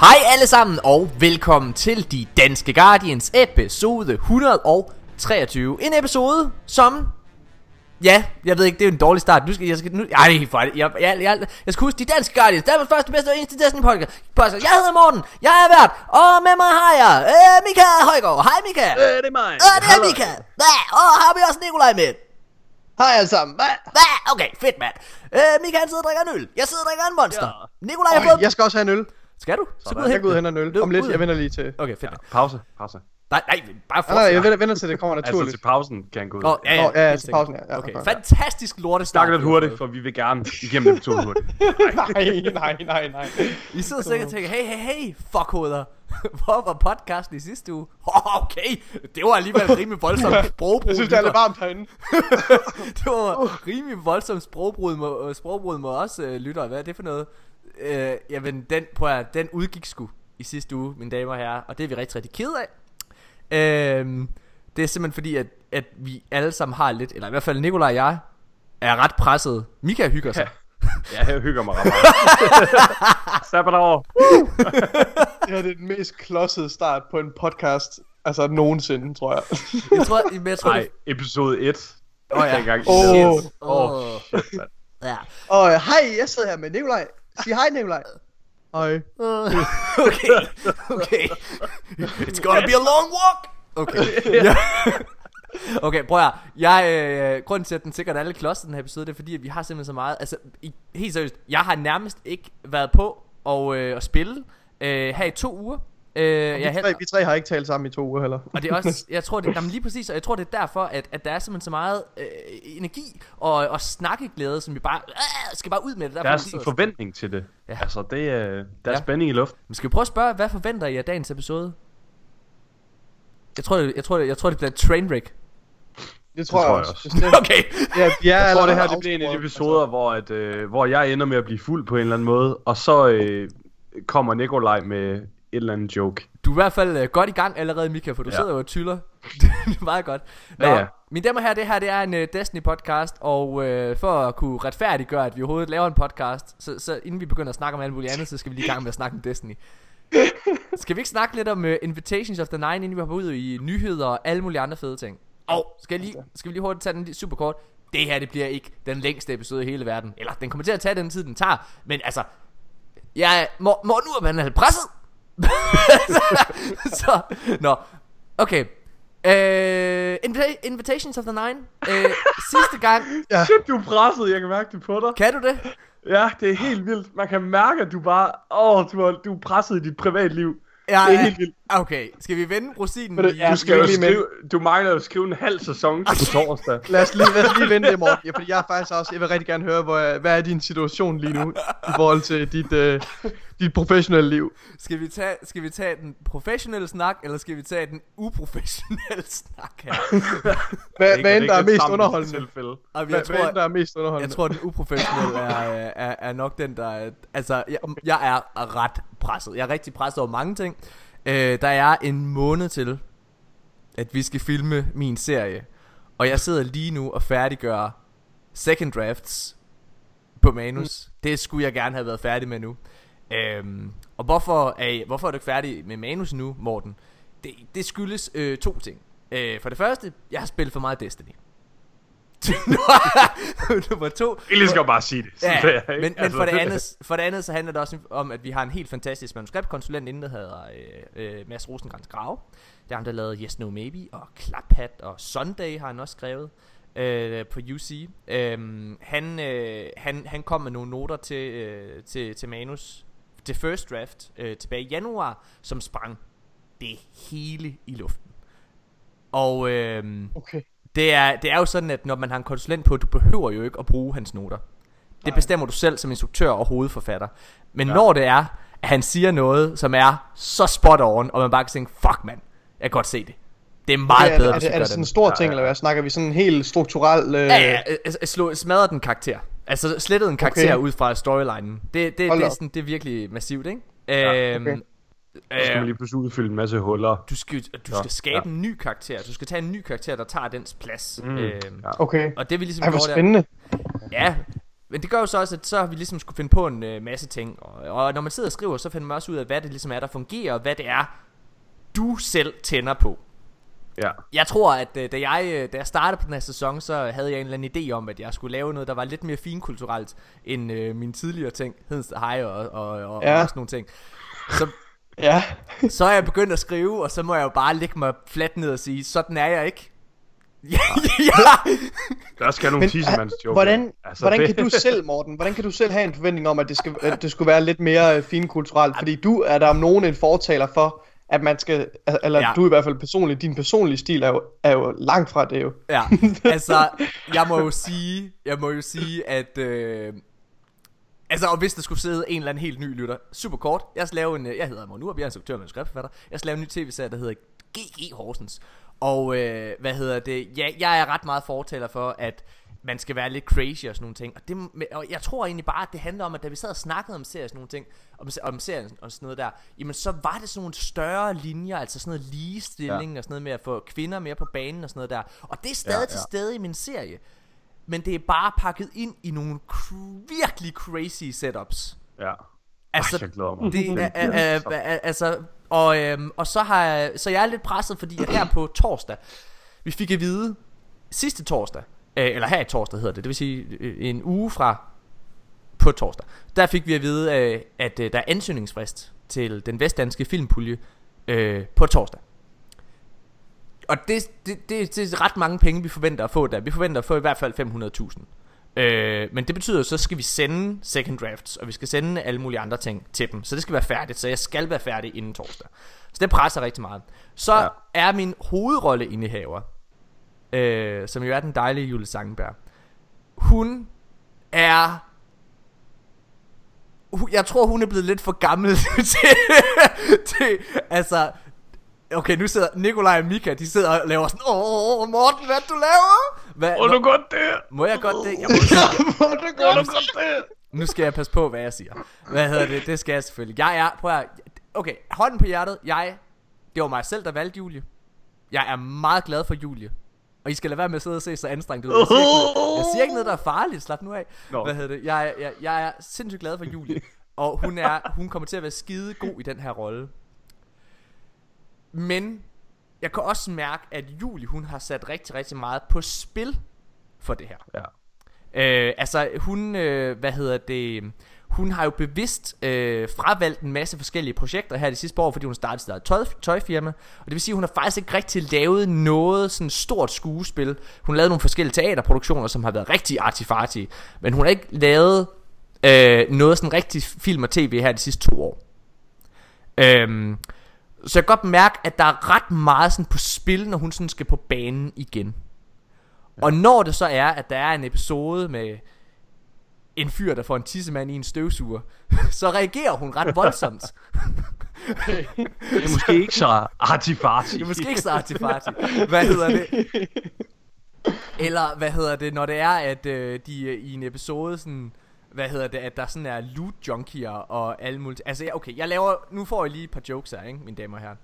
Hej alle sammen og velkommen til De Danske Guardians episode 123 En episode som Ja, jeg ved ikke, det er en dårlig start Nu skal jeg skal, nu, Ej, helt fejl jeg, jeg, jeg, jeg skal huske De Danske Guardians Danmarks første, bedste og eneste Destiny podcast podcast. Jeg hedder Morten, jeg er vært Og med mig har jeg øh, Mika Højgaard Hej Mika Øh, det er mig. Øh, det er Mika Hva? Og har vi også Nikolaj med Hej alle sammen. Hvad? Hva? Okay, fedt mand øh, Mika han sidder og drikker en øl Jeg sidder og drikker en monster Ja. Nikolaj har fået jeg skal også have en øl. Skal du? Så gå ud og Jeg hente går ud og den. henter en øl. Løb Om lidt, jeg vender lige til. Okay, fedt Pause, pause. Nej, nej, bare Nej, nej, jeg fortsæt venter, venter til det kommer Altså naturligt. til pausen kan gå ud. Åh, ja, ja, Åh, ja, til pausen, ja. Ja, Okay, okay. fantastisk lorte start. Snak lidt hurtigt, for vi vil gerne igennem episode hurtigt. nej, nej, nej, nej. I sidder sikkert og tænker, hey, hey, hey, fuckhoveder. Hvor var podcasten i sidste uge? Oh, okay, det var alligevel rimelig voldsomt sprogbrud. Jeg synes, det er lidt lytter. varmt herinde. det var rimelig voldsomt sprogbrud med, sprogbrud med os øh, lyttere. Hvad er det for noget? Øh, jamen, den, prøv at, den udgik sgu i sidste uge, mine damer og herrer. Og det er vi rigtig, rigtig ked af. Øh, det er simpelthen fordi, at, at vi alle sammen har lidt, eller i hvert fald Nikolaj og jeg, er ret presset. Mika hygger sig. Ja, jeg hygger mig ret meget. Sabbatår. Det her det er den mest klodsede start på en podcast, altså nogensinde, tror jeg. Jeg tror, men jeg tror, Nej, det, episode 1. Åh, ja. Dengang I Åh. Åh, Åh. shit, mand. ja. Og hej, jeg sidder her med Nikolaj. Sig hej, Nikolaj. Hej. okay, okay. It's gonna be a long walk. Okay. Ja. Okay, prøv at jeg, øh, Grunden til, at den sikkert alle klodser den her episode, det er fordi, at vi har simpelthen så meget... Altså, i, helt seriøst, jeg har nærmest ikke været på og, øh, at spille øh, her i to uger. Øh, jeg Vi er tre, vi tre har ikke talt sammen i to uger heller. og det er også, jeg tror det, jamen lige præcis, og jeg tror det er derfor, at, at der er simpelthen så meget øh, energi og, og snakkeglæde, som vi bare øh, skal bare ud med det. Der Derfor, er vi sådan en forventning til det. Ja. Altså, det er, der er Ja. spænding i luften. Men skal vi prøve at spørge, hvad forventer I af dagens episode? Jeg tror, det, jeg tror, det, jeg tror, det bliver et trainwreck. Det tror, tror jeg jeg også. Okay. Ja, er Jeg tror, det her det bliver en af de afsporet, episoder, hvor, at, øh, hvor jeg ender med at blive fuld på en eller anden måde, og så øh, kommer Nikolaj med et eller andet joke. Du er i hvert fald øh, godt i gang allerede, Mika, for du ja. Sidder jo og tyller. det er meget godt. Nå, Ja, ja. mine damer og herrer, det her det er en uh, Destiny-podcast, og øh, for at kunne retfærdiggøre, at vi overhovedet laver en podcast, så, så inden vi begynder at snakke om alt muligt andet, så skal vi lige i gang med at snakke om Destiny. skal vi ikke snakke lidt om uh, Invitations of the Nine, inden vi hopper ud i nyheder og alle mulige andre fede ting? Og skal, lige, skal vi lige hurtigt tage den super kort? Det her, det bliver ikke den længste episode i hele verden. Eller, den kommer til at tage den tid, den tager. Men altså, jeg må nu er man presset. så, nå, okay. Uh, invita- Invitations of the Nine. Uh, sidste gang. Ja. Shit, du er presset, jeg kan mærke det på dig. Kan du det? Ja, det er helt vildt. Man kan mærke, at du bare... Åh, du er, du er presset i dit privatliv. Ja, Det er helt vildt. Okay, skal vi vende rosinen? Men det- ja, Du skal jo skrive... Du mangler jo at skrive en halv sæson på torsdag. Lad os lige, lad os lige vente det, Morten. Ja, fordi jeg er faktisk også, jeg vil rigtig gerne høre, hvor, hvad er din situation lige nu, i forhold til dit, øh, dit professionelle liv. Skal vi, tage, skal vi tage den professionelle snak, eller skal vi tage den uprofessionelle snak her? Hvad, hvad end der er mest underholdende. tilfælde. Og Hvad, jeg hvad end der tror, er mest underholdende. jeg tror, den uprofessionelle er, er, er nok den, der er... Altså, jeg, jeg er ret presset. Jeg er rigtig presset over mange ting. Øh, der er en måned til, at vi skal filme min serie. Og jeg sidder lige nu og færdiggør second drafts på manus. Mm. Det skulle jeg gerne have været færdig med nu. Øhm, og hvorfor er, hvorfor er du ikke færdig med manus nu, Morten? Det, det skyldes øh, to ting. Øh, for det første, jeg har spillet for meget Destiny. Nummer to, Jeg skal bare sige det. Ja, Det er ikke- men, men altså, for, det andet, for det andet så handler det også om, at vi har en helt fantastisk manuskriptkonsulent inde, der hedder øh, øh, Mads Rosengrantz Grave. Det er ham, der lavede Yes No Maybe og Klaphat og Sunday har han også skrevet øh, på UC. Øhm, han, øh, han, han kom med nogle noter til, øh, til, til manus til first draft øh, tilbage i januar, som sprang det hele i luften. Og øh, Okay. Det er, det er jo sådan, at når man har en konsulent på, du behøver jo ikke at bruge hans noter. Det Nej. bestemmer du selv som instruktør og hovedforfatter. Men ja. Ja. når det er, at han siger noget, som er så spot on, og man bare kan tænke, fuck mand, jeg kan godt se det. Det er meget er, bedre, er, hvis det, du er gør det sådan en stor Ja, ting, ja, eller hvad? Snakker vi sådan en helt strukturel... Øh... Ja, ja, øh, øh, slå, smadrer den karakter. Altså slettet en karakter Okay. ud fra storylinen. Det, det, Hold det, er sådan, det er virkelig massivt, ikke? Ja, øhm, okay. Så skal man øh, lige pludselig udfylde en masse huller. du skal, du Ja, skal skabe ja. en ny karakter. Du skal tage en ny karakter, der tager dens plads. Mm, øhm, ja. Okay. Og det vi ligesom Ej, hvor gjorde der, spændende. Ja, Men det gør jo så også, at så har vi ligesom skulle finde på en øh, masse ting. Og, og når man sidder og skriver, så finder man også ud af, hvad det ligesom er, der fungerer, og hvad det er, du selv tænder på. Ja. Jeg tror, at øh, da jeg, øh, da jeg startede på den her sæson, så havde jeg en eller anden idé om, at jeg skulle lave noget, der var lidt mere finkulturelt end øh, mine tidligere ting. Hedens hej og, og, og, Ja. og sådan nogle ting. Så, Ja. så er jeg begyndt at skrive, og så må jeg jo bare lægge mig fladt ned og sige, sådan er jeg ikke. ja, Der skal nogle Men, tissemandsjoker. hvordan, altså, hvordan det- kan du selv, Morten, hvordan kan du selv have en forventning om, at det, skal, at det skulle være lidt mere øh, finkulturelt? Fordi du er der om nogen en fortaler for, at man skal, al- eller ja. du i hvert fald personligt, din personlige stil er jo, er jo langt fra det jo. Ja, altså, jeg må jo sige, jeg må jo sige, at, øh, altså, og hvis der skulle sidde en eller anden helt ny lytter, super kort, jeg skal lave en, øh, jeg hedder Morten Urup, jeg er instruktør og manuskriptforfatter, jeg skal lave en ny tv-serie, der hedder GG Horsens, og øh, hvad hedder det, ja, jeg er ret meget fortaler for, at man skal være lidt crazy og sådan nogle ting. Og, det, og jeg tror egentlig bare, at det handler om, at da vi sad og snakkede om serier og sådan nogle ting, om, om serien og sådan noget der, jamen så var det sådan nogle større linjer, altså sådan noget ligestilling ja. og sådan noget med at få kvinder mere på banen og sådan noget der. Og det er stadig ja, Ja, til stede i min serie. Men det er bare pakket ind i nogle cr- virkelig crazy setups. Ja. Altså, Ej, jeg glæder mig. det er, er, er, er, altså, og, øhm, og så har jeg, så jeg er lidt presset, fordi at her på torsdag, vi fik at vide, sidste torsdag, øh, eller her i torsdag hedder det, det vil sige øh, en uge fra på torsdag, der fik vi at vide, øh, at øh, der er ansøgningsfrist til den vestdanske filmpulje øh, på torsdag. Og det, det, det, det er ret mange penge, vi forventer at få der. Vi forventer at få i hvert fald 500.000. Øh, men det betyder, så skal vi sende second drafts, og vi skal sende alle mulige andre ting til dem. Så det skal være færdigt, så jeg skal være færdig inden torsdag. Så det presser rigtig meget. Så ja. Er min hovedrolleindehaver, øh, som jo er den dejlige Julie Sangenberg, hun er... Jeg tror, hun er blevet lidt for gammel til, til... Altså... Okay, nu sidder Nikolaj og Mika, de sidder og laver sådan... Åh, Morten, hvad du laver? Hvad, Må du godt det? må jeg godt det? Jeg må, Hvor det Må du godt det? nu skal jeg passe på, hvad jeg siger. Hvad hedder det? Det skal jeg selvfølgelig. Jeg er, prøv at, okay, hånden på hjertet. Jeg, det var mig selv, der valgte Julie. Jeg er meget glad for Julie. Og I skal lade være med at sidde og se så anstrengt ud. Jeg siger ikke noget, jeg siger ikke noget der er farligt. Slap nu af. Nå. Hvad hedder det? Jeg, er- jeg, jeg er sindssygt glad for Julie. Og hun, er, hun kommer til at være skide god i den her rolle. Men jeg kan også mærke, at Julie, hun har sat rigtig, rigtig meget på spil for det her. Ja. Øh, altså hun, øh, hvad hedder det, hun har jo bevidst øh, fravalgt en masse forskellige projekter her de sidste år, fordi hun startede sit eget tøj, tøjfirma. Og det vil sige, at hun har faktisk ikke rigtig lavet noget sådan stort skuespil. Hun lavet nogle forskellige teaterproduktioner, som har været rigtig artifartige. Men hun har ikke lavet øh, noget sådan rigtig film og tv her de sidste to år. Øhm, så jeg kan godt mærke, at der er ret meget sådan på spil, når hun sådan skal på banen igen. Og når det så er, at der er en episode med en fyr, der får en tissemand i en støvsuger, så reagerer hun ret voldsomt. Det er måske ikke så artifarti. Det er måske ikke så artifarti. Hvad hedder det? Eller hvad hedder det, når det er, at øh, de øh, i en episode sådan... Hvad hedder det, at der sådan er loot junkier og alle mulige... Altså, ja, okay, jeg laver... Nu får jeg lige et par jokes her, ikke, mine damer og herrer.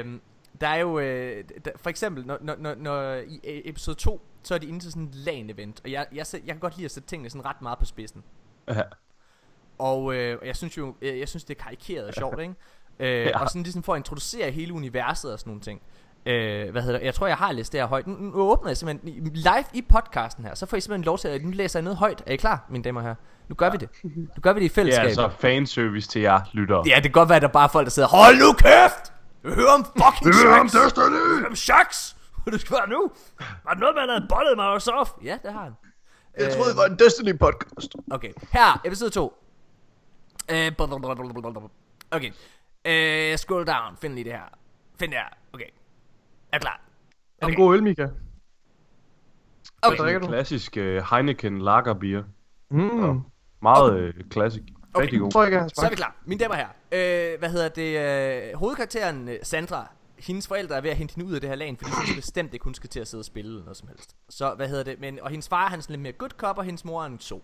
Øhm, der er jo... Øh, der, for eksempel, når, når, når, når i øh, episode 2, så er de inde til sådan et LAN-event. Og jeg, jeg, sæt- jeg kan godt lide at sætte tingene sådan ret meget på spidsen. Ja. Og øh, jeg synes jo, øh, jeg synes det er karikeret og sjovt, ikke? Øh. Ja. Og sådan ligesom for at introducere hele universet og sådan nogle ting. Øh, hvad hedder det? Jeg tror, jeg har læst det her højt. Nu, nu åbner jeg simpelthen live i podcasten her. Så får I simpelthen lov til at nu læser jeg noget højt. Er I klar, mine damer herrer? Nu gør ja. vi det. Nu gør vi det i Det er fællesskab. altså fanservice til jer lyttere. Ja, det kan godt være, at der bare er folk, der sidder Hold nu kæft! Jeg hører om fucking Hør om Shax! Destiny! Jeg hører om Shax! Det skal være nu! Var det noget, man havde bollet Microsoft? Ja, det har han. Jeg troede, det var en Destiny podcast. Okay, her, episode 2. Øh, okay. Øh, scroll down, find lige det her. Find det her. Okay. Er du klar? Er det en god øl, Mika? Okay. drikker du? Klassisk uh, Heineken lagerbier. Mm. Meget uh, klassisk. Okay. Rigtig god. Tror jeg jeg Så er vi klar. Mine damer her. Øh, hvad hedder det? Øh, hovedkarakteren øh, Sandra, hendes forældre er ved at hente hende ud af det her lag, fordi hun bestemt ikke, hun skal til at sidde og spille eller noget som helst. Så hvad hedder det? Men, og hendes far han er sådan lidt mere good cop, og hendes mor er en so.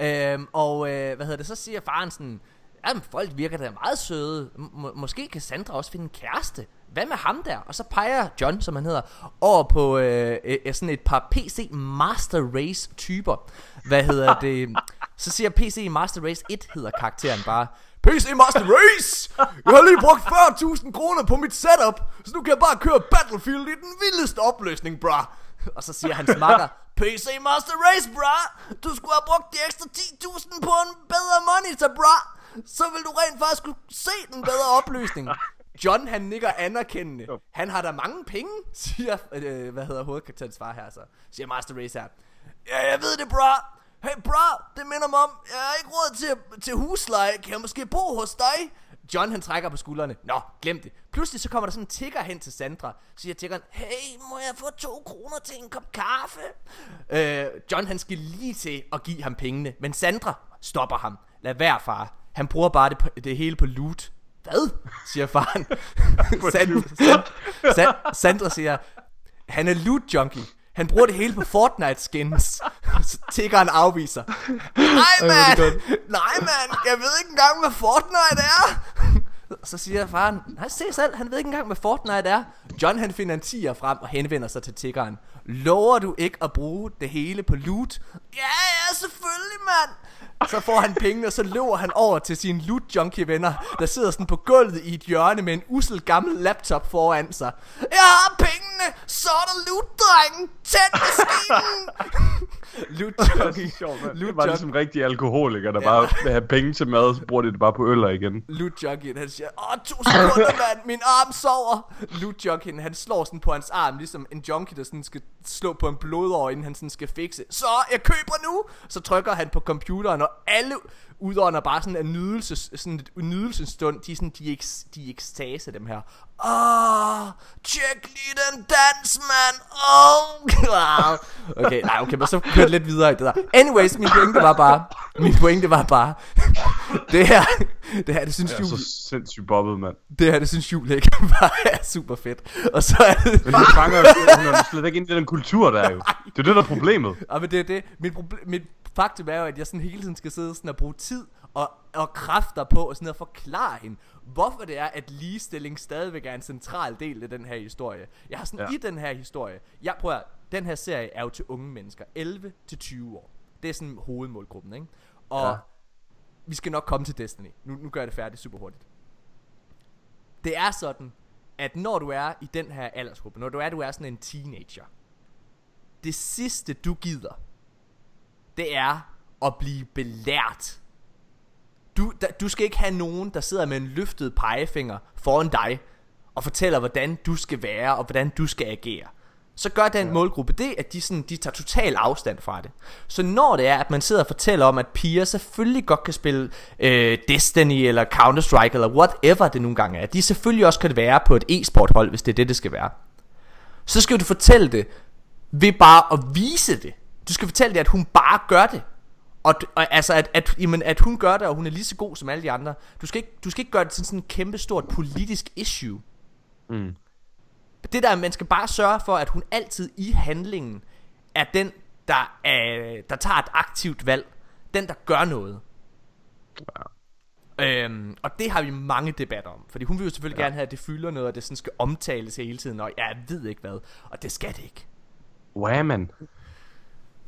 Øhm, og øh, hvad hedder det? Så siger faren sådan, Jamen, folk virker da meget søde. M- måske kan Sandra også finde en kæreste. Hvad med ham der? Og så peger John, som han hedder, over på øh, øh, sådan et par PC Master Race typer. Hvad hedder det? Så siger PC Master Race 1 hedder karakteren bare. PC Master Race! Jeg har lige brugt 40.000 kroner på mit setup, så nu kan jeg bare køre Battlefield i den vildeste opløsning, bra. Og så siger hans makker, PC Master Race, bra! Du skulle have brugt de ekstra 10.000 på en bedre monitor, bra! Så vil du rent faktisk kunne se den bedre opløsning. John, han nikker anerkendende. Han har da mange penge, siger, øh, hvad hedder hovedkarakterens far her så. Siger Master Race her. Ja, jeg ved det, bra. Hey, bra, det minder mig om, jeg har ikke råd til, til husleje. Kan jeg måske bo hos dig? John han trækker på skuldrene. Nå, glem det. Pludselig så kommer der sådan en tigger hen til Sandra. Så siger tiggeren, hey, må jeg få to kroner til en kop kaffe? Øh, John han skal lige til at give ham pengene. Men Sandra stopper ham. Lad være, far. Han bruger bare det, det hele på loot. Hvad? siger faren. Sand, Sand, Sand, Sandra siger, han er loot junkie. Han bruger det hele på Fortnite skins. Så tiggeren afviser. Nej, mand! Nej, mand! Jeg ved ikke engang, hvad Fortnite er! Så siger faren, nej, se selv, han ved ikke engang, hvad Fortnite er. John han finder en tiger frem og henvender sig til tiggeren. Lover du ikke at bruge det hele på loot? Ja, ja, selvfølgelig, mand! Så får han pengene, og så løber han over til sine loot junkie venner, der sidder sådan på gulvet i et hjørne med en usel gammel laptop foran sig. Jeg har pengene! Så er der loot, dreng! Tænd maskinen! loot junkie. Sjovt. Loot Det var junkie. ligesom rigtig alkoholiker, der bare vil have penge til mad, så bruger de det bare på øl igen. Loot Junkin, han siger, åh, to sekunder, mand, min arm sover. Loot Junkin, han slår sådan på hans arm, ligesom en junkie, der sådan skal slå på en blodår, inden han sådan skal fikse. Så, jeg køber nu! Så trykker han på computeren, og alle udånder bare sådan en nydelse, sådan et nydelsestund, De er sådan, de eks, de ekstase, dem her. Åh, tjek lige den dans, mand. Oh, Åh, Okay, nej, okay, men så kører det lidt videre i det der. Anyways, min pointe var bare, min pointe var bare, det her, det her, det synes Det er Julie, så sindssygt bobbet, mand. det her, det synes Julie ikke bare er super fedt. Og så er det, Men hun fanger hun er slet ikke ind i den kultur, der er jo. Det er det, der er problemet. Ja, men det er det. Mit, proble- mit faktum er jo, at jeg sådan hele tiden skal sidde sådan og bruge tid og, og kræfter på og sådan at forklare hende, hvorfor det er, at ligestilling stadigvæk er en central del af den her historie. Jeg har sådan ja. I den her historie, jeg prøver, den her serie er jo til unge mennesker, 11 til 20 år. Det er sådan hovedmålgruppen, ikke? Og. Ja vi skal nok komme til Destiny. Nu, nu gør jeg det færdigt super hurtigt. Det er sådan, at når du er i den her aldersgruppe, når du er, du er sådan en teenager, det sidste du gider, det er at blive belært. Du, da, du skal ikke have nogen, der sidder med en løftet pegefinger foran dig, og fortæller, hvordan du skal være, og hvordan du skal agere. Så gør den ja. målgruppe det, at de, sådan, de tager total afstand fra det. Så når det er, at man sidder og fortæller om, at piger selvfølgelig godt kan spille øh, Destiny, eller Counter-Strike, eller whatever det nogle gange er, de selvfølgelig også kan være på et e-sport hold, hvis det er det, det skal være. Så skal du fortælle det ved bare at vise det. Du skal fortælle det, at hun bare gør det. Og, og altså, at, at, jamen, at hun gør det, og hun er lige så god som alle de andre. Du skal ikke, du skal ikke gøre det til sådan et kæmpe stort politisk issue. Mm. Det der, man skal bare sørge for, at hun altid i handlingen er den, der, er, der tager et aktivt valg. Den, der gør noget. Øhm, og det har vi mange debatter om. Fordi hun vil jo selvfølgelig ja. gerne have, at det fylder noget, og det sådan skal omtales hele tiden. Og jeg ved ikke hvad. Og det skal det ikke. Wow, man.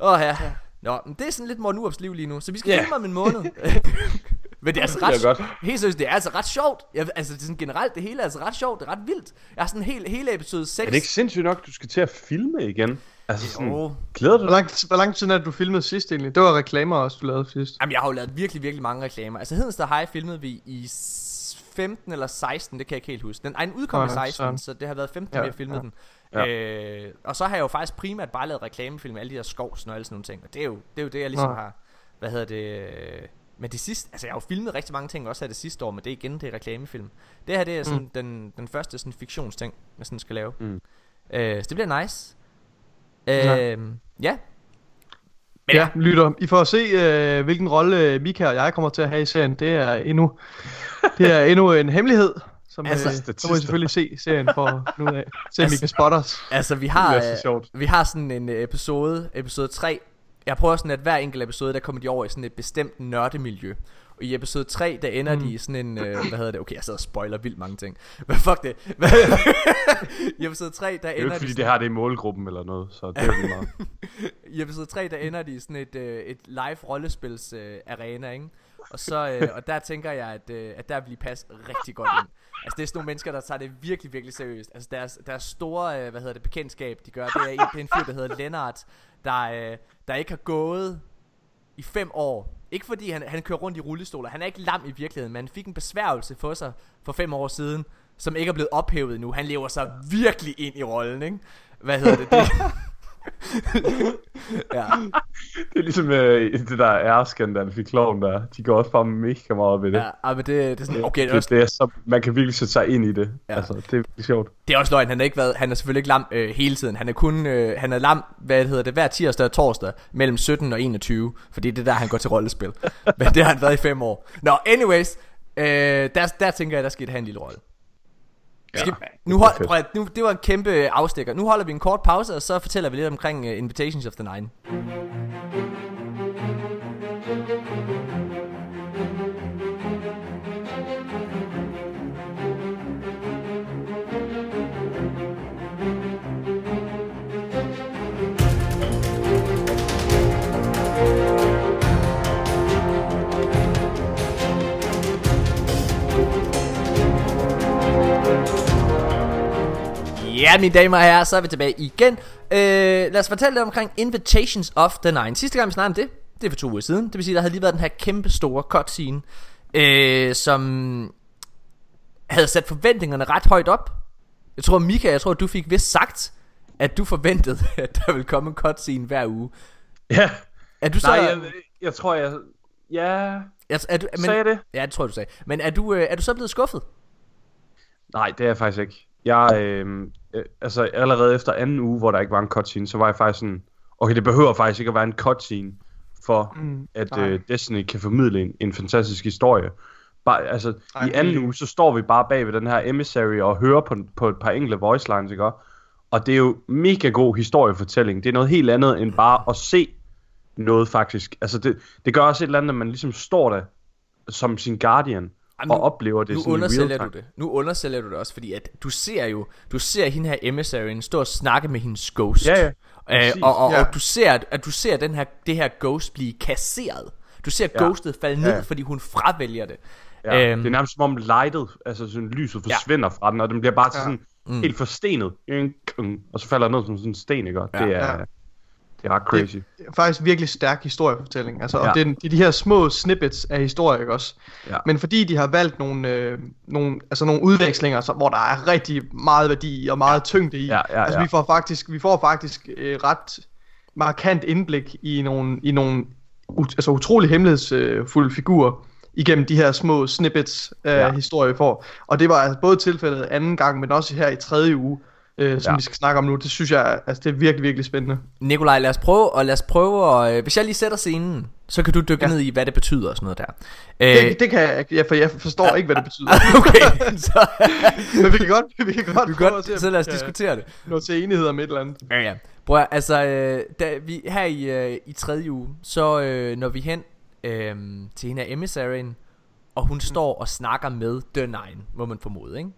Åh ja. Nå, men det er sådan lidt Morten Urups liv lige nu. Så vi skal Ja. yeah. filme om en måned. men det er altså Det er ret, godt. helt seriøst, det er altså ret sjovt. Jeg, altså det er sådan generelt, det hele er altså ret sjovt. Det er ret vildt. Jeg har sådan hele, hele episode 6. Er det ikke sindssygt nok, du skal til at filme igen? Altså sådan, Jo. glæder du Hvor dig? lang, hvor lang tid er det, du filmede sidst egentlig? Det var reklamer også, du lavede sidst. Jamen, jeg har jo lavet virkelig, virkelig mange reklamer. Altså, Hedensted High filmede vi i s- 15 eller 16, det kan jeg ikke helt huske. Den, ej, den udkom i Nå, 16, sådan. så det har været 15, Ja, ja, vi har filmet ja. den. Ja. Øh, og så har jeg jo faktisk primært bare lavet reklamefilm, alle de der skovs og alle sådan nogle ting. Og det er jo det, er jo det jeg ligesom Nå. har, hvad hedder det... øh, Men det sidste, altså jeg har jo filmet rigtig mange ting også her det sidste år, men det er igen det er reklamefilm. Det her det er sådan mm. den, den første sådan fiktionsting, jeg sådan skal lave. Mm. Øh, så det bliver nice. Øh, Ja. ja. Men ja. lytter. I får se, øh, hvilken rolle øh, Mika og jeg kommer til at have i serien. Det er endnu, det er endnu en hemmelighed, som Altså, altså, øh, så må I statister. selvfølgelig se serien for at finde ud af. Se, om I Altså- kan spotte os. Altså vi har, Det så øh, sjovt. vi har sådan en øh, episode, episode 3, jeg prøver sådan, at hver enkelt episode, der kommer de over i sådan et bestemt nørdemiljø. Og i episode 3, der ender mm. de i sådan en, øh, hvad hedder det, okay, jeg sidder og spoiler vildt mange ting. Hvad fuck det? I episode 3, der Det er jo ender ikke de fordi sådan- det her det er målgruppen eller noget, så det er jo meget. I episode 3, der ender de i sådan et, øh, et live rollespils øh, arena, ikke? Og, så, øh, og der tænker jeg, at, øh, at der vil de passe rigtig godt ind. Altså det er sådan nogle mennesker, der tager det virkelig, virkelig seriøst. Altså deres, deres store, øh, hvad hedder det, bekendtskab, de gør, det er en, det er en fyr, der hedder Lennart, der, øh, der ikke har gået i fem år. Ikke fordi han, han kører rundt i rullestoler. Han er ikke lam i virkeligheden, men han fik en besværgelse for sig for fem år siden, som ikke er blevet ophævet nu. Han lever sig virkelig ind i rollen, ikke? Hvad hedder det? det ja. Det er ligesom øh, det der ærskandal fik kloven der. De går også bare mega meget op i det. Ja, men det, det er sådan, okay, det er, det, også, det er så, man kan virkelig sætte sig ind i det. Ja. Altså, det er sjovt. det er også løgn, han har ikke været, han er selvfølgelig ikke lam øh, hele tiden. Han er kun, øh, han er lam, hvad hedder det, hver tirsdag og torsdag, mellem 17 og 21, fordi det er der, han går til rollespil. men det har han været i fem år. Nå, anyways, øh, der, der tænker jeg, der skal have en lille rolle. Skal, nu hold, prøv, nu, det var en kæmpe afstikker. Nu holder vi en kort pause, og så fortæller vi lidt omkring uh, Invitations of the Nine. Ja, mine damer og herrer, så er vi tilbage igen. Øh, lad os fortælle lidt omkring Invitations of the Nine. Sidste gang vi snakkede om det, det er for to uger siden. Det vil sige, der havde lige været den her kæmpe store cutscene, øh, som havde sat forventningerne ret højt op. Jeg tror, Mika, jeg tror, du fik vist sagt, at du forventede, at der ville komme en cutscene hver uge. Ja. Er du så... Nej, jeg, jeg tror, jeg... Ja, er, er du, men, sagde jeg det? Ja, det tror jeg, du sagde. Men er du, øh, er du så blevet skuffet? Nej, det er jeg faktisk ikke. Jeg, øh, øh, altså allerede efter anden uge, hvor der ikke var en cutscene, så var jeg faktisk sådan, okay, det behøver faktisk ikke at være en cutscene, for Mm, at nej. øh, Destiny kan formidle en, en fantastisk historie. Bare, altså, Ej, i anden uge, så står vi bare bag ved den her emissary og hører på, på et par enkelte voice lines, ikke? Og det er jo mega god historiefortælling. Det er noget helt andet end bare at se noget faktisk. Altså det, det gør også et eller andet, at man ligesom står der som sin guardian Jamen, og nu- oplever det nu sådan undersælger du det. Nu undersælger du det også, fordi at du ser jo, du ser hende her emissaryen stå og snakke med hendes ghost. Ja, ja. Øh, Præcis. og, og, Ja. og du ser, at, du ser den her, det her ghost blive kasseret. Du ser Ja. ghostet falde ned, Ja. fordi hun fravælger det. Ja, Øhm. det er nærmest som om lightet, altså sådan lyset Ja. forsvinder fra den, og den bliver bare Ja. sådan Mm. helt forstenet. Og så falder den ned som sådan en sten, ikke? Ja. Det er, Ja. Det er ret crazy. Det er faktisk virkelig stærk historiefortælling. Altså, Ja. og det, er, det er de her små snippets af historie, ikke også? Ja. Men fordi de har valgt nogle, øh, nogle, altså nogle udvekslinger, så, hvor der er rigtig meget værdi og meget tyngde i. Ja, ja, altså, ja. vi får faktisk, vi får faktisk øh, ret markant indblik i nogle, i nogle ut, altså utrolig hemmelighedsfulde figurer igennem de her små snippets af Ja. ja. historie, vi får. Og det var altså både tilfældet anden gang, men også her i tredje uge, øh, som Ja. vi skal snakke om nu. Det synes jeg, altså det er virkelig, virkelig spændende. Nikolaj, lad os prøve, og lad os prøve, og, øh, hvis jeg lige sætter scenen, så kan du dykke ja. Ned i, hvad det betyder og sådan noget der. Øh, Det, det kan jeg ikke, ja, for jeg forstår ikke, hvad det betyder. okay, så, Men vi kan godt, vi kan godt vi kan at se, godt, om så lad os diskutere det. Nå til enighed om et eller andet. Ja, ja. At, altså, øh, da vi, her i, øh, i tredje uge, så øh, når vi hen øh, til hende af emissaryen, og hun står og snakker med The Nine, må man formode, ikke?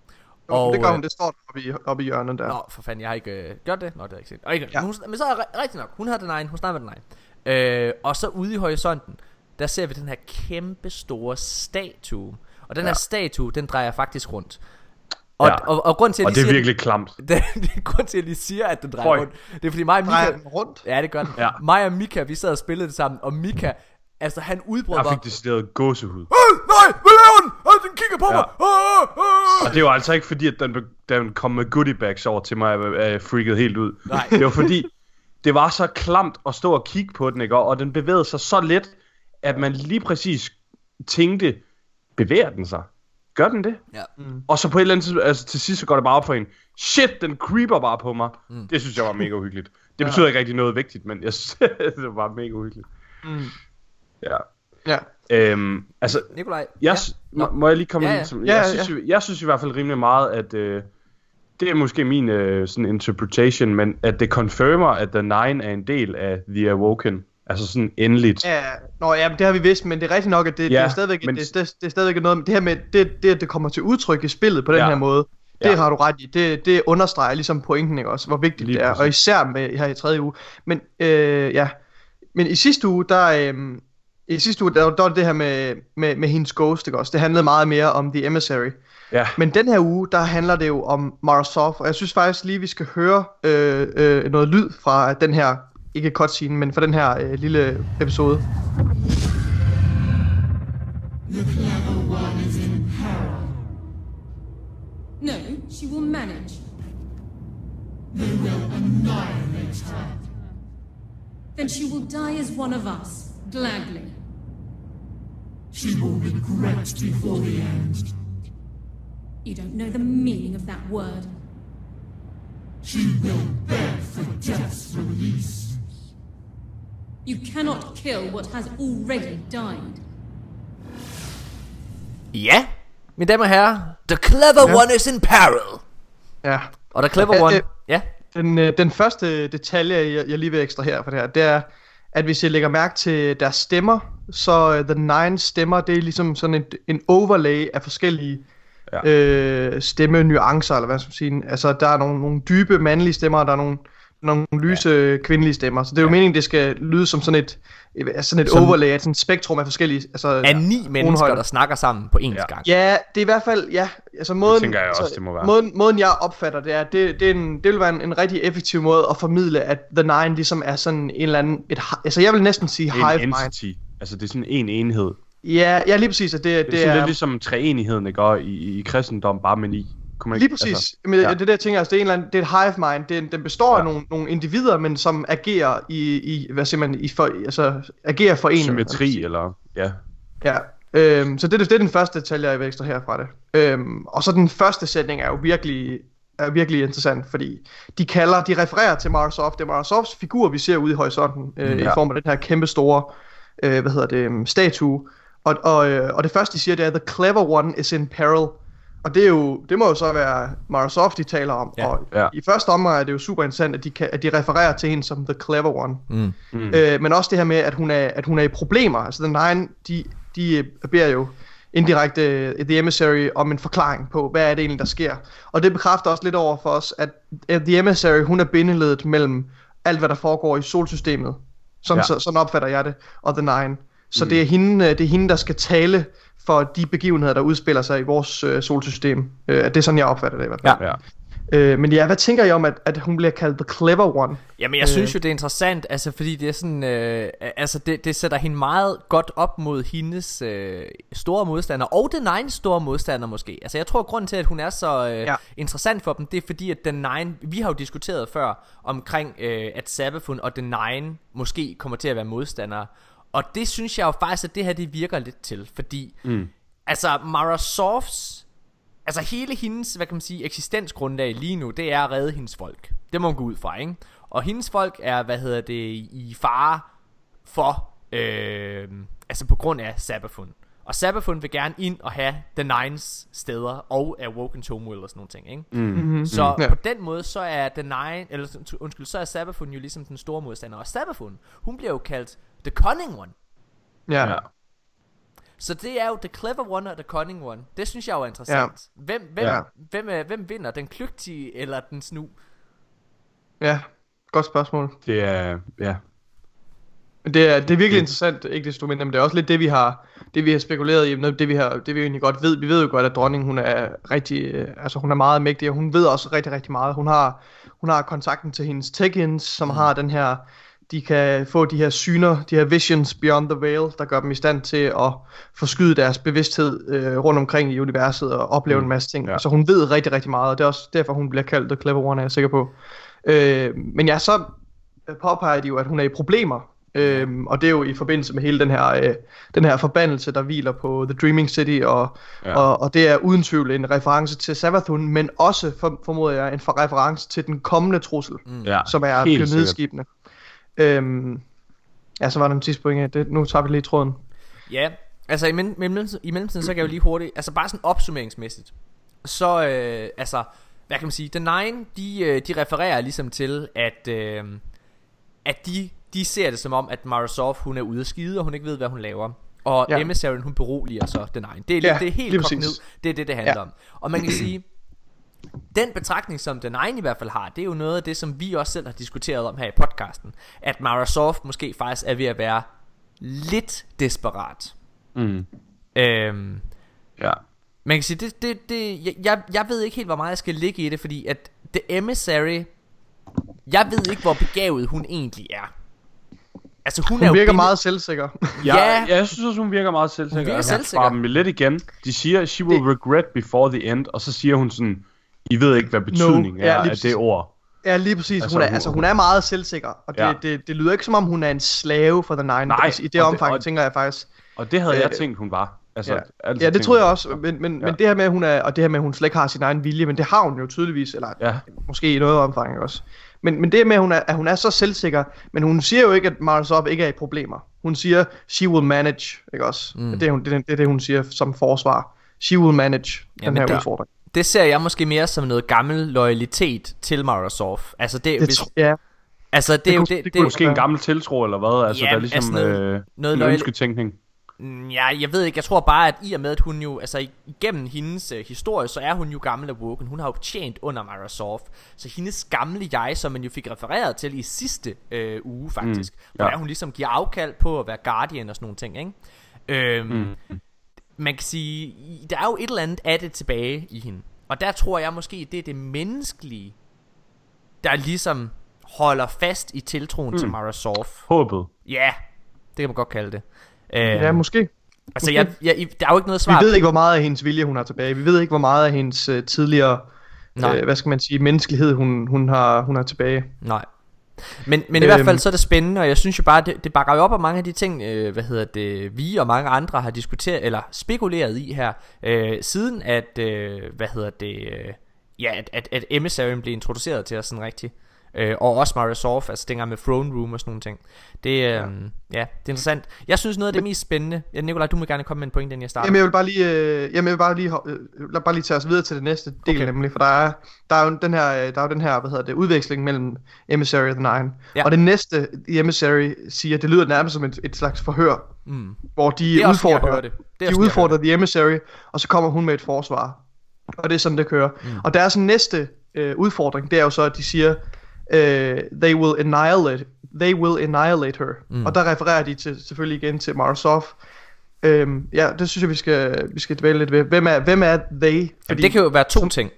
Og, det gør øh, hun, det står oppe i, oppe i hjørnet der. Nå, for fanden, jeg har ikke øh, gjort det. Nå, det har jeg ikke set. Og ikke, ja. Hun, men så er rigtigt nok. Hun har The Nine, hun snakker med The Nine. Øh, og så ude i horisonten, der ser vi den her kæmpe store statue. Og den ja. Her statue, den drejer faktisk rundt. Og, Ja. og, og, og grund til, at Og det er siger, virkelig klamt. det, det er grund til, at lige siger, at den drejer Føj. rundt. Det er fordi mig og Drejer Mika... den rundt? Ja, det gør den. Ja. Mig og Mika, vi sad og spillede det sammen, og Mika, altså han udbrød Jeg bare... fik decideret gåsehud. Øh, nej, hvad laver den? Øh, den kigger på Ja. mig. Øh, øh. Og det var altså ikke fordi, at den, den kom med goodie bags over til mig, og jeg freakede helt ud. Nej. Det var fordi, det var så klamt at stå og kigge på den, ikke? Og den bevægede sig så let, at man lige præcis tænkte, bevæger den sig? Gør den det? Ja. Og så på et eller andet tidspunkt, altså til sidst så går det bare op for en, shit, den creeper bare på mig. Mm. Det synes jeg var mega uhyggeligt. Det betyder ikke rigtig noget vigtigt, men jeg synes, det var bare mega uhyggeligt. Mm. Ja. Ja. Øhm, altså, Nikolaj. jeg, Ja. må, jeg lige komme Ja, ja, ja. ja. Ja, jeg, ja, synes, jo- jeg synes i hvert fald rimelig meget, at øh, det er måske min øh, sådan interpretation, men at det confirmer, at The Nine er en del af The Awoken. Altså sådan endeligt. Ja, nå, ja, men det har vi vidst, men det er rigtigt nok, at det, ja, Ja, det, er, stadigvæk, men- det, det, det er stadigvæk noget, det her med, det, det, at det kommer til udtryk i spillet på den Ja. her måde, det Ja. har du ret i, det, det understreger ligesom pointen, ikke også, hvor vigtigt Lige det er, og præcis. især med her i tredje uge. Men, øh, ja, men i sidste uge, der, øh, i sidste uge, der, der var det det her med, med, med hendes ghost, ikke også, det handlede meget mere om The Emissary. Ja. Men den her uge, der handler det jo om Mara Sof, og jeg synes faktisk lige, vi skal høre øh, øh, noget lyd fra den her, ikke cutscene, men fra den her øh, lille episode. No, she will manage. Then she will die as one of us, gladly. She will regret before the end. You don't know the meaning of that word. She will beg for death's release. You cannot kill what has already died. Ja, mine damer og herrer. The clever Ja. one is in peril. Ja, Og the clever Øh, one... øh, Ja, Den, øh, den første detalje, jeg, jeg lige vil ekstrahere for det her, det er, at hvis jeg lægger mærke til deres stemmer, så uh, The Nine stemmer, det er ligesom sådan et, en overlay af forskellige Ja. ja. øh, stemmenuancer, eller hvad skal man sige. Altså, der er nogle, nogle dybe mandlige stemmer, og der er nogle, nogle lyse ja. kvindelige stemmer. Så det er jo Ja. meningen, det skal lyde som sådan et, øh, sådan et Som- overlay af sådan et spektrum af forskellige... Altså, af ni mennesker, tonehøjder. der snakker sammen på ens Ja. gang. Ja, det er i hvert fald, ja, altså måden, tænker jeg også, altså, det må være. Måden, måden jeg opfatter det er, det, det, er en, det vil være en, en rigtig effektiv måde at formidle, at The Nine ligesom er sådan en eller anden, et, altså jeg vil næsten sige Det er hive en mind. entity. Altså det er sådan en enhed. Ja, ja, lige præcis, at det, Det er, det, det sådan er, lidt ligesom treenigheden, ikke? Og i, i kristendom bare med ni. Kunne man lige præcis, Altså, men ja. det er det jeg tænker, altså det er en eller anden, det er et hive mind, det er, den består ja. af nogle, nogle individer, men som agerer i, i hvad siger man, i for, altså agerer for en. symmetri, eller... Ja. Ja, øhm, så det, er- det er den første detalje, jeg vil ekstra herfra det. Øhm, og så den første sætning er jo virkelig, er virkelig interessant, fordi de kalder, de refererer til Microsoft. Det er Microsofts figur, vi ser ude i horisonten, øh, Ja. i form af den her kæmpe store, øh, hvad hedder det, statue. Og, og, øh, og det første, de siger, det er, the clever one is in peril. Og det, er jo, det må jo så være Microsoft, de taler om. Ja. Og Ja. i første omgang er det jo super interessant, at de, kan, at de refererer til hende som the clever one. Mm. Mm. Øh, men også det her med, at hun er, at hun er i problemer. Altså den Nine, de, de øh, beder jo indirekte øh, The Emissary om en forklaring på, hvad er det egentlig, der sker. Og det bekræfter også lidt over for os, at The Emissary, hun er bindeledet mellem alt, hvad der foregår i solsystemet. Sådan, Ja. ja. så, sådan opfatter jeg det, og The Nine. Så mm. det, er hende, øh, det er hende, der skal tale for de begivenheder, der udspiller sig i vores øh, solsystem. Øh, det er sådan, jeg opfatter det i hvert fald. Ja. Ja. Øh, men ja, hvad tænker I om, at, at hun bliver kaldt The Clever One? Jamen jeg synes jo det er interessant Altså fordi det er sådan øh, Altså det, det sætter hende meget godt op mod hendes øh, Store modstander Og den Nine store modstander måske Altså jeg tror at grunden til at hun er så øh, ja. Interessant for dem Det er fordi at den Nine Vi har jo diskuteret før Omkring øh, at Sabafun og den Nine Måske kommer til at være modstandere Og det synes jeg jo faktisk at det her det virker lidt til Fordi mm. Altså Mara Softs Altså hele hendes, hvad kan man sige, eksistensgrundlag lige nu, det er at redde hendes folk. Det må man gå ud fra, ikke? Og hendes folk er, hvad hedder det, i fare for, øh, altså på grund af Sabafun. Og Sabafun vil gerne ind og have The Nines steder og Awoken Tomewill og sådan nogle ting, ikke? Mm-hmm. Så Ja. på den måde, så er The Nine, eller undskyld, så er Sabafun jo ligesom den store modstander. Og Sabafun, hun bliver jo kaldt The Cunning One. Ja. Ja. Så det er jo The Clever One og The Cunning One. Det synes jeg jo er interessant. Ja. Hvem, hvem, ja. Hvem, hvem, hvem vinder? Den kløgtige eller den snu? ja, godt spørgsmål. Det er... Ja. Det er, det er virkelig interessant, ikke desto mindre, men det er også lidt det, vi har, det, vi har spekuleret i, noget, det vi, har, det vi egentlig godt ved. Vi ved jo godt, at dronningen, hun er rigtig, øh, altså hun er meget mægtig, og hun ved også rigtig, rigtig meget. Hun har, hun har kontakten til hendes Techians, som mm. har den her, de kan få de her syner, de her visions beyond the veil, der gør dem i stand til at forskyde deres bevidsthed øh, rundt omkring i universet og opleve mm. en masse ting. Ja. Så hun ved rigtig, rigtig meget, og det er også derfor, hun bliver kaldt The Clever One, er jeg sikker på. Øh, men ja, så påpeger de jo, at hun er i problemer. Øhm, og det er jo i forbindelse med hele den her, øh, den her forbandelse, der hviler på The Dreaming City, og, Ja. og, og det er uden tvivl en reference til Savathun, men også, for, formoder jeg, en for reference til den kommende trussel, mm. ja. som er pionerskibene. Øhm, ja, så var der en af det. Nu tager vi lige tråden. Ja, altså i, men, mellem, i mellemtiden, så kan jeg jo lige hurtigt, altså bare sådan opsummeringsmæssigt, så, øh, altså, hvad kan man sige, The Nine, de, øh, de refererer ligesom til, at, øh, at de, de ser det som om, at Mara Sov, hun er ude at skide, og hun ikke ved, hvad hun laver. Og Ja. Emissaryen, hun beroliger så den egen. Det er, Ja, det er helt kogt ned. Det er det, det handler ja. om. Og man kan sige, den betragtning, som den egen i hvert fald har, det er jo noget af det, som vi også selv har diskuteret om her i podcasten. At Sov måske faktisk er ved at være lidt desperat. Mm. Øhm, Ja. man kan sige, det, det, det, jeg- jeg, ved ikke helt, hvor meget jeg skal ligge i det, fordi at The Emissary, jeg ved ikke, hvor begavet hun egentlig er. Altså hun, er Hun jo virker binde- meget selvsikker. Ja, Ja. jeg synes også, hun virker meget selvsikker. Hun virker selvsikker. dem lidt igen. De siger, she will regret before the end, og så siger hun sådan, I ved ikke, hvad betydningen Ja, er lige af det ord. Ja, lige præcis. Altså, Hun er, hun- altså, hun er meget selvsikker, og det, Ja. ja. det, det lyder ikke som om, hun er en slave for The Nine. Nej, Altså, I det og det- omfang, og- tænker jeg faktisk. Og det havde jeg Øh, tænkt, hun var. Altså, Ja, altid ja det tror jeg også, men, men, Ja. men det her med, at hun er, og det her med, at hun slet ikke har sin egen vilje, men det har hun jo tydeligvis, eller Ja, måske i noget omfang ikke også. Men, men det med, at hun, er, at hun er så selvsikker, men hun siger jo ikke, at Mara Sop ikke er i problemer. Hun siger, she will manage, ikke også? Mm. Det, er, hun, det, det er det, hun siger som forsvar. She will manage den Jamen, her det- udfordring. Det ser jeg måske mere som noget gammel loyalitet til Sov. Altså det, Det, hvis, tr- ja, altså det, er det jo kunne- det, det det, kunne Måske en gammel tiltro, eller hvad? Altså, Ja, der er ligesom altså noget- øh, noget en ønsketænkning. Mm, Ja, jeg ved ikke, jeg tror bare, at i og med, at hun jo, altså igennem hendes øh, historie, så er hun jo gammel af Woken. Hun har jo tjent under Sov. Så hendes gamle jeg, som man jo fik refereret til i sidste øh, uge faktisk, mm, ja. ja. hvor hun ligesom giver afkald på at være Guardian og sådan nogle ting, ikke? Øhm, mm. Man kan sige, der er jo et eller andet af det tilbage i hende. Og der tror jeg måske, det er det menneskelige, der ligesom holder fast i tiltroen mm. til Mara Sov. Håbet. Ja, det kan man godt kalde det. Øhm, ja, måske. Altså, jeg, jeg, der er jo ikke noget svar Vi ved ikke, hvor meget af hendes vilje, hun har tilbage. Vi ved ikke, hvor meget af hendes uh, tidligere, Nej. øh, hvad skal man sige, menneskelighed, hun, hun, har, hun har tilbage. Nej. Men, men i hvert fald Øhm. så er det spændende, og jeg synes jo bare, det, det bakker jo op af mange af de ting, øh, hvad hedder det, vi og mange andre har diskuteret, eller spekuleret i her, øh, siden at, øh, hvad hedder det, øh, ja, at, at, at Emissaryen blev introduceret til os sådan rigtigt. Øh, og også Mario Soft, altså dengang med Throne Room og sådan nogle ting. Det, øh, ja. ja, det er interessant. Jeg synes noget af det mest spændende, ja, Nikolaj, du må gerne komme med en point, inden jeg starter. Jamen jeg vil bare lige, øh, jamen, jeg vil bare lige, øh, lad bare lige tage os videre til det næste del Okay. nemlig, for der er, der er jo den her, øh, der er jo den her, hvad hedder det, udveksling mellem Emissary og The Nine. Ja. Og det næste, Emissary siger, det lyder nærmest som et, et slags forhør, Mm. hvor de Det er også, sådan, jeg udfordrer, det. Det er de også, udfordrer The Emissary, og så kommer hun med et forsvar. Og det er sådan, det kører. Mm. Og deres næste øh, udfordring, det er jo så, at de siger, øh, they will annihilate, they will annihilate her. Mm. Og der refererer de til, selvfølgelig igen til Marsov. Øhm, ja, det synes jeg, vi skal, vi skal dvæle lidt ved. Hvem er, hvem er they? Jamen, det kan jo være to ting.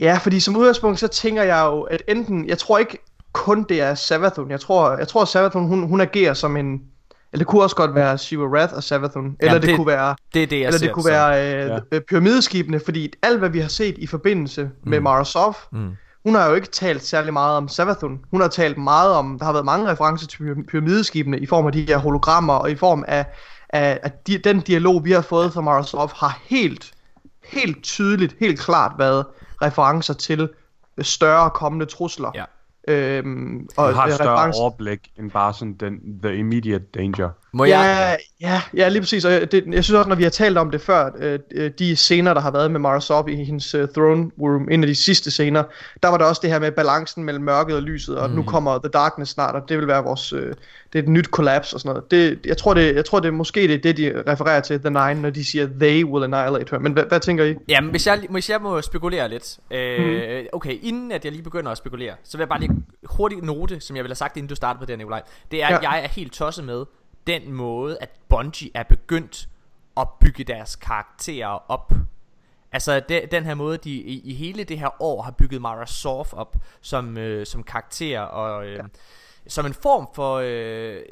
Ja, fordi som udgangspunkt, så tænker jeg jo, at enten, jeg tror ikke kun det er Savathun. Jeg tror, jeg tror Savathun, hun, hun agerer som en, eller det kunne også godt være Shiva Wrath og Savathun. Eller det, det- det kunne være, Det er det, jeg eller ser det kunne som. være øh, Ja. ja. pyramideskibene, fordi alt hvad vi har set i forbindelse med Marasov, Mm. Hun har jo ikke talt særlig meget om Savathun. Hun har talt meget om, der har været mange referencer til pyra- pyramideskibene i form af de her hologrammer, og i form af, af, af de, den dialog, vi har fået fra Marasov, har helt, helt tydeligt, helt klart været referencer til større kommende trusler. Ja. Øhm, Og og har et større referencer- overblik end bare sådan den, the immediate danger. Må jeg... Ja, ja, ja, lige præcis. Og det, jeg synes også, når vi har talt om det før, øh, øh, de scener, der har været med Mara Sop i hendes uh, throne room, en af de sidste scener, der var der også det her med balancen mellem mørket og lyset, og mm. nu kommer The Darkness snart, og det vil være vores, øh, det er et nyt kollaps og sådan noget. Det, jeg tror, det, jeg tror det måske det er det, de refererer til, The Nine, når de siger, they will annihilate her. Men hvad, hvad tænker I? Jamen, hvis jeg, hvis jeg må spekulere lidt. Øh, okay, inden at jeg lige begynder at spekulere, så vil jeg bare lige hurtigt note, som jeg ville have sagt, inden du startede på det her, Nikolaj. Det er, at Ja. jeg er helt tosset med den måde, at Bungie er begyndt at bygge deres karakterer op. Altså de, den her måde, de i, i hele det her år har bygget Mara Sof op som, øh, som karakter og øh, ja. som en form for, øh,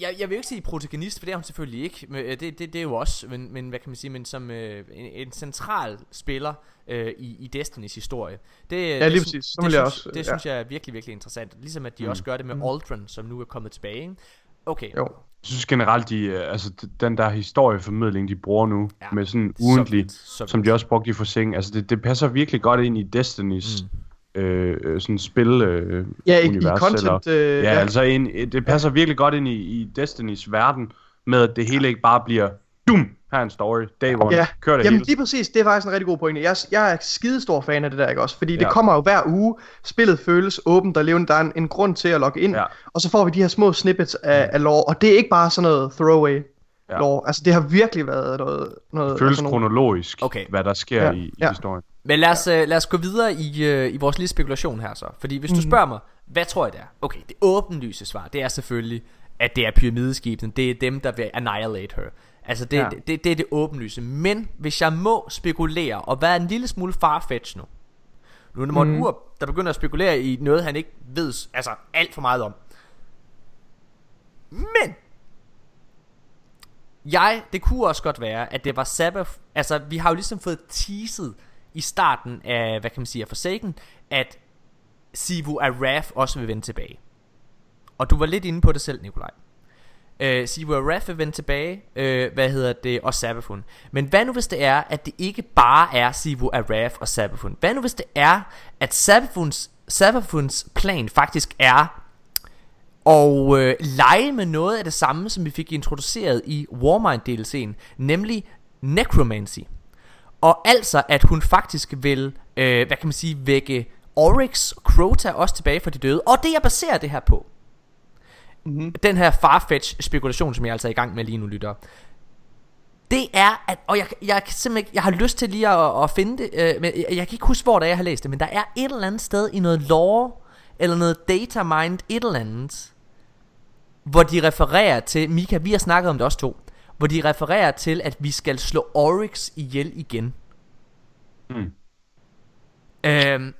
jeg, jeg vil ikke sige protagonist, for det er hun selvfølgelig ikke, men, øh, det, det, det er jo også, men, men hvad kan man sige, men som øh, en, en central spiller øh, i, i Destinys historie. Det, Ja, det, lige sy- præcis. Det, jeg synes, også, det ja. synes jeg er virkelig, virkelig interessant. Ligesom at de mm. også gør det med Aldrin, som nu er kommet tilbage. Okay, Jo. Jeg synes generelt, de, øh, altså den der historieformidling, de bruger nu, Ja, med sådan så ugentlig, så som de også brugte i Forsing, altså det, det passer virkelig godt ind i Destinys mm. øh, øh, sådan spil øh, Ja, i, i univers, content, øh, ja, ja, altså en, det passer virkelig godt ind i, i Destinys verden, med at det hele ikke bare bliver, dum, Her er en story. Day one. Ja, Kør det jamen hele. lige præcis, det er faktisk en rigtig god pointe. Jeg, jeg er skidestor fan af det der, ikke også? Fordi det Ja. kommer jo hver uge, spillet føles åbent og levende, der er en, en grund til at logge ind, Ja. og så får vi de her små snippets af, af lore, og det er ikke bare sådan noget throwaway Ja. lore, altså det har virkelig været noget... noget Det føles altså nogle- kronologisk, Okay. hvad der sker Ja, i, i ja. historien. Men lad os, øh, lad os gå videre i, øh, i vores lille spekulation her så. Fordi hvis du spørger mig, hvad tror jeg det er? Okay, det åbenlyse svar, det er selvfølgelig, at det er pyramideskibene. Det er dem, der vil annihilate her. Altså det, Ja. det, det, det er det åbenlyse. Men hvis jeg må spekulere, og være en lille smule farfetch nu. Nu er det Morten mm. Ur, der begynder at spekulere i noget, han ikke ved altså alt for meget om. Men jeg, det kunne også godt være, at det var Sabbath, altså vi har jo ligesom fået teaset i starten af, hvad kan man sige, af Forsaken, at Sivu Araf også vil vende tilbage. Og du var lidt inde på det selv, Nikolaj. Øh, Sivu Araf vil vende tilbage, øh, hvad hedder det, og Sabafun. Men hvad nu hvis det er, at det ikke bare er Sivu Araf og Sabafun? Hvad nu hvis det er, at Sabafuns, Sabafuns plan faktisk er og øh, lege med noget af det samme, som vi fik introduceret i Warmind DLC'en, nemlig Necromancy. Og altså, at hun faktisk vil, øh, hvad kan man sige, vække Oryx Crota også tilbage fra de døde. Og det jeg baserer det her på, mm-hmm. den her farfetch spekulation, som jeg altså er i gang med lige nu, lytter, det er, at, og jeg, jeg simpelthen ikke, jeg har lyst til lige at, at finde det, øh, men jeg, jeg kan ikke huske, hvor det er, jeg har læst det, men der er et eller andet sted i noget lore, eller noget data mind, et eller andet, hvor de refererer til, Mika, vi har snakket om det også to, hvor de refererer til, at vi skal slå Oryx ihjel igen. Mm. Øhm,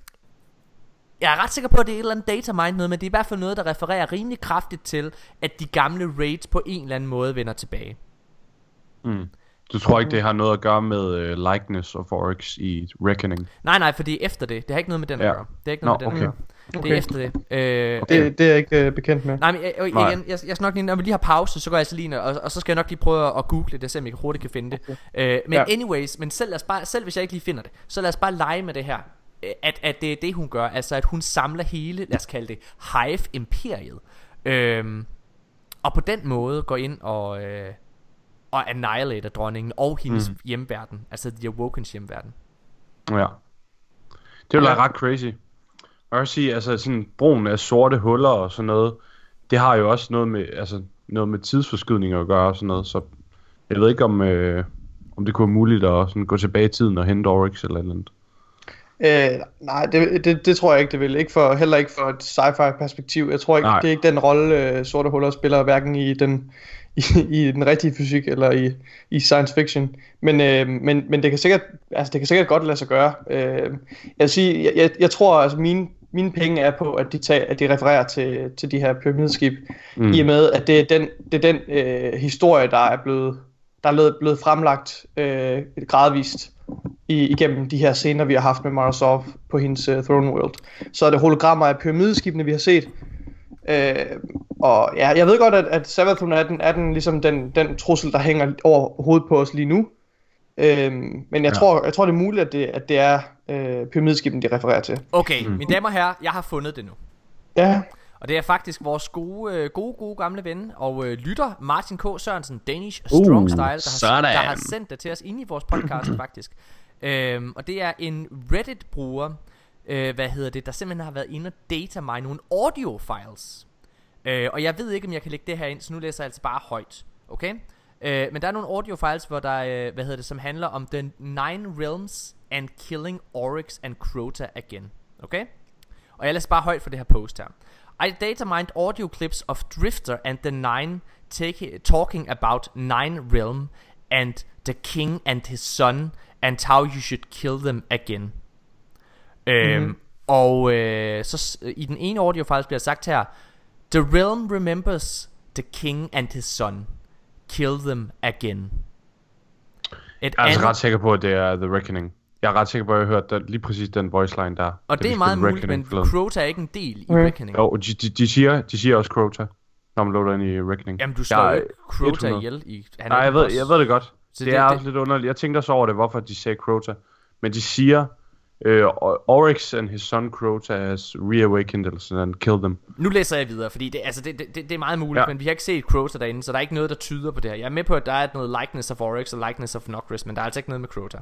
jeg er ret sikker på, at det er et eller andet data mind noget, men det er i hvert fald noget, der refererer rimelig kraftigt til, at de gamle raids på en eller anden måde vender tilbage. Mm. Du tror ikke, det har noget at gøre med uh, likeness of Oryx i Reckoning? Nej, nej, for det er efter det. Det har ikke noget med den at Ja. gøre. Det er ikke Nå, noget med den okay. at gøre. Det er Okay. efter det. Øh, Det, det er jeg ikke øh, bekendt med. Nej, men jeg, Nej. igen, jeg, jeg skal nok lige, når vi lige har pause, så går jeg altså lige og, og så skal jeg nok lige prøve at, at google det, så jeg hurtigt kan finde det. Okay. Øh, men Ja. anyways, men selv, lad os bare, selv hvis jeg ikke lige finder det, så lad os bare lege med det her. Øh, At, at det er det, hun gør. Altså, at hun samler hele, lad os kalde det, Hive-imperiet. Øhm, og på den måde går ind og, øh, og annihilater dronningen og hendes mm. hjemverden. Altså, The Awokens hjemverden. Ja. Det ville Ja. ret crazy. Og jeg vil sige, altså sådan brugen af sorte huller og sådan noget, det har jo også noget med, altså, noget med tidsforskydning at gøre og sådan noget, så jeg ved ikke om, øh, om det kunne være muligt at sådan gå tilbage i tiden og hente Oryx eller andet. Øh, nej, det, det, det tror jeg ikke, det vil. Ikke for, heller ikke for et sci-fi perspektiv. Jeg tror ikke, Nej. det er ikke den rolle, øh, sorte huller spiller, hverken i den, i, i den rigtige fysik eller i, i science fiction. Men, øh, men, men det, kan sikkert, altså, det kan sikkert godt lade sig gøre. Øh, jeg vil sige, jeg, jeg, jeg tror, altså mine, mine penge er på, at de, tager, at de refererer til, til de her pyramideskib, mm. i og med, at det er den, det er den øh, historie, der er blevet, der er blevet, blevet fremlagt øh, gradvist i, igennem de her scener, vi har haft med Marasov på hendes uh, Throne World. Så er det hologrammer af pyramideskibene, vi har set. Øh, og ja, jeg ved godt, at, at Savathun er den, er den, ligesom den, den trussel, der hænger over hovedet på os lige nu. Øh, men jeg, Ja. tror, jeg tror, det er muligt, at det, at det er øh, pyramideskibene, de refererer til. Okay, mm. mine damer og herrer, jeg har fundet det nu. Ja, Og det er faktisk vores gode, øh, gode, gode gamle ven og øh, lytter, Martin K. Sørensen, Danish Uh, Strong Style, der har, sådan. der har sendt det til os inde i vores podcast faktisk. Øhm, og det er en Reddit-bruger, øh, hvad hedder det, der simpelthen har været inde og data mig nogle audio files. Øh, og jeg ved ikke, om jeg kan lægge det her ind, så nu læser jeg altså bare højt. Okay? Øh, men der er nogle audio files, hvor der, øh, hvad hedder det, som handler om The Nine Realms and Killing Oryx and Crota again. Okay? Og jeg læser bare højt for det her post her. I data mined audio clips of Drifter and the Nine take, talking about Nine Realm and the King and his son and how you should kill them again. Øhm, og øh, så s- i den ene audio file bliver sagt her, The realm remembers the king and his son. Kill them again. Et Jeg er altså andet- ret sikker på, at det er The Reckoning. Jeg er ret sikker på, at jeg har hørt den, lige præcis den voice line der. og det er meget muligt, Reckoning men. Crota er ikke en del i Okay. Reckoning. Jo, de, de, de, siger, de siger også Crota, når man loader ind i Reckoning. Jamen du slår Jeg jo ikke Crota 100. ihjel i... Han er Nej, jeg ved, jeg ved det godt. Så det, det- er det- også lidt underligt. Jeg tænkte også over det, hvorfor de sagde Crota. Men de siger, Uh, Oryx and his son Crota has reawakened eller and killed them. Nu læser jeg videre, fordi det, altså det, det, det er meget muligt, ja. Ja. men vi har ikke set Crota derinde, så der er ikke noget, der tyder på det her. Jeg er med på, at der er noget likeness of Oryx og likeness of Nocris, men der er altså ikke noget med Crota.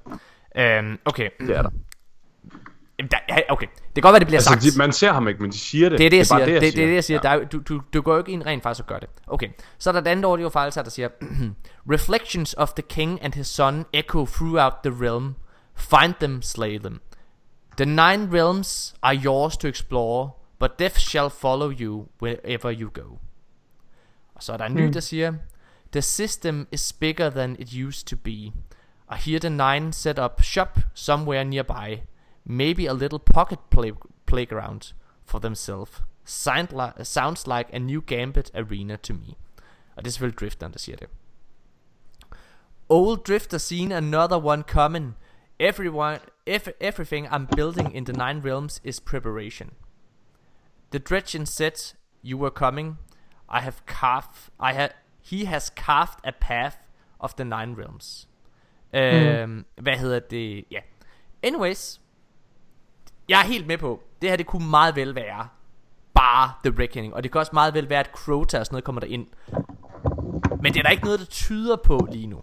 Øhm, okay. Det er der. Jamen, der okay. Det kan godt være, det bliver Altså, sagt. de, man ser ham ikke, men de siger det. Det er det, jeg siger. Det, det, siger. er det, jeg siger. Ja. Der er, du, du, du går jo ikke ind rent faktisk og gør det. Okay. Så er der et andet audio file, her, der siger, Reflections of the king and his son echo throughout the realm. Find them, slay them. The nine realms are yours to explore, but death shall follow you wherever you go. Og så er der en ny, der siger, The system is bigger than it used to be. I hear the nine set up shop somewhere nearby. Maybe a little pocket play- playground for themselves. Sound li- sounds like a new Gambit arena to me. Og det er selvfølgelig Drifteren, der siger det. Old Drifter seen another one coming. Everyone, ev- everything I'm building in the Nine Realms is preparation. The Dredgen said you were coming. I have carved. I have. He has carved a path of the Nine Realms. Øhm, hvad hedder det? Ja. Anyways. Jeg er helt med på. Det her det kunne meget vel være bare The Reckoning. Og det kan også meget vel være, at Crota og sådan noget kommer der ind. Men det er der ikke noget, der tyder på lige nu.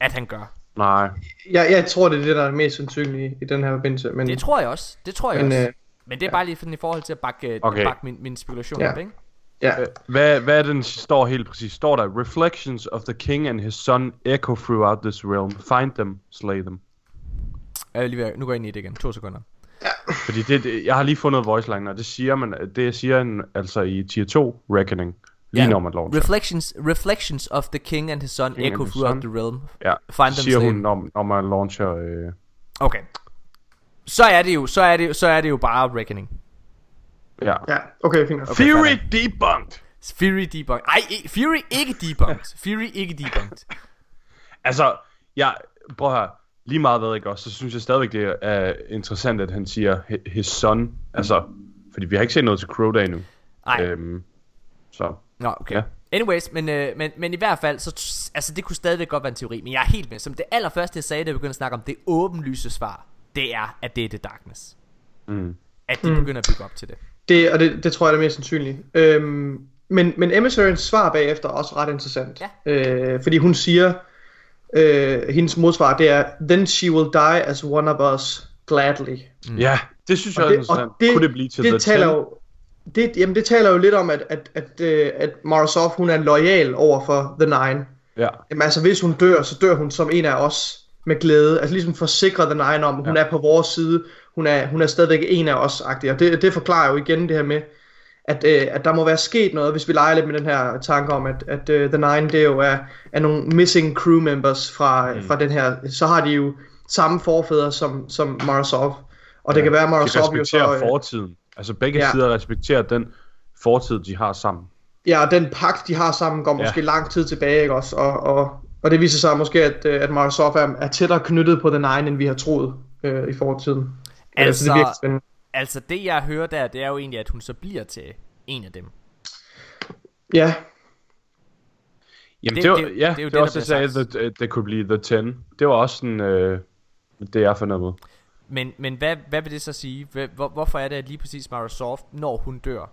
At han gør. Nej. Jeg, jeg tror, det er det, der er mest sandsynligt i den her forbindelse. Men, Det tror jeg også. Det tror jeg Men, også. øh, Men det er bare lige sådan i forhold til at bakke. Okay. bakke min, min spekulation Ja. op, ikke? Ja. Øh, Hvad, hvad er den står helt præcis? Står der, Reflections of the king and his son echo throughout this realm. Find them, slay them. Jeg lige være, nu går jeg ind i det igen. To sekunder. Fordi det, det, jeg har lige fundet voice line, og det siger man, det siger en, altså i tier 2 Reckoning. Lige Ja. når man launcher. Reflections, reflections of the king and his son King echo his throughout son. the realm. Ja, Find them, siger slay hun, them. når, når man launcher... Øh, Okay. Så er det jo, så er det, så er det jo bare Reckoning. Ja. ja, okay, fint. Okay. Fury debunked! Fury debunked. Ej, i- Fury ikke debunked. Fury ikke debunked. Altså, jeg, prøv her. Lige meget hvad, ikke også, så synes jeg stadigvæk, det er interessant, at han siger hi- his son. Altså, fordi vi har ikke set noget til Crowder endnu. Nej. Øhm, så, Nå, okay. Ja. Anyways, men, øh, men, men i hvert fald, så, altså det kunne stadigvæk godt være en teori, men jeg er helt med. Som det allerførste, jeg sagde, da jeg begyndte at snakke om det åbenlyse svar, det er, at det er The Darkness. mm. At de mm. begynder at bygge op til det. Det, og det, det tror jeg er det mest sandsynlige. Øhm, men, men Emissaryens svar bagefter er også ret interessant. Ja. Øh, fordi hun siger, øh, hendes modsvar, det er, Then she will die as one of us, gladly. Mm. Ja, det synes jeg Og er det, interessant. og det, Kunne det blive til det The taler 10? jo, det, jamen det taler jo lidt om, at, at, at, øh, at Marasov, hun er lojal over for The Nine. Ja. Jamen altså, hvis hun dør, så dør hun som en af os med glæde. Altså ligesom forsikre The Nine om, at hun Ja. er på vores side. Hun er, hun er stadigvæk en af os, -agtig. Og det, det forklarer jo igen det her med, at, øh, at der må være sket noget, hvis vi leger lidt med den her tanke om, at, at uh, The Nine, det jo er, er nogle missing crew members fra, mm. fra den her, så har de jo samme forfædre som, som Marasov. Og det kan være, at Marasov jo så... Øh, fortiden. Altså begge Ja. sider respekterer den fortid, de har sammen. Ja, og den pagt, de har sammen, går Ja. måske lang tid tilbage, ikke også? Og, og, og det viser sig måske, at, øh, at Marasov er, er tættere knyttet på The Nine, end vi har troet øh, i fortiden. Altså- så det er virkelig spændende. Altså det jeg hører der, det er jo egentlig, at hun så bliver til en af dem. Ja, Jamen Det- det, var, det- ja, det det, er det det, var også, jeg sagde, at det kunne blive The 10. Det var også sådan, øh, det jeg fornemmede. Men, men hvad, hvad vil det så sige? Hvor, hvor, hvorfor er det, at lige præcis Mara Soft, når hun dør,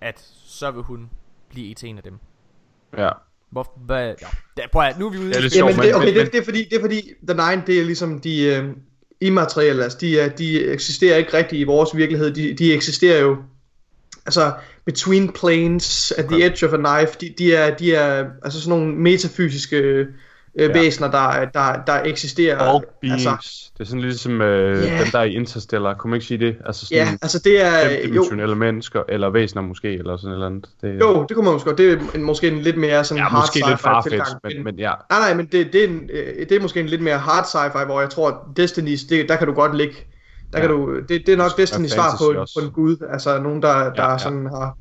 at så vil hun blive til en af dem? Ja. Hvor, hvad, ja. Der, prøv at, nu er vi ude Det er sjovt, Jamen, men- det, okay, men- det, det, er fordi, det er fordi, The Nine, det er ligesom de øh, immaterielle, altså de, er, de eksisterer ikke rigtigt i vores virkelighed, de, de eksisterer jo, altså between planes, at the edge of a knife, de, de, er, de er altså sådan nogle metafysiske øh, Ja. væsener, der, der, der eksisterer. All beings. Altså, Det er sådan ligesom øh, Ja. dem der er i Interstellar. Kunne man ikke sige det? Altså sådan ja, altså det er, jo, femdimensionelle mennesker, eller væsener måske, eller sådan eller andet. Det, jo, det kunne man måske godt, det er en, måske en lidt mere sådan ja, hard måske lidt tilgang, men, men ja. Nej, nej, men det, det, er en, øh, det er måske en lidt mere hard sci-fi, hvor jeg tror, at Destiny's, det, der kan du godt ligge. Der Ja. kan du, det, det er nok Destiny's svar på, også. på en gud. Altså nogen, der, der Ja, ja. sådan har,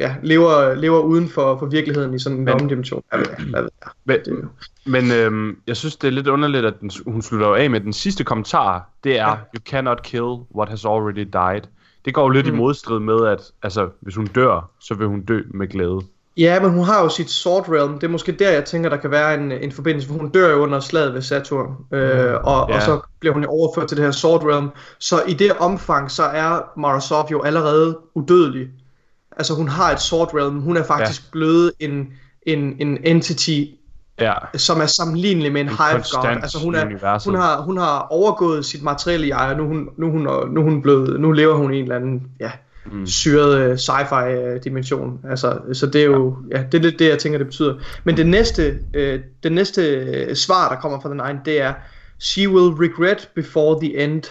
ja, lever, lever uden for, for virkeligheden i sådan en Men- omdimension. Jeg ved, jeg ved, jeg. Men, Det er jo- men øhm, jeg synes, det er lidt underligt, at den, hun slutter af med den sidste kommentar. Det er, Ja. you cannot kill what has already died. Det går jo lidt mm. i modstrid med, at altså, hvis hun dør, så vil hun dø med glæde. Ja, men hun har jo sit Sword Realm. Det er måske der, jeg tænker, der kan være en, en forbindelse, for hun dør jo under slaget ved Saturn, øh, og, Ja. og så bliver hun overført til det her Sword Realm. Så i det omfang, så er Marasov jo allerede udødelig. Altså hun har et Sword Realm. Hun er faktisk ja. blevet en, en, en entity, Ja, som er sammenlignelig med en, En Hive God. Altså hun, er, hun, har, hun har overgået sit materielle jeg, og nu, hun, nu, hun, nu, hun blevet, nu lever hun i en eller anden ja, mm. syret øh, sci-fi øh, dimension. Altså, så det er jo ja, det er lidt det, jeg tænker, det betyder. Men det næste, øh, det næste svar, der kommer fra den egen, det er She will regret before the end.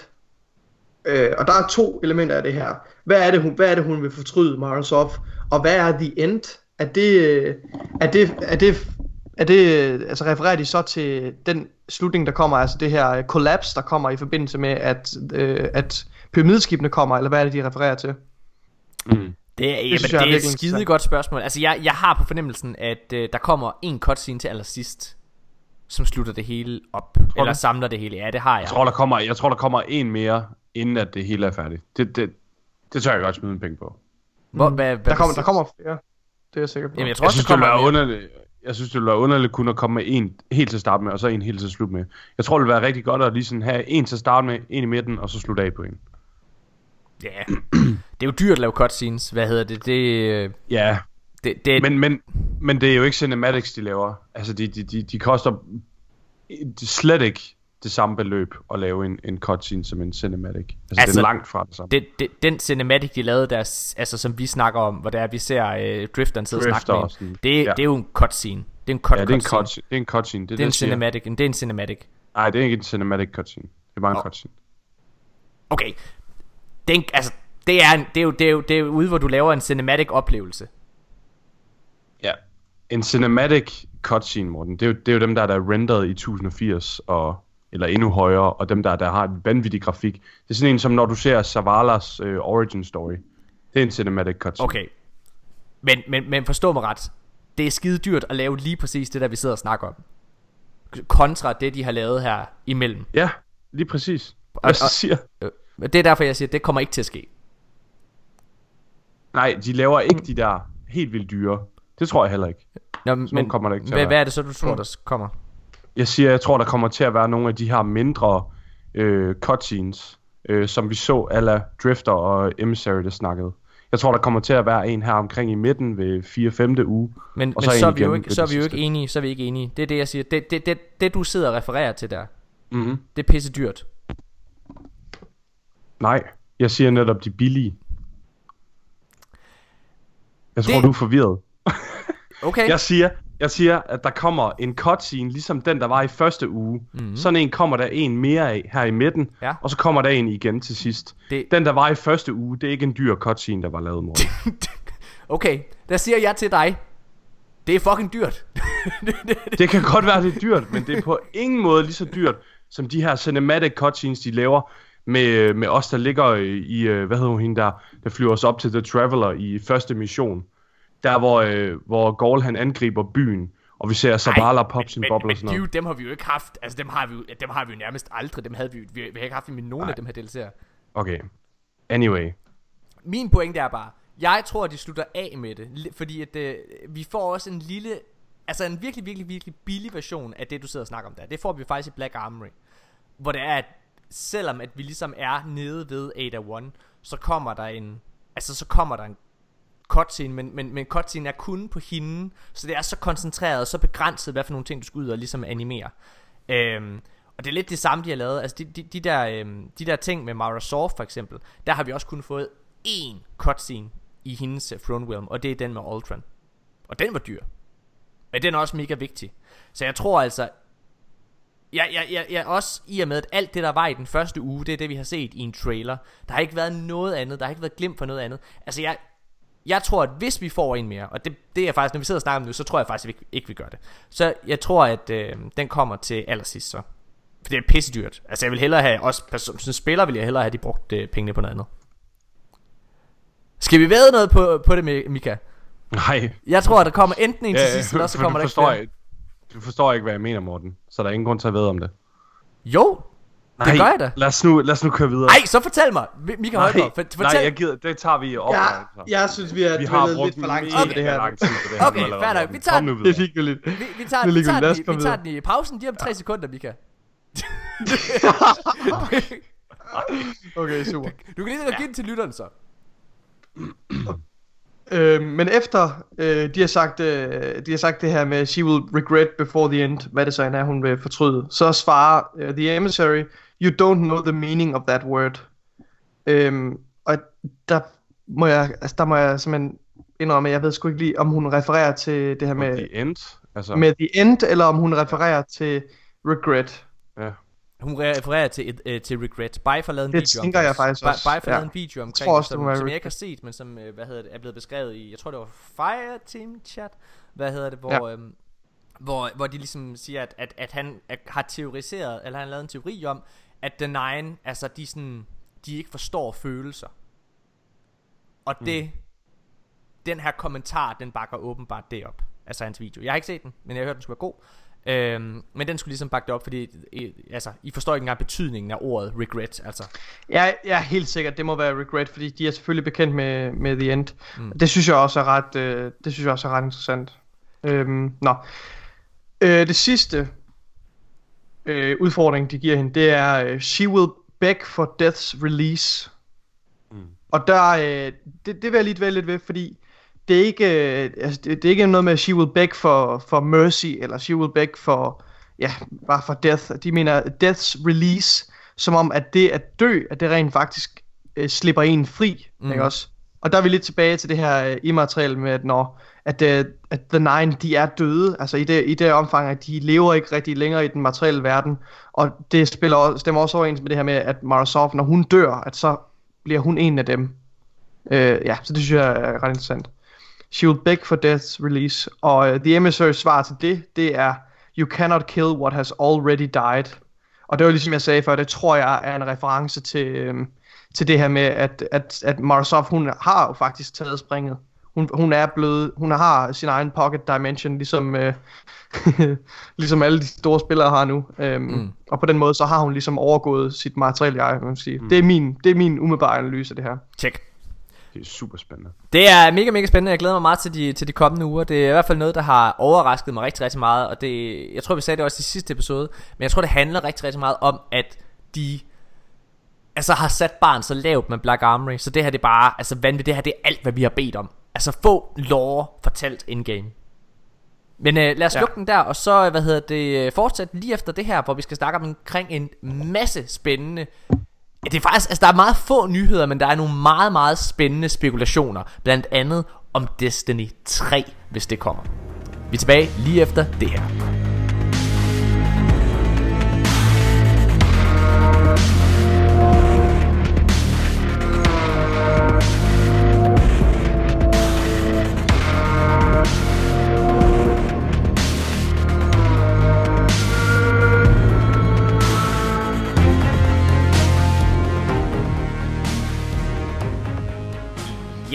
Øh, og der er to elementer af det her. Hvad er det, hun, hvad er det, hun vil fortryde, Marasov? Og hvad er the end? Er det, øh, er det, er det, er det, øh, altså refererer de så til den slutning, der kommer, altså det her øh, kollaps, der kommer i forbindelse med, at, øh, at pyramideskibene kommer, eller hvad er det, de refererer til? mm. Det er, jamen, synes jeg er det er et skide godt spørgsmål. Altså, jeg, jeg har på fornemmelsen, at øh, der kommer en cutscene til allersidst, som slutter det hele op. Eller du? samler det hele. Ja, det har jeg. jeg, tror, der kommer, jeg tror, der kommer en mere, inden at det hele er færdigt. Det, det, det tør jeg godt smide en penge på. Hvor, hvad, hvad Der kommer, der kommer flere, det er jeg sikker på. Jamen, jeg tror Jeg synes, det kommer underligt. Jeg synes, det ville være underligt kun at komme med en helt til at starte med, og så en helt til at slutte med. Jeg tror, det ville være rigtig godt at lige sådan have en til at starte med, en i midten, og så slutte af på en. Ja. det er jo dyrt at lave cutscenes. Hvad hedder det? Det, øh, Ja, det, det men, men, men det er jo ikke cinematics, de laver. Altså, de, de, de, de koster slet ikke det samme beløb at lave en, en cutscene som en cinematic. Altså, altså Altså, det er langt fra det samme. det, det, den cinematic, de lavede der, altså som vi snakker om, hvor det er, vi ser øh, Drifteren sidde og Drifter snakke med og hende, sådan. det, Ja. det er jo en cutscene. Det er en cut ja, det er en, cutscene. cut, det er en cutscene. Det er, Det er en cinematic. Det er en cinematic. Nej, det er ikke en cinematic cutscene. Det er bare en Nå. cutscene. Okay. Det er, en, altså, det er, en, det, er jo, det, er jo, det er jo ude, hvor du laver en cinematic oplevelse. Ja. En cinematic cutscene, Morten, det er, jo, det er jo dem, der, der er renderet i 1080 og eller endnu højere, og dem, der, der har en vanvittig grafik. Det er sådan en, som når du ser Savalas øh, origin story. Det er en cinematic cutscene. Okay. Men, men, men forstå mig ret. Det er skide dyrt at lave lige præcis det, der vi sidder og snakker om. Kontra det, de har lavet her imellem. Ja, lige præcis. Og- Hvad og- siger? Øh, Det er derfor, jeg siger, at det kommer ikke til at ske. Nej, de laver ikke de der helt vildt dyre. Det tror jeg heller ikke. Nå, men kommer det ikke til at hvad, hvad er det så, du tror, der kommer? Jeg siger, jeg tror, der kommer til at være nogle af de her mindre øh, cutscenes, øh, som vi så ala Drifter og Emissary, der snakkede. Jeg tror, der kommer til at være en her omkring i midten ved 4. 5. uge. Men, Og men så så, en er vi jo ikke, så er vi jo ikke enige, så er vi ikke enige. Det er det, jeg siger. Det, det, det, det du sidder og refererer til der, Mm-hmm. det er pisse dyrt. Nej, jeg siger netop de billige. Jeg tror, Det- du er forvirret. Okay. Jeg siger, jeg siger, at der kommer en cutscene, ligesom den, der var i første uge. Mm-hmm. Sådan en kommer der en mere af her i midten. Ja. og så kommer der en igen til sidst. Det- Den, der var i første uge, det er ikke en dyr cutscene, der var lavet, mor. Okay, der siger jeg til dig. Det er fucking dyrt. det kan godt være, det er dyrt, men det er på ingen måde lige så dyrt, som de her cinematic cutscenes, de laver med, med os, der ligger i, i, øh, hvad hedder hun hende der, der flyver os op til The Traveler i første mission. Der, hvor, øh, hvor Gaul han angriber byen, og vi ser Zavala poppe sin men, boble men, og sådan men noget. dude, dem har vi jo ikke haft. Altså, dem har vi dem har vi jo nærmest aldrig. Dem havde vi, vi, vi har ikke haft i nogen af dem her DLC'er. Okay. Anyway. Min pointe er bare, jeg tror, at de slutter af med det, fordi at, øh, vi får også en lille, altså en virkelig, virkelig, virkelig billig version af det, du sidder og snakker om der. Det får vi faktisk i Black Armory, hvor det er, at selvom at vi ligesom er nede ved Ada 1, så kommer der en, altså så kommer der en cutscene, men, men, men cutscene er kun på hende, så det er så koncentreret og så begrænset, hvad for nogle ting, du skal ud og ligesom animere. Øhm, og det er lidt det samme, de har lavet. Altså, de, de, de, der, øhm, de der ting med Mara Sof for eksempel, der har vi også kun fået én cutscene i hendes øh, Throne Realm, og det er den med Ultron. Og den var dyr. Men den er også mega vigtig. Så jeg tror altså, jeg, jeg, jeg, jeg også i og med, at alt det, der var i den første uge, det er det, vi har set i en trailer. Der har ikke været noget andet, der har ikke været glimt for noget andet. Altså, jeg, jeg tror, at hvis vi får en mere, og det, det er faktisk, når vi sidder og snakker om nu, så tror jeg faktisk, ikke, ikke vi gør det. Så jeg tror, at øh, den kommer til allersidst så. For det er pisse dyrt. Altså, jeg vil hellere have, også person, som spiller, vil jeg hellere have, de brugt øh, pengene på noget andet. Skal vi væde noget på, på det, Mika? Nej. Jeg tror, at der kommer enten en til sidst, eller så kommer du der ikke forstår, flere. ikke, du forstår ikke, hvad jeg mener, Morten. Så der er ingen grund til at vide om det. Jo, Nej, gør jeg da. Lad os nu, lad os nu køre videre. Nej, så fortæl mig, Mi- Michael nej, Højgaard, for, fortæl. nej, jeg gider, det tager vi op. Ja, jeg synes, vi har, vi har brugt lidt for lang tid med det her. lang tid på det her. Okay, fair nok. Vi tager nu Det videre. fik vi lidt. Vi, vi, tager, Det er vi, tager den, i, vi tager den i pausen lige om tre sekunder, Mika. Okay, super. Du kan lige så godt give den til lytteren så. Øh, men efter øh, de har sagt øh, de har sagt det her med she will regret before the end, hvad det så end er hun vil fortryde, så svarer øh, the emissary, you don't know the meaning of that word. Øhm, og der må jeg altså der må jeg simpelthen indrømme, at jeg ved sgu ikke lige om hun refererer til det her med The end. Altså, med the end eller om hun refererer til regret. ja. Hun refererer til, et, øh, til Regret. Bare for lavet en Det video tænker jeg det. faktisk Bare, også, bare for ja. lavet en video omkring også, det som, som jeg ikke har set, men som øh, hvad hedder det, er blevet beskrevet i, jeg tror det var Fire Team Chat, hvad hedder det, hvor, ja. øhm, hvor, hvor de ligesom siger, at, at, at han at, har teoriseret, eller han har lavet en teori om, at The Nine, altså de sådan, de ikke forstår følelser. Og det, mm. den her kommentar, den bakker åbenbart det op. Altså hans video. Jeg har ikke set den, men jeg har hørt, den skulle være god. Øhm, men den skulle ligesom bakke det op, fordi øh, altså, I forstår ikke engang betydningen af ordet regret. Altså. Jeg er helt sikker, det må være regret, fordi de er selvfølgelig bekendt med, med The End. Mm. Det synes jeg også er ret, øh, det synes jeg også er ret interessant. Øhm, nå. Øh, det sidste øh, udfordring, de giver hende, det er, øh, she will beg for death's release. Mm. Og der, øh, det, det vil jeg lige dvæle lidt ved, fordi det er ikke, øh, altså, det, det er ikke noget med, at she will beg for, for mercy, eller she will beg for, ja, bare for death. De mener death's release, som om, at det at dø, at det rent faktisk øh, slipper en fri, mm. ikke også? Og der er vi lidt tilbage til det her øh, immaterielle med, at når at, øh, at The Nine, de er døde, altså i det, i det omfang, at de lever ikke rigtig længere i den materielle verden, og det spiller, også- stemmer også overens med det her med, at Mara Soft, når hun dør, at så bliver hun en af dem. Øh, ja, så det synes jeg er ret interessant. She will beg for death's release. Og uh, The Emissary's svar til det, det er, You cannot kill what has already died. Og det var ligesom jeg sagde før, det tror jeg er en reference til, øhm, til det her med, at, at, at Marsoff, hun har jo faktisk taget springet. Hun, hun er blevet, hun har sin egen pocket dimension, ligesom, øh, ligesom alle de store spillere har nu. Øhm, mm. Og på den måde, så har hun ligesom overgået sit materielle jeg, man sige. Mm. Det, er min, det er min umiddelbare analyse af det her. Check. Det er super spændende. Det er mega, mega spændende. Jeg glæder mig meget til de, til de kommende uger. Det er i hvert fald noget, der har overrasket mig rigtig, rigtig meget. Og det, jeg tror, vi sagde det også i sidste episode. Men jeg tror, det handler rigtig, rigtig meget om, at de altså har sat barn så lavt med Black Armory. Så det her det er bare, altså vanvittigt. Det her det er alt, hvad vi har bedt om. Altså få lore fortalt in-game. Men øh, lad os Ja. lukke den der, og så, hvad hedder det, fortsætte lige efter det her, hvor vi skal snakke omkring en masse spændende Ja, det er faktisk, altså der er meget få nyheder, men der er nogle meget, meget spændende spekulationer. Blandt andet om Destiny 3, hvis det kommer. Vi er tilbage lige efter det her.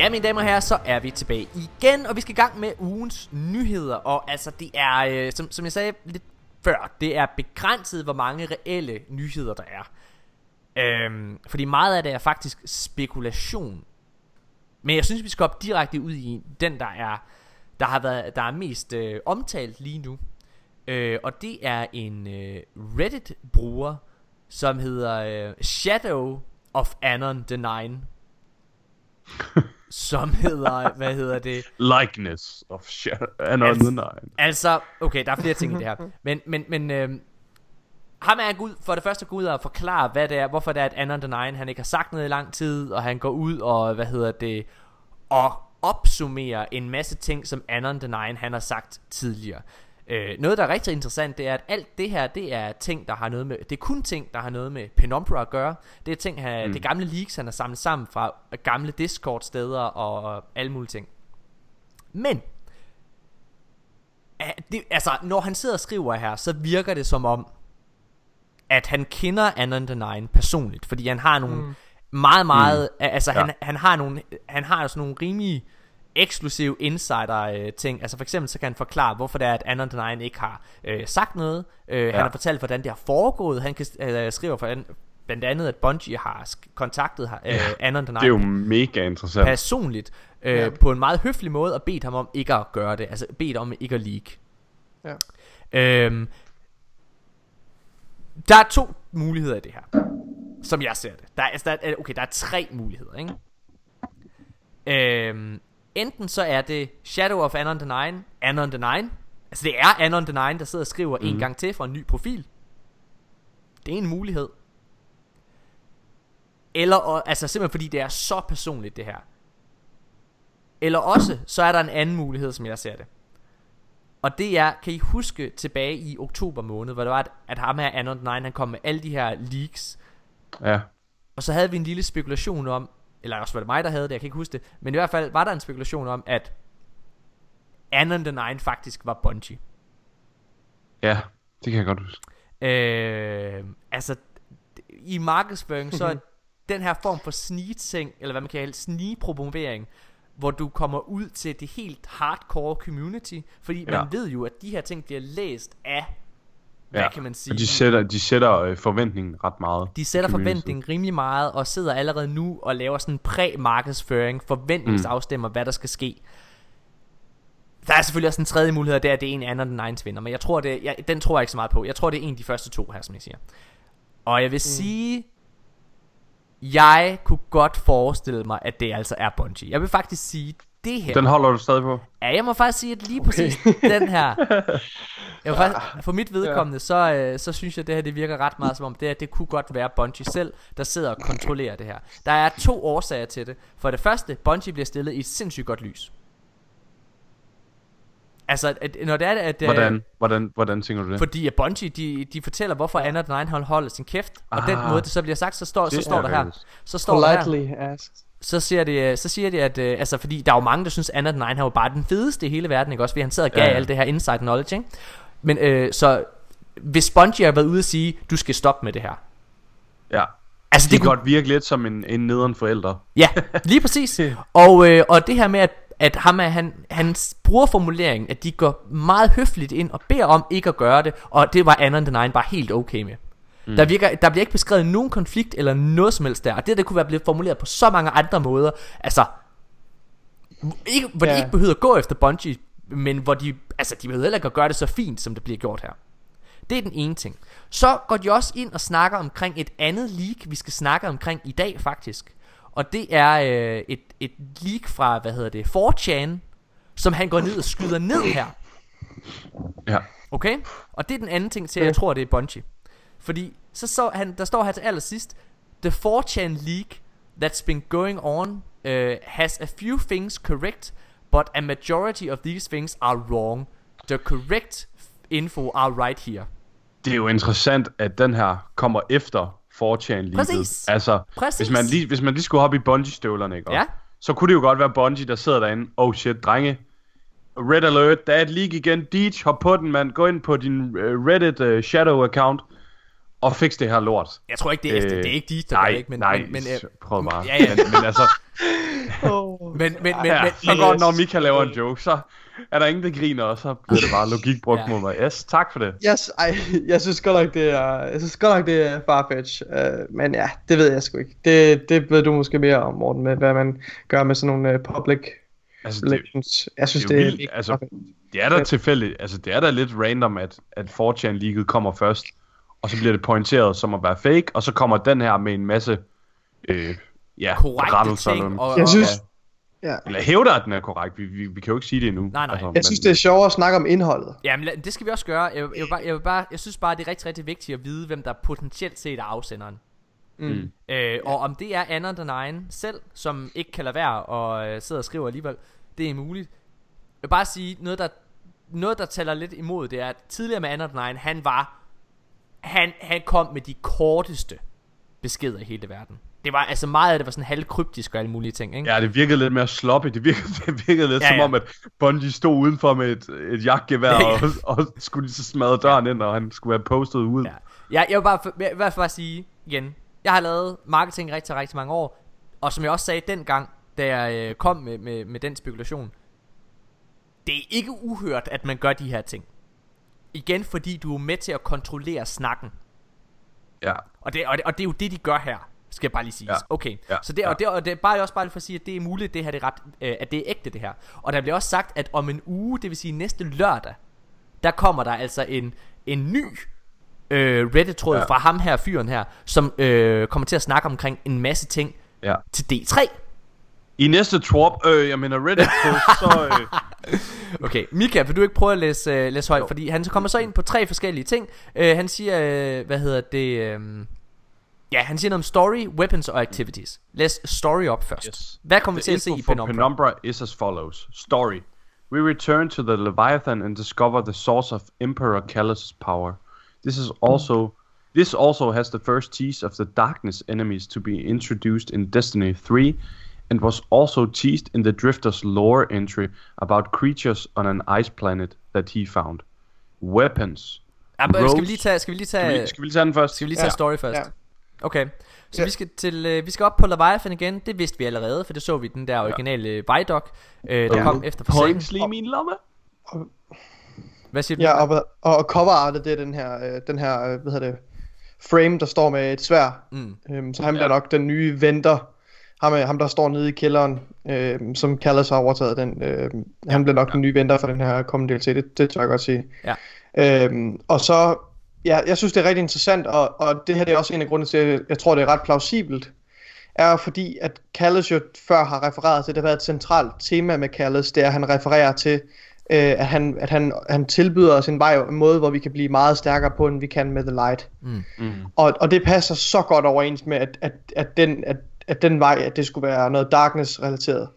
Ja, mine damer og herrer, så er vi tilbage igen, og vi skal i gang med ugens nyheder. Og altså, det er, øh, som, som jeg sagde lidt før, det er begrænset, hvor mange reelle nyheder der er. Øhm, fordi meget af det er faktisk spekulation. Men jeg synes, vi skal op direkte ud i den, der er, der har været, der er mest øh, omtalt lige nu. Øh, og det er en øh, Reddit-bruger, som hedder øh, Shadow of Anon the Nine. som hedder, hvad hedder det? Likeness of on the Nine. Altså, okay, der er flere ting i det her. Men, men, men øh, ham er Gud, for det første gå ud og forklare, hvad det er, hvorfor det er, at the Nine, han ikke har sagt noget i lang tid, og han går ud og, hvad hedder det, og opsummerer en masse ting, som Anon the Nine, han har sagt tidligere. Øh, noget, der er rigtig interessant, det er, at alt det her, det er ting, der har noget med, det er kun ting, der har noget med Penumbra at gøre. Det er ting, han, mm. det gamle leaks, han har samlet sammen fra gamle Discord-steder og alle mulige ting. Men, det, altså, når han sidder og skriver her, så virker det som om, at han kender Anon the Nine personligt, fordi han har nogle mm. meget, meget, mm. altså Ja. han, han har nogle, han har sådan nogle rimelig eksklusiv insider øh, ting. Altså for eksempel så kan han forklare, hvorfor det er, at Anon the Nine ikke har øh, sagt noget. Øh, ja. Han har fortalt, hvordan det har foregået. Han kan øh, skrive for blandt andet, at Bungie har kontaktet øh, Anon the Nine Det er jo mega interessant. personligt øh, Ja. på en meget høflig måde og bedt ham om ikke at gøre det. Altså bedt om ikke at leak. Ja. Øhm, der er to muligheder i det her, som jeg ser det. Der er, altså, der er, okay, der er tre muligheder, ikke? Øhm, enten så er det Shadow of Anon the Nine, Anon the Nine. Altså det er Anon the Nine, der sidder og skriver mm. en gang til for en ny profil. Det er en mulighed. Eller, altså simpelthen fordi det er så personligt det her. Eller også, så er der en anden mulighed, som jeg ser det. Og det er, kan I huske tilbage i oktober måned, hvor det var, at, at ham her, Anon 9, han kom med alle de her leaks. Ja. Og så havde vi en lille spekulation om, eller også var det mig, der havde det, jeg kan ikke huske det. Men i hvert fald var der en spekulation om, at Anon the 9 faktisk var Bungie. Ja, det kan jeg godt huske. Øh, altså, i markedsføring, så er den her form for sneak-ting, eller hvad man kan kalde sneak-promovering, hvor du kommer ud til det helt hardcore community, fordi man Ja. ved jo, at de her ting bliver læst af, hvad Ja. kan man sige, Og de sætter, de sætter øh, forventningen ret meget. de sætter forventningen rimelig meget, og sidder allerede nu og laver sådan en præ-markedsføring, forventningsafstemmer, mm. hvad der skal ske. Der er selvfølgelig også en tredje mulighed, og det er, at det er en anden end Nines vinder, men jeg tror, det, jeg, den tror jeg ikke så meget på. Jeg tror, det er en af de første to her, som jeg siger. Og jeg vil mm. sige, jeg kunne godt forestille mig, at det altså er Bungie. Jeg vil faktisk sige, det her... Den holder du stadig på? Ja, jeg må faktisk sige, at lige præcis den her... Jeg må faktisk, for mit vedkommende, så, øh, så synes jeg, at det her det virker ret meget som om, det, her, det kunne godt være Bungie selv, der sidder og kontrollerer det her. Der er to årsager til det. For det første, Bungie bliver stillet i et sindssygt godt lys. Altså, at, når det er, at... øh, Hvordan, hvordan, hvordan tænker du det? Fordi at Bungie, de, de fortæller, hvorfor Anna den egen holder sin kæft. Og den Ah. måde, det så bliver sagt, så står, så står er der her. Så står der her Politely asked. Så siger de, så siger de at øh, altså fordi der er jo mange der synes Anna den er jo bare den fedeste i hele verden, ikke også? Fordi han sad og gav Ja, alt det her inside knowledge, ikke? Men øh, så hvis Bungie har været ude at sige, du skal stoppe med det her. Ja. Altså Det det kunne, godt virke lidt som en, en nederen forælder. ja, lige præcis. Og øh, og det her med at at ham er, han, han bruger formuleringen, at de går meget høfligt ind og beder om ikke at gøre det, og det var Anna den egen bare helt okay med. Mm. Der, virker, der bliver ikke beskrevet nogen konflikt eller noget som helst der, og det der kunne være blevet formuleret på så mange andre måder, altså ikke, hvor de Ja. ikke behøver at gå efter Bungie, men hvor de, altså de behøver heller ikke at gøre det så fint, som det bliver gjort her. Det er den ene ting. Så går de også ind og snakker omkring et andet leak, vi skal snakke omkring i dag faktisk. Og det er øh, et, et leak fra, hvad hedder det, 4chan, som han går ned og skyder ned her. Ja. Okay? Og det er den anden ting til, at jeg tror, det er Bungie. Fordi så, så han, der står her til allersidst, The 4chan leak that's been going on uh, has a few things correct, but a majority of these things are wrong. The correct info are right here. Det er jo interessant, at den her kommer efter 4chan lige Præcis. Altså, Præcis. Hvis, man lige, hvis man lige skulle hoppe i bungee-støvlerne, ikke? Ja. Så kunne det jo godt være Bungie, der sidder derinde. Oh shit, drenge. Red alert, der er et leak igen. Deej, hop på den, mand. Gå ind på din uh, Reddit uh, Shadow-account og fix det her lort. Jeg tror ikke, det er, øh, det er ikke de, der nej, gør det, ikke, men, nej, men, men, øh, prøv bare. Ja, ja. Men, men altså, Oh. men, men, men, ja, men, så godt, når Mika laver en joke, så er der ingen, der griner, og så bliver det bare logik brugt Ja. mod mig. Yes, tak for det. Yes, ej, jeg synes godt nok, det er, jeg synes godt nok, det er farfetch. Uh, men ja, det ved jeg sgu ikke. Det, det ved du måske mere om, Morten, med hvad man gør med sådan nogle uh, public Altså, det, relations. Jeg synes, det er det, er vildt, altså. det er da tilfældigt. Altså, det er da lidt random, at, at 4chan leaget kommer først, og så bliver det pointeret som at være fake, og så kommer den her med en masse øh, ja, korrekte rettelser. ting. eller- Og, Jeg og, synes, og, ja. Eller hævder, at den er korrekt. Vi, vi, vi kan jo ikke sige det endnu. Altså, Nej, nej. Jeg synes, det er sjovere at snakke om indholdet. Ja, men lad- det skal vi også gøre. Jeg, jeg, vil bare, jeg, vil bare, jeg synes bare, det er rigtig, rigtig vigtigt at vide, hvem der potentielt set er afsenderen. Mm. Øh, og om det er Anna the Nine selv, som ikke kan lade være og øh, sidder og skriver alligevel, det er muligt. Jeg vil bare sige, noget der, noget der taler lidt imod, det er, at tidligere med Anna the Nine, han var, han, han kom med de korteste beskeder i hele verden. Det var altså meget af det var sådan halvkryptisk og alle mulige ting, ikke? Ja, det virkede lidt mere sloppy. Det virkede, det virkede lidt Ja, som ja. om, at Bungie stod udenfor med et, et jagtgevær, Ja, ja. og, og skulle lige så smadre døren ind, og han skulle være postet ud. Ja. Jeg, jeg vil bare, jeg vil bare sige igen, jeg har lavet marketing rigtig, rigtig mange år, og som jeg også sagde dengang, da jeg øh, kom med, med, med den spekulation. Det er ikke uhørt, at man gør de her ting. Igen fordi du er med til at kontrollere snakken. Ja. Og det, og det, og det er jo det, de gør her. Skal jeg bare lige sige. Ja. Okay. Ja. Så det, og det, og det er bare også bare for at sige, at det er muligt, det her det er ret, øh, at det er ægte det her. Og der bliver også sagt, at om en uge, det vil sige næste lørdag, der kommer der altså en, en ny øh, Reddit-tråd. Ja. fra ham her, fyren her, som øh, kommer til at snakke omkring en masse ting ja. til D3. I næste Twarp, øh, jeg mener Reddit post, så... Øh, Okay, Mika, vil du ikke prøve at læse, øh, læse højt? Fordi han kommer så ind på tre forskellige ting. Øh, han siger, øh, hvad hedder det... Øh, ja, han siger noget om story, weapons og activities. Læs story op først. Yes. Hvad kommer vi til at se i Penumbra? Penumbra is as follows. Story. We return to the Leviathan and discover the source of Emperor Callus' power. This is also this also has the first tease of the darkness enemies to be introduced in Destiny 3 and was also teased in the Drifter's lore entry about creatures on an ice planet that he found. Weapons. Ja, men skal vi lige tage, skal vi lige tage, Skal vi, skal vi lige tage den først? skal vi lige tage Ja, story først? ja. Okay. Så Ja. vi skal til øh, vi skal op på Leviathan igen. Det vidste vi allerede, for det så vi den der originale ja. Vidoc, øh, der Ja. kom efter. Points lige i min lomme. Hvad siger du? Ja, og, og cover artet, det er den her, øh, den her øh, hvad hedder det, frame, der står med et svær. Mm. Øhm, så han bliver nok den nye venter. Ham, er- ham der står nede i kælderen, øhm, som Callas har overtaget den. Øhm, han bliver nok den nye venter for den her kommende DLC, det, det tør jeg godt sige. Ja. Øhm, og så, ja, jeg synes det er rigtig interessant, og, og det her det er også en af grundene til, at jeg tror det er ret plausibelt, er fordi, at Callas jo før har refereret til, det har været et centralt tema med Callas, det er, at han refererer til, øh, at, han, at han, han tilbyder os en vej, en måde, hvor vi kan blive meget stærkere på, end vi kan med The Light. Mm. Mm. Og, og det passer så godt overens med, at, at, at, den, at, at den vej, at det skulle være noget darkness-relateret.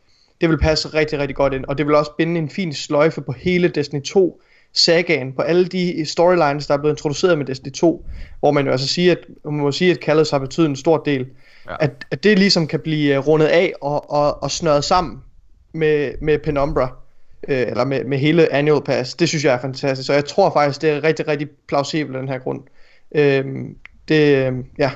Det vil passe rigtig, rigtig godt ind, og det vil også binde en fin sløjfe på hele Destiny 2 sagaen, på alle de storylines, der er blevet introduceret med Destiny 2, hvor man jo altså siger, at, man må sige, at Callas har betydet en stor del, Ja. at, at det ligesom kan blive øh, rundet af og, og, og snøret sammen med, med Penumbra, øh, eller med, med hele Annual Pass. Det synes jeg er fantastisk, så jeg tror faktisk, det er rigtig, rigtig plausibelt af den her grund. Øhm, det, øh, ja,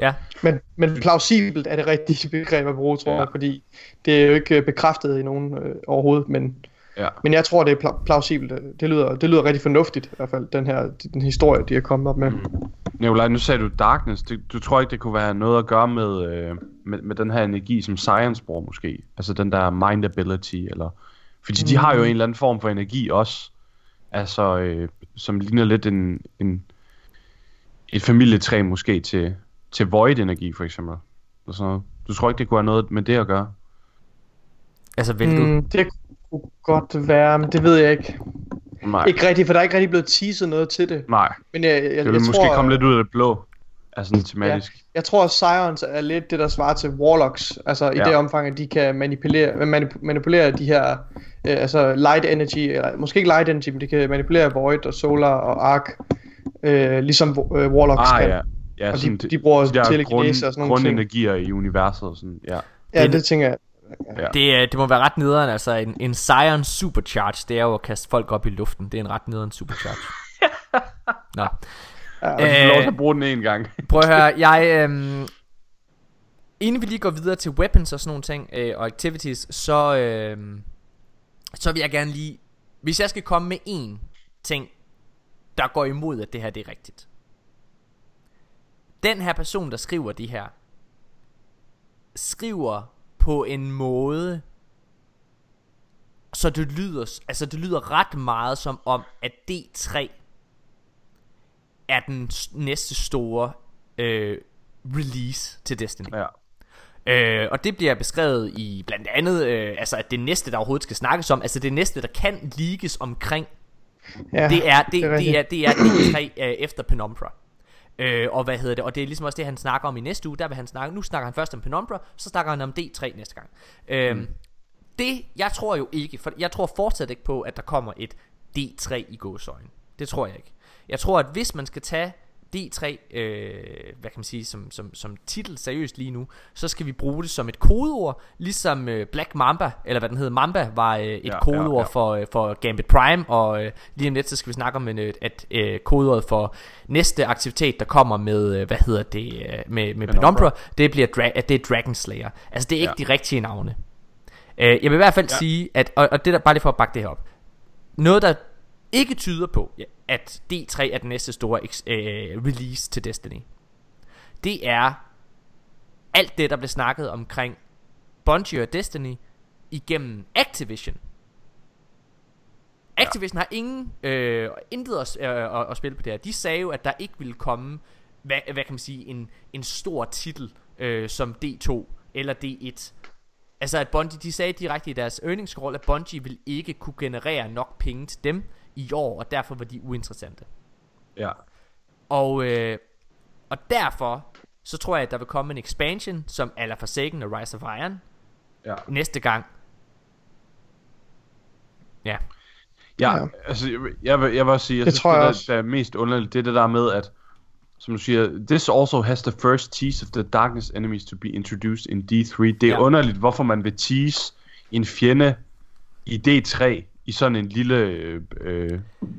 Ja. men, men plausibelt er det rigtige begreb at bruge, tror Ja. jeg, fordi det er jo ikke øh, bekræftet i nogen øh, overhovedet, men, Ja. men jeg tror, det er pla- plausibelt. Det lyder, det lyder rigtig fornuftigt, i hvert fald, den her den historie, de er kommet op med. Mm. Nikolaj, nu sagde du Darkness. Det, du tror ikke, det kunne være noget at gøre med, øh, med, med den her energi, som Science bruger måske? Altså den der mind ability, eller... Fordi de har jo en eller anden form for energi også. Altså, øh, som ligner lidt en, en, et familietræ måske til, til Void-energi, for eksempel. Eller sådan noget. Du tror ikke, det kunne have noget med det at gøre? Altså, vil du... Mm, det kunne godt være, men det ved jeg ikke. Nej. Ikke rigtigt, for der er ikke rigtig blevet teaset noget til det. Nej. Men jeg, jeg, Det vil jeg måske tror, komme lidt ud af det blå. Altså sådan tematisk. Jeg tror, at Scions er lidt det, der svarer til Warlocks. Altså i Ja. det omfang, at de kan manipulere, manip- manipulere de her, øh, altså light energy, eller måske ikke light energy, men de kan manipulere Void og Solar og Arc, øh, ligesom øh, Warlocks Ah, kan. ja. Ja, Og sådan de, de bruger de telekinese og sådan nogle ting. grundenergier i universet og sådan, ja. Ja, Det- det tænker jeg. ja. Det, er- det må være ret nederen, altså en, en Scion Supercharge, det er jo at kaste folk op i luften. Det er en ret nederen Supercharge. Nå. Ja, Og du får lov til Øh, at bruge den en gang. Prøv at høre, jeg... Øhm, inden vi lige går videre til weapons og sådan nogle ting, øh, og activities, så, øhm, så vil jeg gerne lige... Hvis jeg skal komme med én ting, der går imod, at det her det er rigtigt. Den her person, der skriver de her, skriver på en måde, så det lyder, altså det lyder ret meget som om, at D3 er den næste store øh, release til Destiny. Ja. Øh, og det bliver beskrevet i blandt andet, øh, altså at det næste, der overhovedet skal snakkes om, altså det næste, der kan leakes omkring, ja, det er det, det, rigtigt. det er det er D3 øh, efter Penumbra. Øh, og hvad hedder det? Og det er ligesom også det han snakker om i næste uge. Der vil han snakke. Nu snakker han først om Penumbra, så snakker han om D3 næste gang. Øh, mm. Det jeg tror jo ikke, for jeg tror fortsat ikke på, at der kommer et D3 i gåsøjne. Det tror jeg ikke. Jeg tror, at hvis man skal tage D3, øh, hvad kan man sige, som, som, som titel seriøst lige nu, så skal vi bruge det som et kodeord, ligesom øh, Black Mamba, eller hvad den hedder, Mamba var øh, et Ja, kodeord ja, ja, for, øh, for Gambit Prime, og øh, lige om lidt, så skal vi snakke om øh, at øh, kodeordet for næste aktivitet, der kommer med, øh, hvad hedder det, øh, med, med Penumbra. Det bliver dra- at det er Dragon Slayer. Altså det er ikke ja. de rigtige navne. Øh, jeg vil i hvert fald ja. sige, at, og, og det der, bare lige for at bakke det her op. Noget, der ikke tyder på, ja, at D3 er den næste store øh, release til Destiny. Det er alt det, der blev snakket omkring Bungie og Destiny igennem Activision. Activision har ingen øh, intet at, øh, at, at spille på det her. De sagde jo, at der ikke ville komme, hvad, hvad kan man sige, en, en stor titel øh, som D2 eller D1. Altså at Bungie, de sagde direkte i deres earnings scroll, at Bungie vil ikke kunne generere nok penge til dem i år, og derfor var de uinteressante. Ja. Og, øh, og derfor, så tror jeg, at der vil komme en expansion, som Ala Forsaken og Rise of Iron, Ja. næste gang. Ja. Ja, Ja. altså, jeg, jeg, vil, jeg vil også sige, jeg Det synes, tror det, jeg der, også. der er mest underligt, det er det der med, at, som du siger, this also has the first tease of the darkness enemies to be introduced in D3. Det er ja. underligt, hvorfor man vil tease en fjende i D3 i sådan en lille øh,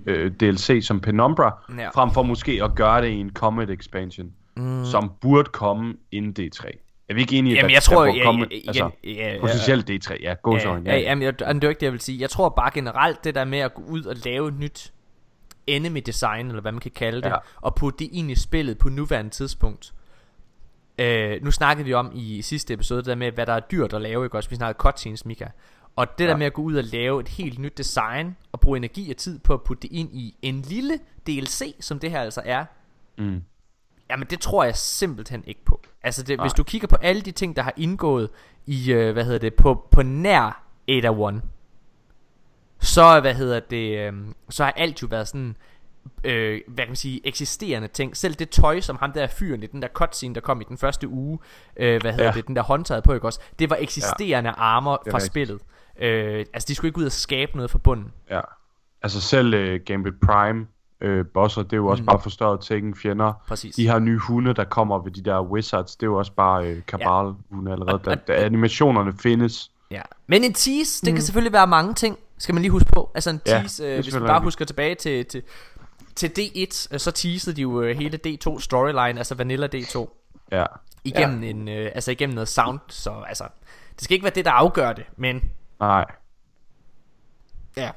øh, DLC som Penumbra, Ja. frem for måske at gøre det i en Comet expansion, mm. som burde komme inden D3. Er vi ikke enige, Jamen, at jeg tror, der burde ja, komme, ja, altså, ja, ja, ja. potentielt D3, ja, go Ja, ja, jamen, jeg, det er ikke det, jeg vil sige. Jeg tror bare generelt, det der med at gå ud og lave et nyt enemy design, eller hvad man kan kalde det, ja. Ja. og putte det ind i spillet på nuværende tidspunkt. Øh, nu snakkede vi om i sidste episode, det der med, hvad der er dyrt at lave, ikke også? Vi snakkede cutscenes, Mika. Og det ja. der med at gå ud og lave et helt nyt design, og bruge energi og tid på at putte det ind i en lille DLC, som det her altså er, Mm. Jamen det tror jeg simpelthen ikke på Altså det, hvis du kigger på alle de ting der har indgået I øh, hvad hedder det På, på nær Ada 1 Så hvad hedder det øh, Så har alt jo været sådan øh, Hvad kan man sige Eksisterende ting Selv det tøj som ham der fyren i Den der cutscene der kom i den første uge øh, Hvad hedder Ja. det Den der håndtaget på ikke også Det var eksisterende ja. armor fra rigtigt. spillet øh, Altså de skulle ikke ud og skabe noget fra bunden Ja. Altså selv uh, Gambit Prime øh, bosser, det er jo også Mm. bare forstørret Tekken fjender. Præcis De her nye hunde, der kommer ved de der wizards, det er jo også bare øh, kabal hunde allerede. Der, der, animationerne findes. Ja. Men en tease, det kan selvfølgelig være mange ting, skal man lige huske på. Altså en Ja, tease, er øh, hvis man bare husker tilbage til, til, til D1, øh, så teasede de jo øh, hele D2 storyline, altså Vanilla D2, Ja. igennem, ja. en, øh, altså igennem noget sound, så altså, det skal ikke være det, der afgør det, men Nej. ja.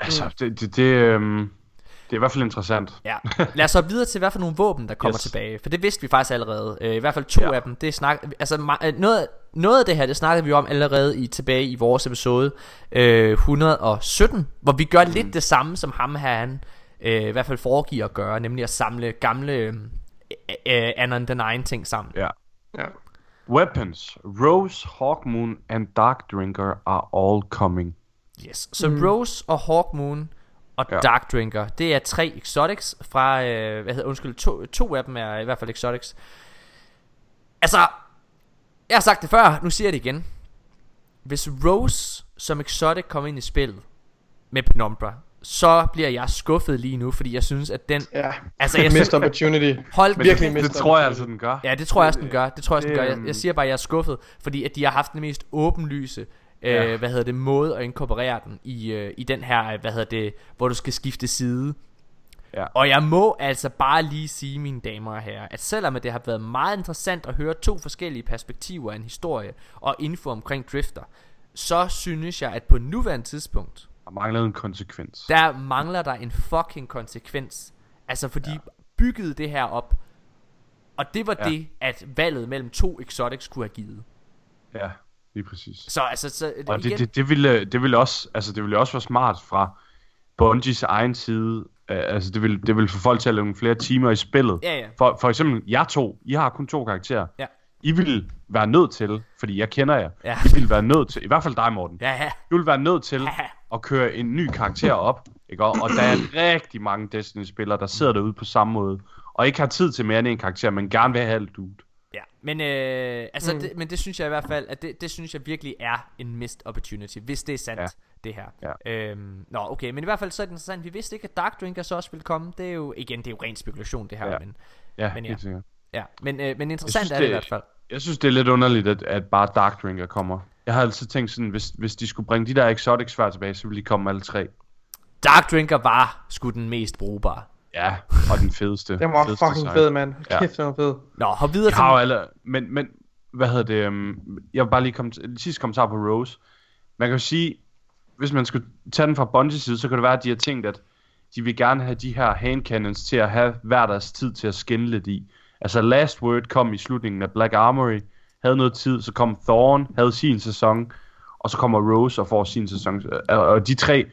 Altså, det, det, det, øhm, det er i hvert fald interessant. Ja, lad os så videre til hvad for nogle våben der kommer yes. Tilbage For det vidste vi faktisk allerede øh, I hvert fald to ja. Af dem det snak, altså, øh, noget, noget af det her Det snakkede vi om allerede i, tilbage i vores episode øh, 117 Hvor vi gør mm. lidt det samme som ham her Han øh, i hvert fald foregiver at gøre Nemlig at samle gamle øh, øh, Anon the Nine ting sammen Ja. Ja. Weapons. Rose, Hawkmoon and Dark Drinker are all coming. Yes. Så mm. Rose og Hawkmoon og ja. Dark Drinker, det er tre exotics fra, øh, hvad hedder, undskyld, to, to af dem er i hvert fald exotics. Altså, jeg har sagt det før, nu siger jeg det igen. Hvis Rose som exotic kommer ind i spillet med Penumbra, så bliver jeg skuffet lige nu, fordi jeg synes, at den... Ja. Altså, jeg synes, Missed opportunity. hold Virkelig missed Det tror jeg altså, den gør. Ja, det tror jeg også, den gør. Det tror jeg også, den gør. Det, Jeg, øhm, jeg siger bare, at jeg er skuffet, fordi at de har haft den mest åbenlyse, øh, Ja. hvad hedder det, måde at inkorporere den i, øh, i den her, hvad hedder det, hvor du skal skifte side. Ja. Og jeg må altså bare lige sige, mine damer og herrer, at selvom det har været meget interessant at høre to forskellige perspektiver af en historie og info omkring Drifter, så synes jeg, at på nuværende tidspunkt, mangler en konsekvens. der mangler der en fucking konsekvens. Altså fordi ja. byggede det her op, og det var ja. Det, at valget mellem to exotics kunne have givet. Ja, lige præcis. Så altså, så, Og igen, det, det, det, ville, det ville også, altså det ville også være smart fra Bungies egen side. Altså det ville, det ville få folk til at lave nogle flere timer i spillet. Ja, ja. For, for eksempel, jer to, I har kun to karakterer. Ja. I vil være nødt til, fordi jeg kender jer, Ja. I vil være nødt til, i hvert fald dig Morten, Ja, ja. du vil være nødt til Ja. At køre en ny karakter op, ikke? Og, der er rigtig mange Destiny-spillere, der sidder derude på samme måde, og ikke har tid til mere end en karakter, men gerne vil have alt ud. Ja, men, øh, altså, mm. det, men det synes jeg i hvert fald, at det, det synes jeg virkelig er en missed opportunity, hvis det er sandt, ja. Ja. det her. Ja. Øhm, nå, okay, men i hvert fald så er det interessant, vi vidste ikke, at Dark Drinker så også ville komme, det er jo, igen, det er jo ren spekulation det her, Ja. men, Ja, Men ja. helt sikkert. ja, men, øh, men interessant synes, er det i det- hvert fald. Jeg synes, det er lidt underligt, at, at bare Dark Drinker kommer. Jeg har altid tænkt sådan, hvis, hvis de skulle bringe de der exotics før tilbage, så ville de komme alle tre. Dark Drinker var sgu den mest brugbare. Ja, og den fedeste. Den var fedeste fucking design. fed, mand. Ja. Kæft, den var fed. Nå, hop videre Jeg har til... alle, men, men hvad hedder det, um, jeg vil bare lige komme til, sidste kommentar på Rose, man kan jo sige, hvis man skulle tage den fra Bungie side, så kan det være, at de har tænkt, at de vil gerne have de her hand cannons til at have hver deres tid til at skinne lidt i. Altså Last Word kom i slutningen af Black Armory, havde noget tid, så kom Thorn, havde sin sæson, og så kommer Rose og får sin sæson. Og og de tre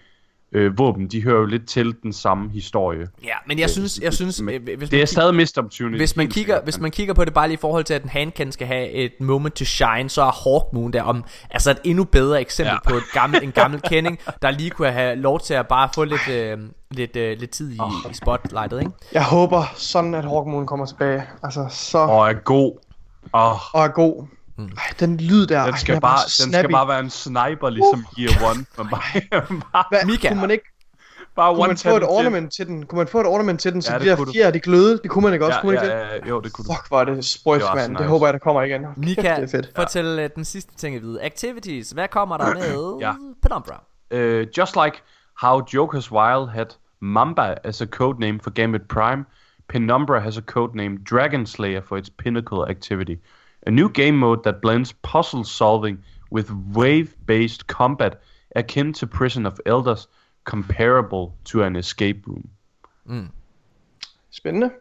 øh, våben, de hører jo lidt til den samme historie. Ja, men jeg synes, jeg synes Men øh, hvis, Det er stadig missed opportunity. hvis man kigger, hvis man kigger på det bare lige i forhold til at en handcan skal have et moment to shine, så er Hawkmoon der om altså et endnu bedre eksempel Ja. på et gammel, en gammel kending, der lige kunne have lov til at bare få lidt øh, lidt øh, lidt tid i, i spotlightet, ikke? Jeg håber sådan, at Hawkmoon kommer tilbage. Altså, så... Og er god. Åh, Og er god. Mm. Ej, den lyd der, den ej, skal, er bare, så den skal bare være en sniper, ligesom Gear 1. Men bare, bare, Mika. Kunne man ikke bare kunne man få et ornament til den? Kunne man få et ornament til den, så Ja, de det der kunne du. fjer, de glødede? Det kunne man ikke også, Ja, kunne man ikke ja, det? ja, jo, det kunne du. Fuck, hvor er det sprøjt, mand. så Det nice. håber jeg, der kommer igen. Kæft, Mika, det er fedt. fortæl øh, den sidste ting i vide. Activities, hvad kommer der med Ja. Penumbra? Uh, just like how Joker's Wild had Mamba as a codename for Gambit Prime, Penumbra has a codename Dragon Slayer for its pinnacle activity. A new game mode that blends puzzle solving with wave-based combat akin to Prison of Elders, comparable to an escape room. Spændende.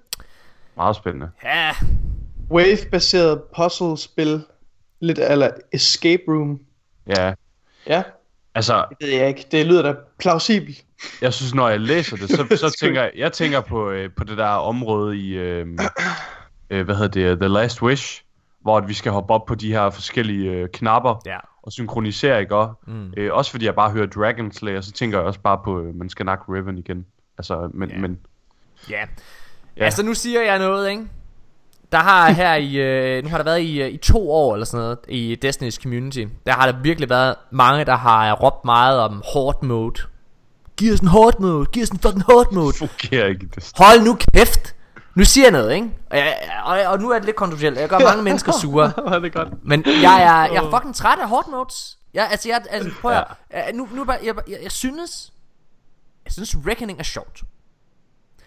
Meget spændende. Ja, Wave-baseret puzzle-spil. Lidt eller escape room. Ja, Ja, altså, det ved jeg ikke. Det lyder da plausibelt. Jeg synes, når jeg læser det, så, så tænker jeg, jeg tænker på, øh, på det der område i, øh, øh, hvad hedder det, The Last Wish, hvor at vi skal hoppe op på de her forskellige øh, knapper ja. og synkronisere, ikke? Og, Mm. øh, også fordi jeg bare hører Dragon Slayer, så tænker jeg også bare på, øh, man skal nakke Riven igen. Altså, men, Ja. men Ja. Ja. Altså nu siger jeg noget, ikke? Der har her i, øh, nu har der været i, øh, i to år eller sådan noget i Destiny's community, der har der virkelig været mange, der har råbt meget om hard mode. Giv os en hard mode, giv os en fucking hard mode. fungerer ikke det. Hold nu kæft. Nu siger jeg noget, ikke? Og, jeg, og, og nu er det lidt kontroversielt. Jeg gør mange mennesker sure. Hvor er det godt. Men jeg er, jeg er fucking træt af hard modes. Jeg, altså, jeg, altså, prøv at, ja. nu, nu, bare- jeg, jeg, jeg, synes, jeg synes Reckoning er sjovt.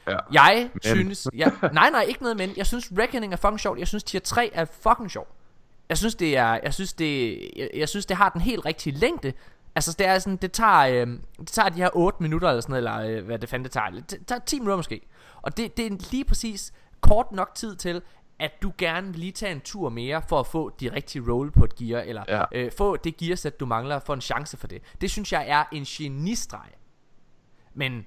Ja. Jeg men. synes, jeg, nej nej, ikke noget men, jeg synes Reckoning er fucking sjovt, jeg synes tier 3 er fucking sjovt. Jeg synes det er, jeg synes det, jeg, jeg synes det har den helt rigtige længde. Altså det er sådan, det tager, øh, det tager de her 8 minutter eller sådan noget, eller øh, hvad det fanden det tager. Det tager 10 minutter måske. Og det, det er lige præcis kort nok tid til, at du gerne lige tage en tur mere for at få de rigtige roll på et gear, eller Ja. øh, få det gearsæt du mangler, for en chance for det. Det synes jeg er en genistreg. Men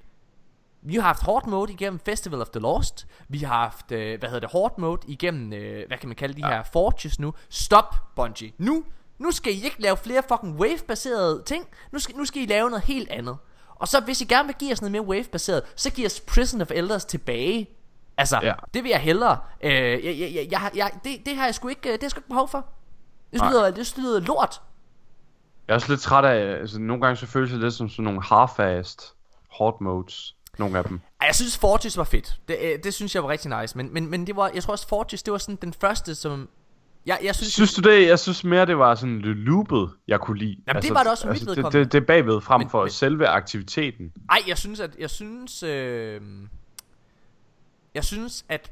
vi har haft hard mode igennem Festival of the Lost. Vi har haft, øh, hvad hedder det, hard mode igennem, øh, hvad kan man kalde de ja. her forges nu. Stop, Bungie. Nu, nu skal I ikke lave flere fucking wave-baserede ting. Nu skal, nu skal I lave noget helt andet. Og så hvis I gerne vil give os noget mere wave-baseret, så giv os Prison of Elders tilbage. Altså, ja. Det vil jeg hellere. Øh, jeg, jeg, jeg, jeg, det, det har jeg sgu ikke, øh, det har jeg sgu ikke behov for. Det lyder, det lyder lort. Jeg er også lidt træt af, altså nogle gange så føles det lidt som sådan nogle half-fast hard modes, nogle af dem. Jeg synes Fortis var fedt det, øh, det synes jeg var rigtig nice Men, men, men det var, jeg tror også Fortis det var sådan den første som Jeg, jeg synes, Synes du det? Jeg synes mere, det var sådan lidt loopet, jeg kunne lide. Altså, Jamen, det var det også mit det, det, det er bagved frem Men- for men- selve aktiviteten. Ej, jeg synes at Jeg synes øh, Jeg synes at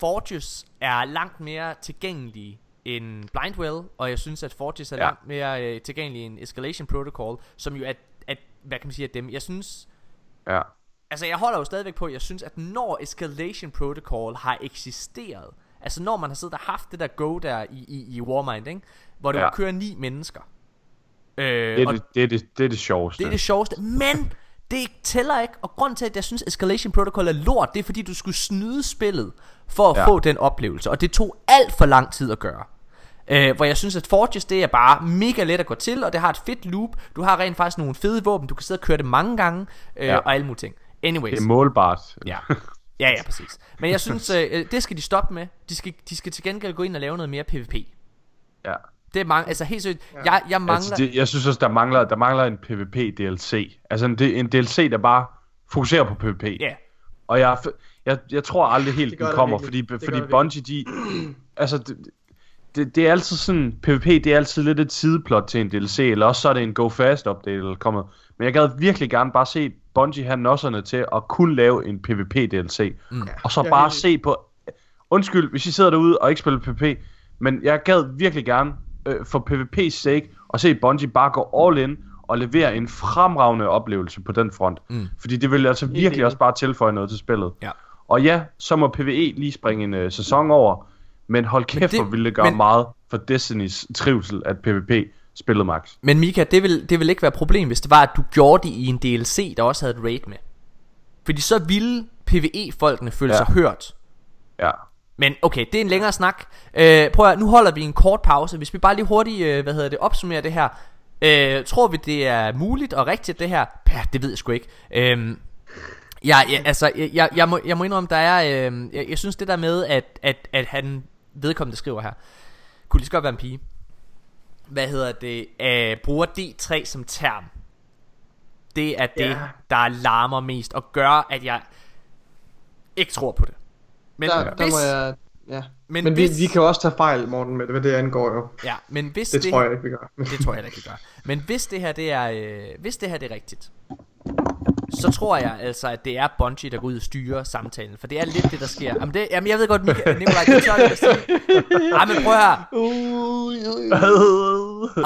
Fortis er langt mere tilgængelig end Blindwell Og jeg synes at Fortis er Ja. langt mere øh, tilgængelig end Escalation Protocol Som jo er, at, hvad kan man sige af dem Jeg synes Ja. Altså jeg holder jo stadigvæk på Jeg synes at når Escalation Protocol har eksisteret Altså når man har siddet og haft det der go der i, i, i Warmind ikke? Hvor du ja. Kører ni mennesker øh, Det er det, det, er det, det er det sjoveste. det er det sjoveste Men det tæller ikke Og grund til at jeg synes Escalation Protocol er lort Det er fordi du skulle snyde spillet For at ja. Få den oplevelse Og det tog alt for lang tid at gøre Øh, hvor jeg synes at Forges det er bare mega let at gå til Og det har et fedt loop Du har rent faktisk nogle fede våben Du kan sidde og køre det mange gange øh. Ja. Og alle mulige ting Anyways Det er målbart. Ja, ja, ja, præcis. Men jeg synes, øh, det skal de stoppe med. De skal, de skal til gengæld gå ind og lave noget mere PvP. ja. Det er mange, altså helt seriøst. Jeg, jeg mangler... Altså, det, jeg synes også, der mangler, der mangler en PvP-DLC. Altså en, en DLC, der bare fokuserer på PvP. Ja, Og jeg, jeg, jeg tror aldrig helt, den det kommer, virkelig. fordi, Det fordi Bungie, de... Altså, det, det, det er altid sådan, PvP, det er altid lidt et sideplot til en DLC, eller også så er det en Go Fast update eller kommet. Men jeg gad virkelig gerne bare se Bungie have nosserne til at kunne lave en PvP DLC. Mm. Og så bare se på... Undskyld, hvis I sidder derude og ikke spiller PvP, men jeg gad virkelig gerne øh, for PvP's sake at se Bungie bare gå all in og levere en fremragende oplevelse på den front. Mm. Fordi det vil altså virkelig også bare tilføje noget til spillet. Ja. Og ja, så må PvE lige springe en øh, sæson over, men hold kæft, det- hvor ville det gøre men- men... meget for Destinys trivsel, at PvP spillede max. Men Mika, det vil, det vil ikke være et problem, hvis det var, at du gjorde det i en DLC, der også havde et raid med. Fordi så ville PvE-folkene føle ja. Sig hørt. Ja. Men okay, det er en længere snak. Øh, prøv at, nu holder vi en kort pause. Hvis vi bare lige hurtigt, øh, hvad hedder det, opsummerer det her. Øh, tror vi, det er muligt og rigtigt, det her? Ja, det ved jeg sgu ikke. Øh, ja, ja, altså, jeg, jeg, jeg, må, jeg må indrømme, der er, øh, jeg, jeg synes det der med, at, at, at han vedkommende skriver her, kunne lige så godt være en pige. Hvad hedder det? Øh, bruger D3 som term. Det er det, Ja. der larmer mest og gør, at jeg ikke tror på det. Men Der, der hvis, må jeg... Ja. Men Men, vi, hvis- vi kan også tage fejl, Morten, med det, hvad det angår jo. Ja, men hvis Det, det, tror jeg ikke, vi gør. det tror jeg ikke, vi gør. Men hvis det her det er, øh, hvis det her det er rigtigt, så tror jeg altså, at det er Bungie, der går ud og styrer samtalen. For det er lidt det, der sker. Jamen, det, jamen jeg ved godt, Mika, Nikolaj, det tør jeg sige. Ej, men prøv her.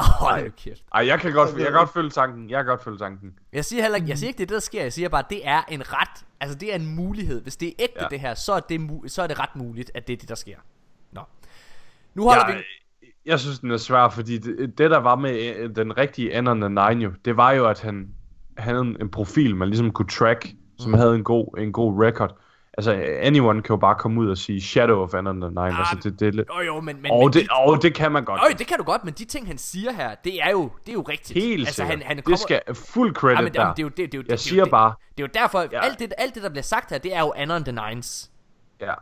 Hold nu kæft. Ej, jeg kan godt, jeg kan godt følge tanken. Jeg kan godt følge tanken. Jeg siger heller ikke, jeg siger ikke, det er det, der sker. Jeg siger bare, at det er en ret, altså det er en mulighed. Hvis det er ægte Ja. det her, så er det, så er det ret muligt, at det er det, der sker. Nå. Nu holder jeg, vi... jeg synes, den er svær, fordi det, det der var med øh, den rigtige Anon Nine jo, det var jo, at han havde en, en profil, man ligesom kunne track, som Mm. havde en god, en god record. Altså, anyone kan jo bare komme ud og sige Shadow of Anon the Nine. Ah, altså, det, det er lidt... Åh jo, men... men, Og men det, og det kan man godt. Øj, det kan du godt, men de ting, han siger her, det er jo, det er jo rigtigt. Helt altså, han, han Det skal fuld credit Ja, men, der. jamen, det er jo, det, det, er jo, det, jeg jo siger det, bare, Det er jo derfor, ja. Alt, det, alt det, der bliver sagt her, det er jo Anon the Nines. ja.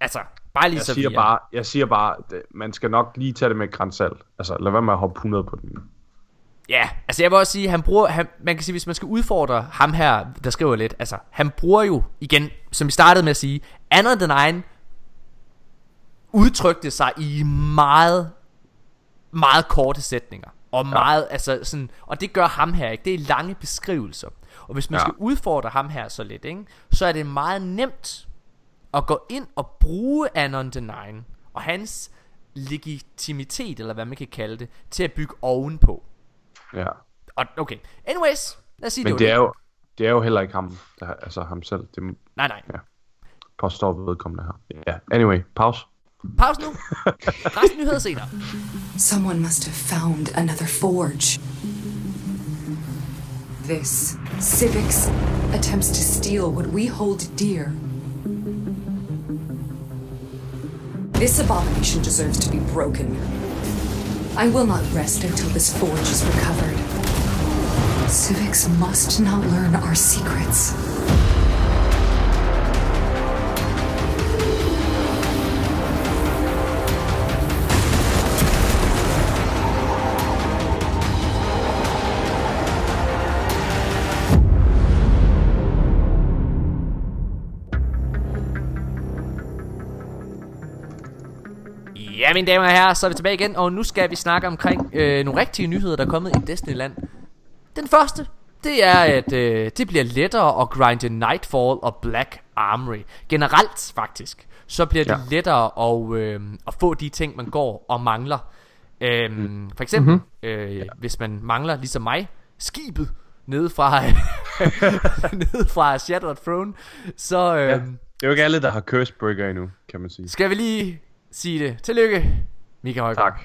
Altså, bare lige Jeg så siger vi er- bare, jeg siger bare, det, man skal nok lige tage det med et gran salt. Altså, lad være med at hoppe 100 på den. Ja, altså jeg vil også sige, han bruger, han, man kan sige, hvis man skal udfordre ham her, der skriver lidt, altså, han bruger jo, igen, som vi startede med at sige, Anon the Nine udtrykte sig i meget, meget korte sætninger. Og meget, ja. altså sådan, og det gør ham her ikke, det er lange beskrivelser. Og hvis man. Ja. skal udfordre ham her så lidt, ikke, så er det meget nemt at gå ind og bruge Anon the Nine, og hans legitimitet, eller hvad man kan kalde det, til at bygge ovenpå. Ja. Og, okay, anyways, lad os sige Men det, det er jo, det er jo heller ikke ham, der, altså ham selv. Det Nej, nej. påstår vedkommende her. Ja, anyway, pause. Pause nu. Resten nyheder senere. Someone must have found another forge. This, Civics, attempts to steal what we hold dear. This abomination deserves to be broken. I will not rest until this forge is recovered. Civics must not learn our secrets. Ja, mine damer og herrer, så er vi tilbage igen, og nu skal vi snakke omkring øh, nogle rigtige nyheder, der er kommet i Destiny-land. Den første, det er, at øh, det bliver lettere at grinde Nightfall og Black Armory. Generelt, faktisk, så bliver det Ja. lettere at, øh, at få de ting, man går og mangler. Øhm, For eksempel, mm-hmm. øh, hvis man mangler, ligesom mig, skibet nede fra, nede fra Shattered Throne, så øh, Ja. ja. Det er jo ikke alle, der har Cursebreaker endnu, kan man sige. skal vi lige sige det. Tillykke, Mika Højgaard. Tak.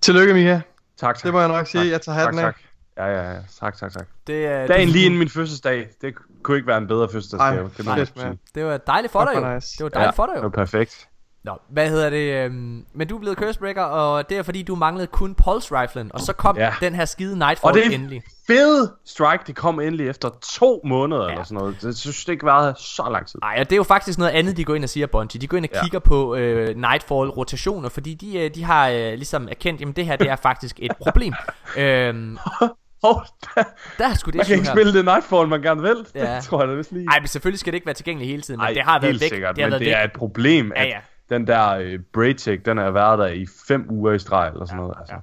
Tillykke, Mika. Tak, tak. Det må jeg nok sige. Tak, Jeg tager hatten tak, af. tak. Ja, ja, ja. Tak, tak, tak. Det, er, Dagen det, lige inden min fødselsdag. Det kunne ikke være en bedre fødselsdagsgave. Ej, det det var dejligt for dig jo. nice. Det var dejligt for dig det jo. var perfekt. Nå, hvad hedder det? Øhm, men du er blevet Cursebreaker, og det er fordi du manglede kun Pulse Riflen, og så kom Ja. den her skide Og Nightfall det er endelig. fede strike, det kom endelig efter to måneder Ja. eller sådan noget. Det synes det ikke var så lang tid. Nej, og det er jo faktisk noget andet, de går ind og siger, Bungie. De går ind og Ja. kigger på øh, Nightfall-rotationer, fordi de, øh, de har øh, ligesom erkendt, jamen det her, det er faktisk et problem. øhm, Hov, der, der er sgu det man kan ikke her. spille det Nightfall, man gerne vil. Ja. Det tror jeg da vist lige. Ej, men selvfølgelig skal det ikke være tilgængeligt hele tiden, men Ej, det har været væk. sikkert, det har men været det væk. er et problem, at Ja, ja. Den der uh, Braytech, den har været der i fem uger i streg, eller sådan noget. Altså.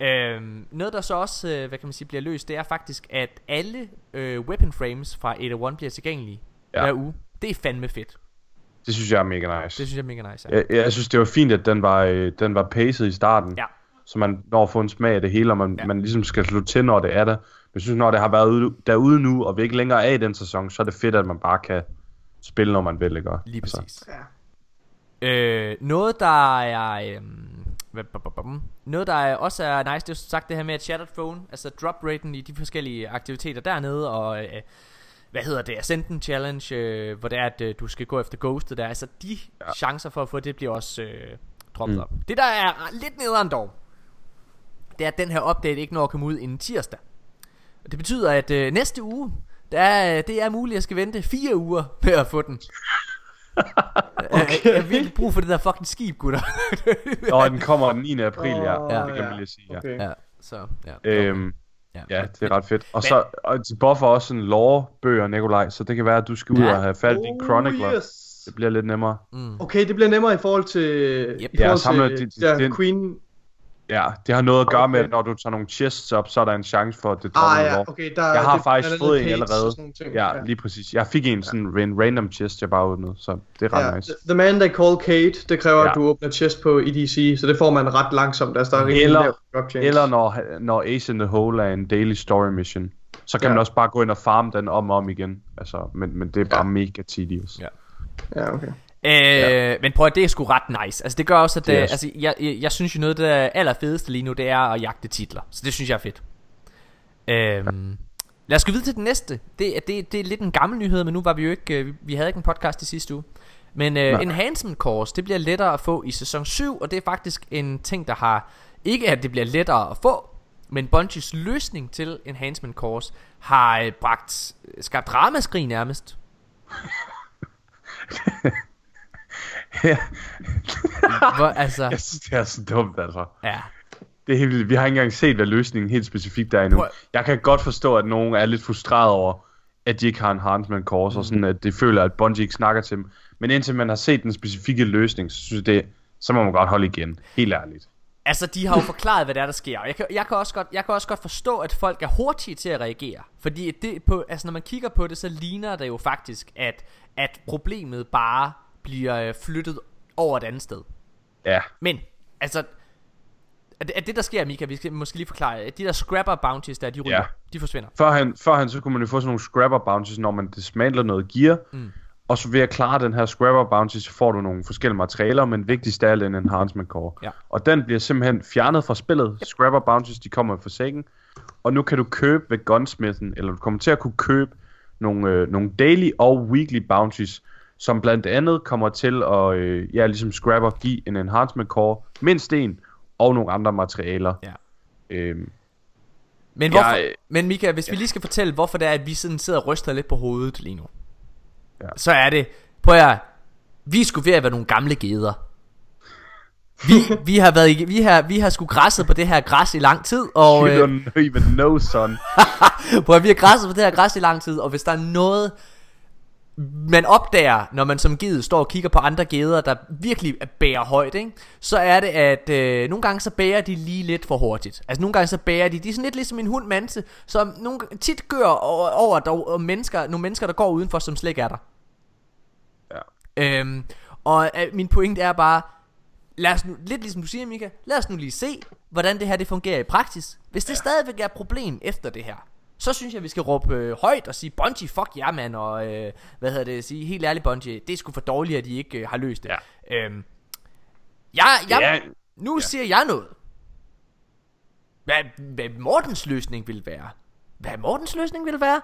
Øhm, noget der så også, øh, hvad kan man sige, bliver løst, det er faktisk, at alle øh, weapon frames fra 801 bliver tilgængelige ja. Ja. hver uge. Det er fandme fedt. Det synes jeg er mega nice. Det synes jeg er mega nice. Ja. Jeg, jeg synes, det var fint, at den var, øh, den var paced i starten. Ja. Så man når at få en smag af det hele, og man, Ja. ja. man ligesom skal slå til, når det er der. Men jeg synes, når det har været ude, derude nu, og vi ikke længere er i den sæson, så er det fedt, at man bare kan spille, når man vil, ikke? Lige Altså, præcis. Øh, noget der er... Bum. noget der er, også er nice, det er sagt det her med at Shattered Phone, altså drop raten i de forskellige aktiviteter dernede, og øh, hvad hedder det, Ascendant Challenge, øh, hvor det er, at øh, du skal gå efter Ghostet der, altså de ja. chancer for at få det, bliver også øh, droppet mm. Op. Det der er lidt nederen dog, det er, at den her update ikke når at komme ud inden tirsdag. Det betyder, at øh, næste uge, der er, det er muligt, at jeg skal vente fire uger med at få den. Okay. Jeg, har virkelig brug for det der fucking skib, gutter. Og den kommer den 9. april, ja. Ja. Det kan ja. man lige sige, ja. Okay. ja, så, ja. Øhm, Ja. ja, det er ret fedt. Og så og de buffer også sådan lore-bøger, Nikolaj, så det kan være, at du skal ud Ja. og have fat i dine chronicler. Oh, yes. Det bliver lidt nemmere. Mm. Okay, det bliver nemmere i forhold til, Yep. i Ja, forhold samler til de- de- den- Queen. Ja, det har noget at gøre Okay. med, at når du tager nogle chests op, så er der en chance for, at det Ah dropper ja, lore. okay, der, Jeg har det- faktisk der fået en allerede. ting. Ja, lige præcis. Jeg fik en sådan en random chest, jeg bare åbnede, så det er ret Ja, nice. The Man They Call Kate, det kræver, Ja. at du åbner chest på EDC, så det får man ret langsomt. Altså, der er Eller- lav drop chance. Eller når, når Ace in the Hole er en daily story mission. Så kan Ja. man også bare gå ind og farme den om og om igen. Altså, men, men det er bare Ja. mega tedious. Ja. Ja, okay. Øh, ja. Men prøv at det er sgu ret nice. Altså det gør også, at Det det, også- altså, jeg, jeg, jeg synes jo noget af det allerfedeste lige nu, det er at jagte titler. Så det synes jeg er fedt. Øhm, lad os gå videre til den næste. Det, er- det, det er lidt en gammel nyhed, men nu var vi jo ikke, øh, vi- vi havde ikke en podcast i sidste uge. Men øh, Nej. enhancement course, det bliver lettere at få i sæson 7, og det er faktisk en ting, der har, ikke at det bliver lettere at få, men Bungies løsning til enhancement course har øh, bragt, skabt ramaskrig nærmest. Ja. Hvor, altså, Jeg synes, det er så dumt, altså. ja. Det er helt vildt. Vi har ikke engang set, hvad løsningen helt specifikt er endnu. Prøv- Jeg kan godt forstå, at nogen er lidt frustreret over, at de ikke har en enhancement course, og sådan, at de føler, at Bungie ikke snakker til dem. Men indtil man har set den specifikke løsning, så synes jeg det, så må man godt holde igen. Helt ærligt. Altså, de har jo forklaret, hvad det er, der sker. Og jeg kan, jeg, kan også godt, jeg kan også godt forstå, at folk er hurtige til at reagere. Fordi det på, altså, når man kigger på det, så ligner det jo faktisk, at, at problemet bare bliver øh, flyttet over et andet sted. Ja. Men, altså... At det, at det der sker, Mika, vi skal måske lige forklare, at de der scrapper bounties der, de ryger, Ja. de forsvinder. Førhen, førhen så kunne man jo få sådan nogle scrapper bounties, når man dismantler noget gear. Mm. Og så ved at klare den her scrapper bounty, så får du nogle forskellige materialer, men vigtigst af alt en enhancement core. Ja. Og den bliver simpelthen fjernet fra spillet. Yep. Scrapper bounties, de kommer i Forsaken. Og nu kan du købe ved Gunsmithen, eller du kommer til at kunne købe nogle, øh, nogle daily og weekly bounties, som blandt andet kommer til at, øh, ja, ligesom scrapper, give en enhancement core, mindst en, og nogle andre materialer. Ja. Øhm, Men, hvorfor, Jeg- men Mika, hvis vi lige skal fortælle, hvorfor det er, at vi sådan sidder og ryster lidt på hovedet lige nu. Ja. Så er det, prøv at vi sgu ved at være nogle gamle geder. Vi, vi har været vi har, vi har sgu græsset på det her græs i lang tid, og you øh, don't even know, son. prøv at, vi har græsset på det her græs i lang tid, og hvis der er noget, man opdager, når man som ged står og kigger på andre geder, der virkelig bærer højt, ikke? så er det, at øh, nogle gange så bærer de lige lidt for hurtigt. Altså nogle gange så bærer de, de er sådan lidt ligesom en hund manse, som nogle, tit gør over, over og mennesker, nogle mennesker, der går udenfor, som slet ikke er der. Ja. Øhm, og øh, min pointe er bare, lad os nu, lidt ligesom du siger Mika, lad os nu lige se, hvordan det her det fungerer i praksis. Hvis det ja. stadigvæk er et problem efter det her, så synes jeg, vi skal råbe øh, højt og sige, Bungie, fuck ja, yeah, mand, og øh, hvad hedder det, sige, helt ærligt, Bungie, det er sgu for dårligt, at de ikke øh, har løst det. Ja. Øhm, jeg, jeg, Ja, nu ja. siger jeg noget. Hvad, hvad Mortens løsning vil være? Hvad Mortens løsning vil være?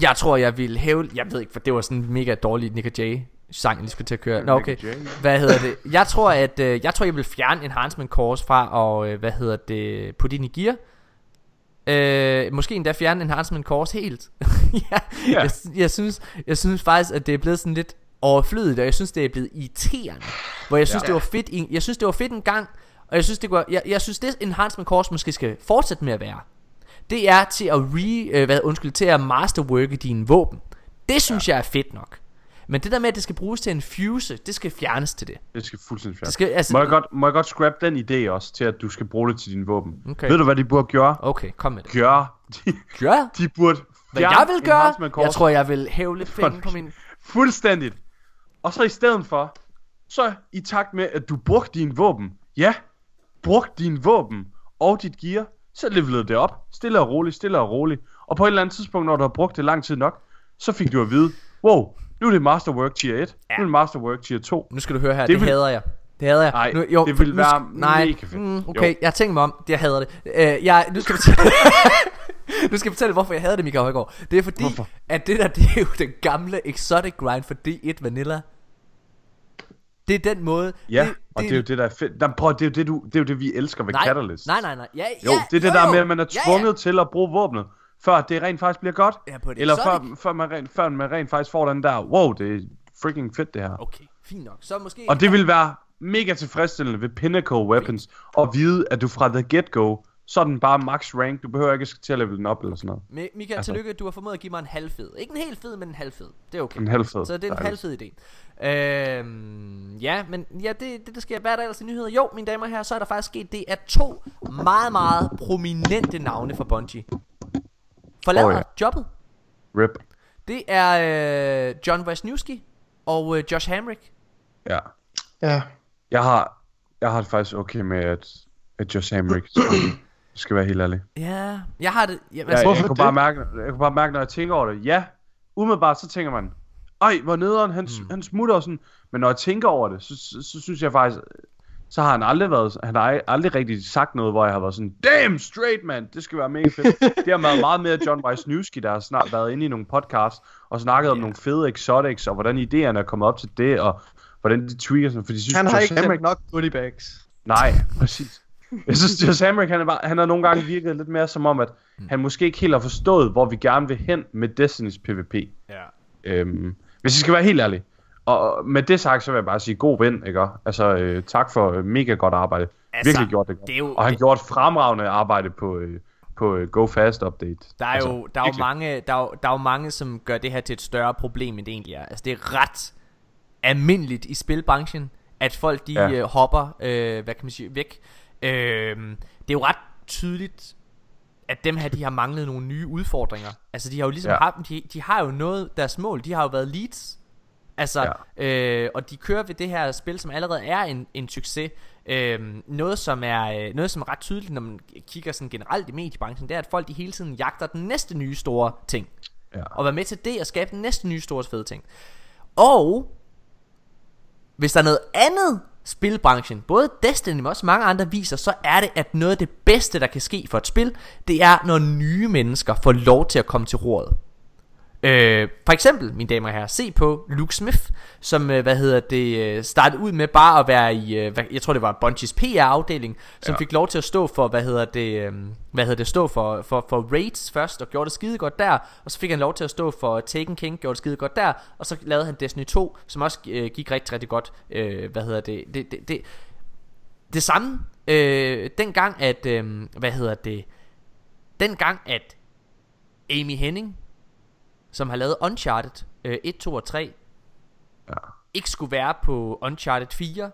Jeg tror, jeg vil hæve... Jeg ved ikke, for det var sådan en mega dårlig Nick Jay sang, jeg lige skulle til at køre. Nå, okay. Hvad hedder det? Jeg tror, at øh, jeg tror, jeg vil fjerne enhancement course fra og øh, hvad hedder det, putte ind i gear. Øh, måske endda fjerne enhancement course helt. ja, Ja. jeg, jeg, synes, jeg synes faktisk, at det er blevet sådan lidt overflødigt, og jeg synes, det er blevet irriterende. Hvor jeg synes, Ja. det var fedt, jeg synes, det var fedt en gang, og jeg synes, det går, jeg, jeg synes, det enhancement course måske skal fortsætte med at være. Det er til at re, øh, hvad, undskyld, til at masterworke dine våben. Det synes ja. jeg er fedt nok. Men det der med, at det skal bruges til en fuse, det skal fjernes til det. Det skal fuldstændig Det fjernes. skal, altså, Må jeg, godt, må jeg godt scrap den idé også, til at du skal bruge det til dine våben? Okay. Ved du, hvad de burde gøre? Okay, kom med det. Gøre. De, Gør de burde Hvad jeg vil gøre? Jeg tror, jeg vil hæve lidt penge på min... Fuldstændigt. Og så i stedet for, så i takt med, at du brugte din våben, ja, brugte din våben og dit gear, så levelede det op, stille og roligt, stille og roligt. Og på et eller andet tidspunkt, når du har brugt det lang tid nok, så fik du at vide, wow, nu er det Masterwork Tier 1, ja. nu er det Masterwork Tier 2. Nu skal du høre her, Det det, det vil- hader jeg. Det hader jeg. Nej, nu, det for vil nu være sk- nej, mega fedt. Mm, okay, Jo. jeg har tænkt mig om, det jeg hader det. Uh, jeg, nu skal jeg fortælle, nu skal jeg fortælle, hvorfor jeg hader det, Michael Højgaard. Det er fordi, Hvorfor? at det der, det er jo den gamle exotic grind for D1 Vanilla. Det er den måde. Ja, det, og det er jo det, der er fedt. Nej, prøv, det er jo det, du, det, er jo det vi elsker ved nej, Catalyst. Nej, nej, nej. Ja, Jo, ja, det er det jo, der jo. med, at man er Ja, tvunget ja. til at bruge våbnet, før det rent faktisk bliver godt. Ja, på et Eller før, exotic. før, man rent, før man rent faktisk får den der, wow, det er freaking fedt det her. Okay, fint nok. Så måske... Og det vil være mega tilfredsstillende ved Pinnacle Weapons at vide, at du fra the get-go, så er den bare max rank. Du behøver ikke til at level den op eller sådan noget. Mi- Michael, Altså- tillykke, du har formået at give mig en halv fed. Ikke en helt fed, men en halv fed. Det er okay. En halv fed. Så det er en halv fed idé. Øhm, ja, men ja, det, det, det sker. Hvad er der ellers i nyheder? Jo, mine damer og herrer, så er der faktisk sket det, at to meget, meget prominente navne fra Bungie forlader oh, ja. ja. jobbet. Rip. Det er øh, John Wisniewski og øh, Josh Hamrick. Ja. Ja. Jeg har, jeg har det faktisk okay med, at, at Josh Hamrick skal- skal være helt ærlig. Ja, jeg har det... Ja, Jeg, altså, jeg, Hvorfor kunne bare mærke, jeg kunne bare mærke, når jeg tænker over det. Ja, umiddelbart så tænker man, ej, hvor nederen, han, mm. han smutter og sådan. Men når jeg tænker over det, så, så, så synes jeg faktisk, så har han aldrig været, han har aldrig rigtig sagt noget, hvor jeg har været sådan, damn straight man, det skal være mega fedt. det har været meget mere John Wisniewski, der har snart været inde i nogle podcasts, og snakket om nogle fede exotics, og hvordan idéerne er kommet op til det, og hvordan de tweaker sådan, fordi de synes, Han har ikke Hamrick- nok goodie bags. Nej, præcis. Jeg synes, Josh Hamrick, han, er bare, han har nogle gange virket lidt mere som om, at han måske ikke helt har forstået, hvor vi gerne vil hen med Destinys PvP. ja. Øhm, hvis jeg skal være helt ærlig. Og med det sagt, så vil jeg bare sige god vind, ikke? Altså, øh, tak for øh, mega godt arbejde. Altså, Virkelig gjort det godt. det er jo- og han det- gjorde et fremragende arbejde på, øh, på øh, Go Fast Update. Der er, altså, jo, der, er jo mange, der, er der er jo mange, som gør det her til et større problem, end det egentlig er. Altså, det er ret almindeligt i spilbranchen, at folk de Ja. øh, hopper, øh, hvad kan man sige, væk. Øh, det er jo ret tydeligt, at dem her, de har manglet nogle nye udfordringer. Altså, de har jo ligesom ja. haft, de, de har jo noget, deres mål, de har jo været leads. Altså, ja. øh, og de kører ved det her spil, som allerede er en, en succes. Øh, noget, som er, øh, noget, som er ret tydeligt, når man kigger sådan generelt i mediebranchen, det er, at folk de hele tiden jagter den næste nye store ting. Ja. Og være med til det og skabe den næste nye store fede ting. Og hvis der er noget andet spilbranchen, både Destiny, men også mange andre viser, så er det, at noget af det bedste, der kan ske for et spil, det er, når nye mennesker får lov til at komme til roret. Øh, for eksempel, mine damer og herrer, se på Luke Smith, som, øh, hvad hedder det, øh, startede ud med bare at være i, øh, jeg tror det var Bungies PR-afdeling, som Ja. fik lov til at stå for, hvad hedder det, øh, hvad hedder det, stå for, for, for Raids først, og gjorde det skide godt der, og så fik han lov til at stå for Taken King, gjorde det skide godt der, og så lavede han Destiny 2, som også øh, gik rigtig, rigtig godt, øh, hvad hedder det, det, det, det, det samme, øh, dengang at, øh, hvad hedder det, dengang at Amy Henning, som har lavet Uncharted øh, 1, 2 og 3, Ja. ikke skulle være på Uncharted 4.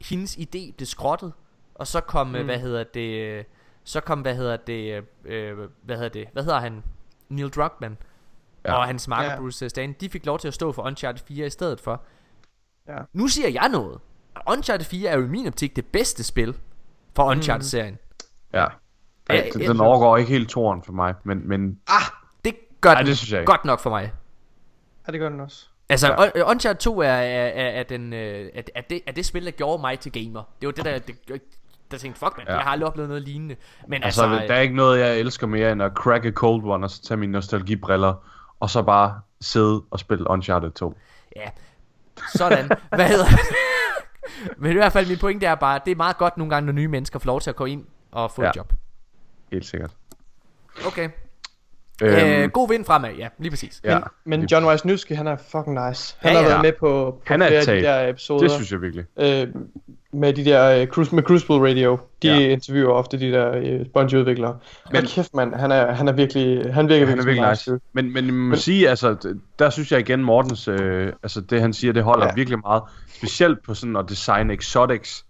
Hendes idé blev skrottet, og så kom, mm. hvad hedder det, øh, så kom, hvad hedder det, øh, hvad hedder det, hvad hedder han, Neil Druckmann, Ja. og hans marker Ja. Bruce Stan, de fik lov til at stå for Uncharted 4 i stedet for. Ja. Nu siger jeg noget. Uncharted 4 er jo i min optik det bedste spil for Uncharted-serien. Ja. Ja, ja den, den overgår ikke helt toren for mig, men, men Det gør Ej, det synes jeg ikke. godt nok for mig. Ja, det gør den også. Altså, ja. Uncharted 2 er, er, er, er, den, øh, er, er, det, er det spil, der gjorde mig til gamer. Det var det, der, det, der tænkte, fuck man, Ja. jeg har aldrig oplevet noget lignende. Men altså, altså, der er ikke noget, jeg elsker mere, end at crack a cold one, og så tage mine nostalgibriller, og så bare sidde og spille Uncharted 2. ja, sådan. Hvad hedder Men i hvert fald, min pointe er bare, det er meget godt nogle gange, når nye mennesker får lov til at gå ind og få. Ja. et job. Helt sikkert. Okay. Øhm, øh, god vind fremad, ja, lige præcis. ja, Men John Wisniewski, han er fucking nice. Han Ja, har ja. været med på, på Han er flere af de der episoder. det synes jeg virkelig. øh, med de der øh, Cruise, med Crucible Radio. De Ja. ja. interviewer ofte de der øh, Bungie-udviklere. Men Men- kæft, mand, han er, han er virkelig, han virker Han er virkelig nice. dude. Men, men man må sige, altså, der synes jeg igen, Mortens, øh, altså det han siger, det holder ja. Ja. virkelig meget. Specielt på sådan at designe exotics.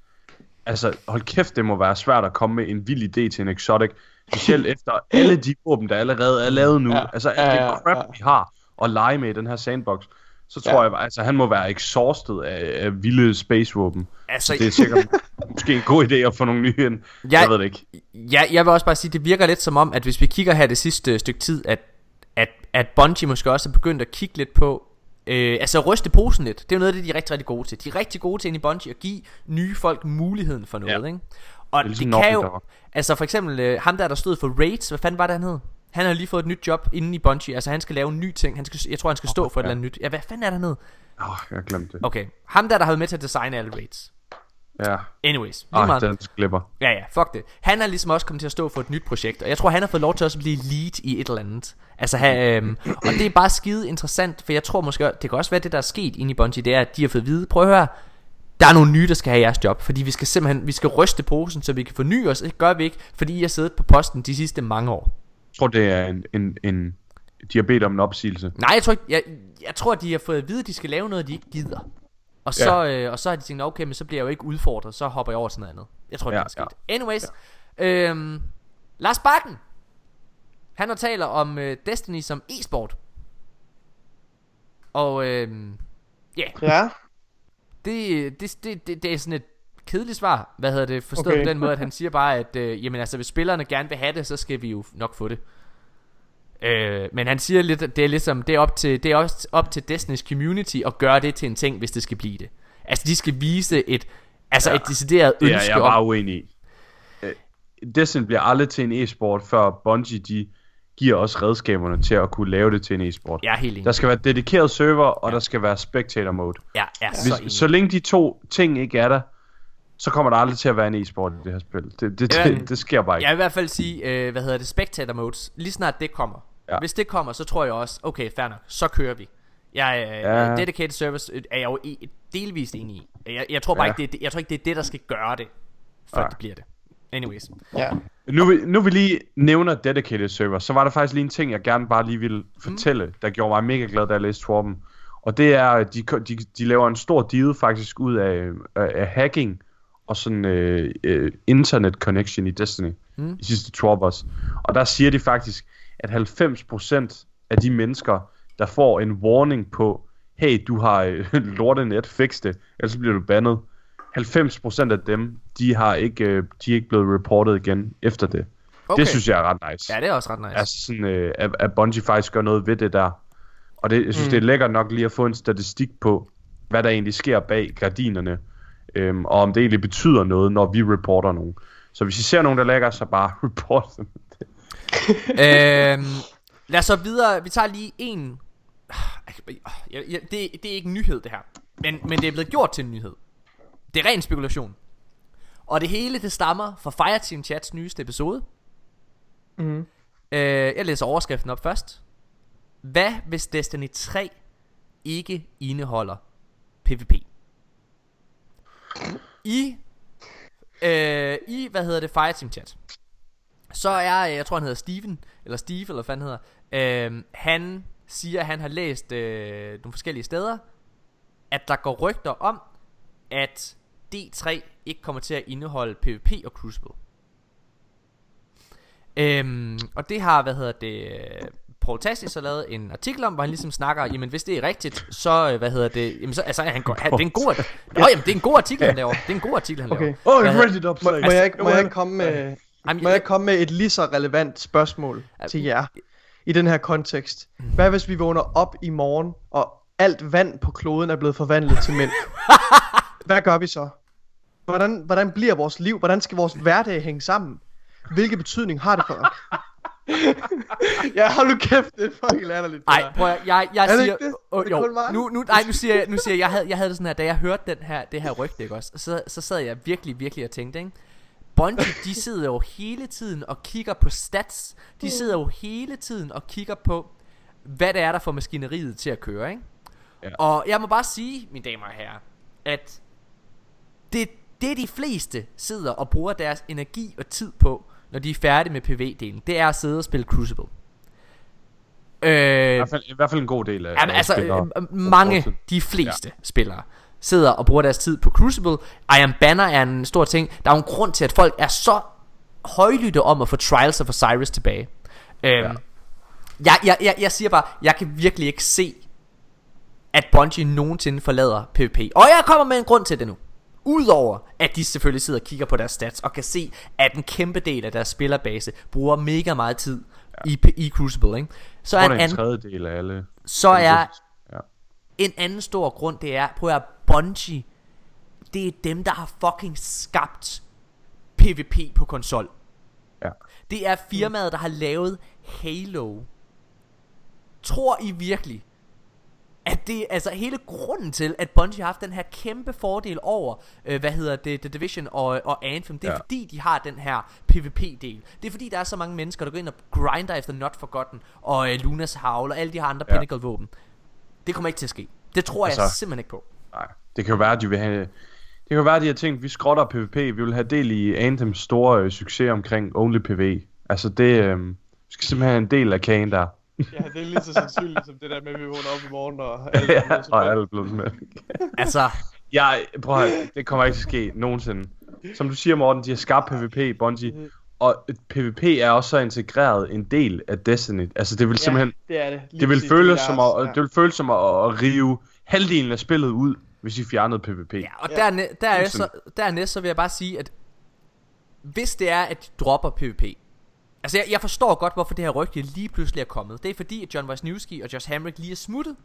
Altså, hold kæft, det må være svært at komme med en vild idé til en exotic. Specielt efter alle de våben, der allerede er lavet nu. Ja. Altså, alt Ja, det ja, crap, ja. vi har at lege med i den her sandbox. så tror Ja. jeg, altså han må være exhausted af, af vilde space-våben. Altså, Så det er sikkert måske en god idé at få nogle nye ind. Jeg- Jeg ved det ikke. Ja, jeg vil også bare sige, det virker lidt som om, at hvis vi kigger her det sidste stykke tid, at, at, at Bungie måske også er begyndt at kigge lidt på, øh, altså ryste posen lidt. Det er jo noget af det, de er rigtig, rigtig gode til. De er rigtig gode til inde i Bungie at give nye folk muligheden for noget, Ja. ikke? Og Det ligesom det kan jo, Dog. altså for eksempel øh, ham der, der stod for Raids, hvad fanden var det, han hed? Han har lige fået et nyt job inde i Bungie, altså han skal lave en ny ting, han skal, jeg tror han skal stå for et ja. eller andet nyt. Ja, hvad fanden er det, han hed? Åh, oh, jeg glemte det. Okay, ham der, der har været med til at designe alle Raids. Ja. Anyways, lige Ej, meget. den glipper. Ja, ja, fuck det. Han er ligesom også kommet til at stå for et nyt projekt, og jeg tror, han har fået lov til også at blive lead i et eller andet. Altså, have, øhm, og det er bare skide interessant, for jeg tror måske, det kan også være det, der er sket inde i Bungie, det er, at de har fået at vide, prøv at høre, der er nogle nye, der skal have jeres job, fordi vi skal simpelthen, vi skal ryste posen, så vi kan forny os. Det gør vi ikke, fordi I har siddet på posten de sidste mange år. Jeg tror, det er en, en, en... De har bedt om en opsigelse. Nej, jeg tror ikke, jeg, jeg tror, de har fået at vide, at de skal lave noget, de ikke gider. Og så, øh, og så har de tænkt, okay, men så bliver jeg jo ikke udfordret, så hopper jeg over til noget andet. Jeg tror, det Ja, er sket. Anyways, øhm, Lars Bakken, han har taler om øh, Destiny som e-sport. Og øhm, ja, Ja. Det, det, det, det, det er sådan et kedeligt svar. Hvad hedder det? Forstået Okay. på den måde, at han siger bare, at øh, jamen altså, hvis spillerne gerne vil have det, så skal vi jo nok få det. Øh, men han siger lidt, at det er ligesom, det er op til, det er også op til Destiny's community at gøre det til en ting, hvis det skal blive det. Altså, de skal vise et, altså Ja. et decideret er ønske jeg bare om, uenig i. Øh, Destiny bliver aldrig til en e-sport, før Bungie de giver os redskaberne til at kunne lave det til en e-sport. Er helt enig. Der skal være dedikeret server, og der skal være spectator mode. Ja, ja, så. Hvis, så længe de to ting ikke er der, så kommer der aldrig til at være en e-sport i det her spil. Det, det, Ja. det, det sker bare ikke. Jeg vil i hvert fald sige, øh, hvad hedder det, spectator modes, lige snart det kommer. Ja. Ja. Hvis det kommer, så tror jeg også, okay, fair nok, så kører vi. Jeg, øh, ja. Ja. Dedicated service øh, er jeg jo i, delvist enig i. Jeg, jeg tror bare Ja. ikke, det jeg tror ikke, det er det, der skal gøre det, før Nej. det bliver det. Anyways. Ja. Nu, vi- nu vi lige nævner dedicated server, så var der faktisk lige en ting, jeg gerne bare lige ville fortælle, mm. der gjorde mig mega glad, da jeg læste Torben. Og det er, at de, de, de laver en stor deal faktisk ud af, af, af hacking og sådan øh, øh, internet connection i Destiny mm. i sidste Trobbers. Og der siger de faktisk, at 90% af de mennesker, der får en warning på, hey, du har øh, lortenet, fix det, ellers bliver du bandet. 90% af dem, de har ikke, øh, de er ikke blevet reportet igen efter det. Okay. Det synes jeg er ret nice. Ja, det er også ret nice. Altså sådan, øh, at, at Bungie faktisk gør noget ved det der. Og det, jeg synes, mm. det er lækkert nok lige at få en statistik på, hvad der egentlig sker bag gardinerne. Øhm, og om det egentlig betyder noget, når vi reporter nogen. Så hvis I ser nogen, der lægger, så bare report dem. øhm, lad os så videre. Vi tager lige en. Jeg, jeg, det, det er ikke en nyhed, det her. Men, men det er blevet gjort til en nyhed. Det er ren spekulation. Og det hele, det stammer fra Fireteam Chats nyeste episode. Mhm. Øh, jeg læser overskriften op først. Hvad hvis Destiny 3 ikke indeholder PvP? I, øh, i hvad hedder det, Fireteam Chat. Så er, øh, jeg tror han hedder Steven, eller Steve, eller hvad fanden hedder. Øh, han siger, at han har læst øh, nogle forskellige steder, at der går rygter om, at D3 ikke kommer til at indeholde PvP og Crucible. Øhm, og det har, hvad hedder det, Paul Tassis har lavet en artikel om, hvor han ligesom snakker, jamen hvis det er rigtigt, så, øh, hvad hedder det, jamen så, altså han går, han, det er en god, nå, jamen det er en god artikel, han laver, det er en god artikel, han Okay. laver. Oh, Hvad hedder- it up, Må, må, jeg, ikke- må jeg ikke komme med, Jamen, må jeg komme med et lige så relevant spørgsmål til jer i den her kontekst? Hvad hvis vi vågner op i morgen, og alt vand på kloden er blevet forvandlet til mælk? Hvad gør vi så? Hvordan, hvordan bliver vores liv? Hvordan skal vores hverdag hænge sammen? Hvilken betydning har det for os? ja, hold nu kæft, det er fucking latterligt. Nej, prøv at, jeg, jeg Er det siger, det? Åh, det jo, nu, nu, nej, nu siger jeg, nu siger jeg, jeg havde, jeg havde det sådan her, da jeg hørte den her, det her rygte, ikke også, så, så sad jeg virkelig, virkelig og tænkte, ikke? Bungie, de sidder jo hele tiden og kigger på stats, de sidder jo hele tiden og kigger på, hvad det er, der får maskineriet til at køre, ikke? Ja. Og jeg må bare sige, mine damer og herrer, at det, det de fleste sidder og bruger deres energi og tid på, når de er færdige med PV-delen, det er at sidde og spille Crucible. I Øh, hvert, fald, I hvert fald en god del af Jamen, altså, spillere. øh, øh, mange, de fleste ja. spillere, sidder og bruger deres tid på Crucible. I Am Banner er en stor ting. Der er jo en grund til, at folk er så højlytte om at få Trials of Osiris tilbage. Øhm, Ja. jeg, jeg, jeg, jeg siger bare, jeg kan virkelig ikke se at Bungie nogensinde forlader PvP. Og jeg kommer med en grund til det nu. Udover at de selvfølgelig sidder og kigger på deres stats og kan se, at en kæmpe del af deres spillerbase bruger mega meget tid ja. i, i Crucible, ikke? Så er en en anden, tredjedel af alle. så er Ja. en anden stor grund, det er, på at Bungie, det er dem, der har fucking skabt PvP på konsol. Ja. Det er firmaet, der har lavet Halo. Tror I virkelig, at det altså hele grunden til, at Bungie har haft den her kæmpe fordel over, øh, hvad hedder det, The Division og, og Anthem, det er ja. Fordi, de har den her PvP-del. Det er fordi, der er så mange mennesker, der går ind og grinder efter Not Forgotten, og øh, Lunas Howl, og alle de her andre ja. Pinnacle-våben. Det kommer ikke til at ske. Det tror altså, jeg simpelthen ikke på. Nej, det kan jo være, at de vil have... Det kan jo være, at de har tænkt, vi skrotter PvP, vi vil have del i Anthems store øh, succes omkring Only PvE. Altså det, øh, vi skal simpelthen have en del af kagen der. Ja, det er lige så sandsynligt som det der med, at vi vågner op i morgen og alt ja, er og alle blevet med. Altså, Jeg, prøv at, det kommer ikke til at ske nogensinde. Som du siger, Morten, de har skabt PvP, Bungie, og PvP er også så integreret en del af Destiny. Altså det vil simpelthen, Ja, det er det. Lige det vil føles er som at, det vil føles som at, at rive halvdelen af spillet ud, hvis I fjernede PvP. ja, og Ja. derne, der er så, dernæst så vil jeg bare sige, at hvis det er, at de dropper PvP, Altså jeg, jeg forstår godt hvorfor det her rygte lige pludselig er kommet Det er fordi at John Wisniewski og Josh Hamrick lige er smuttet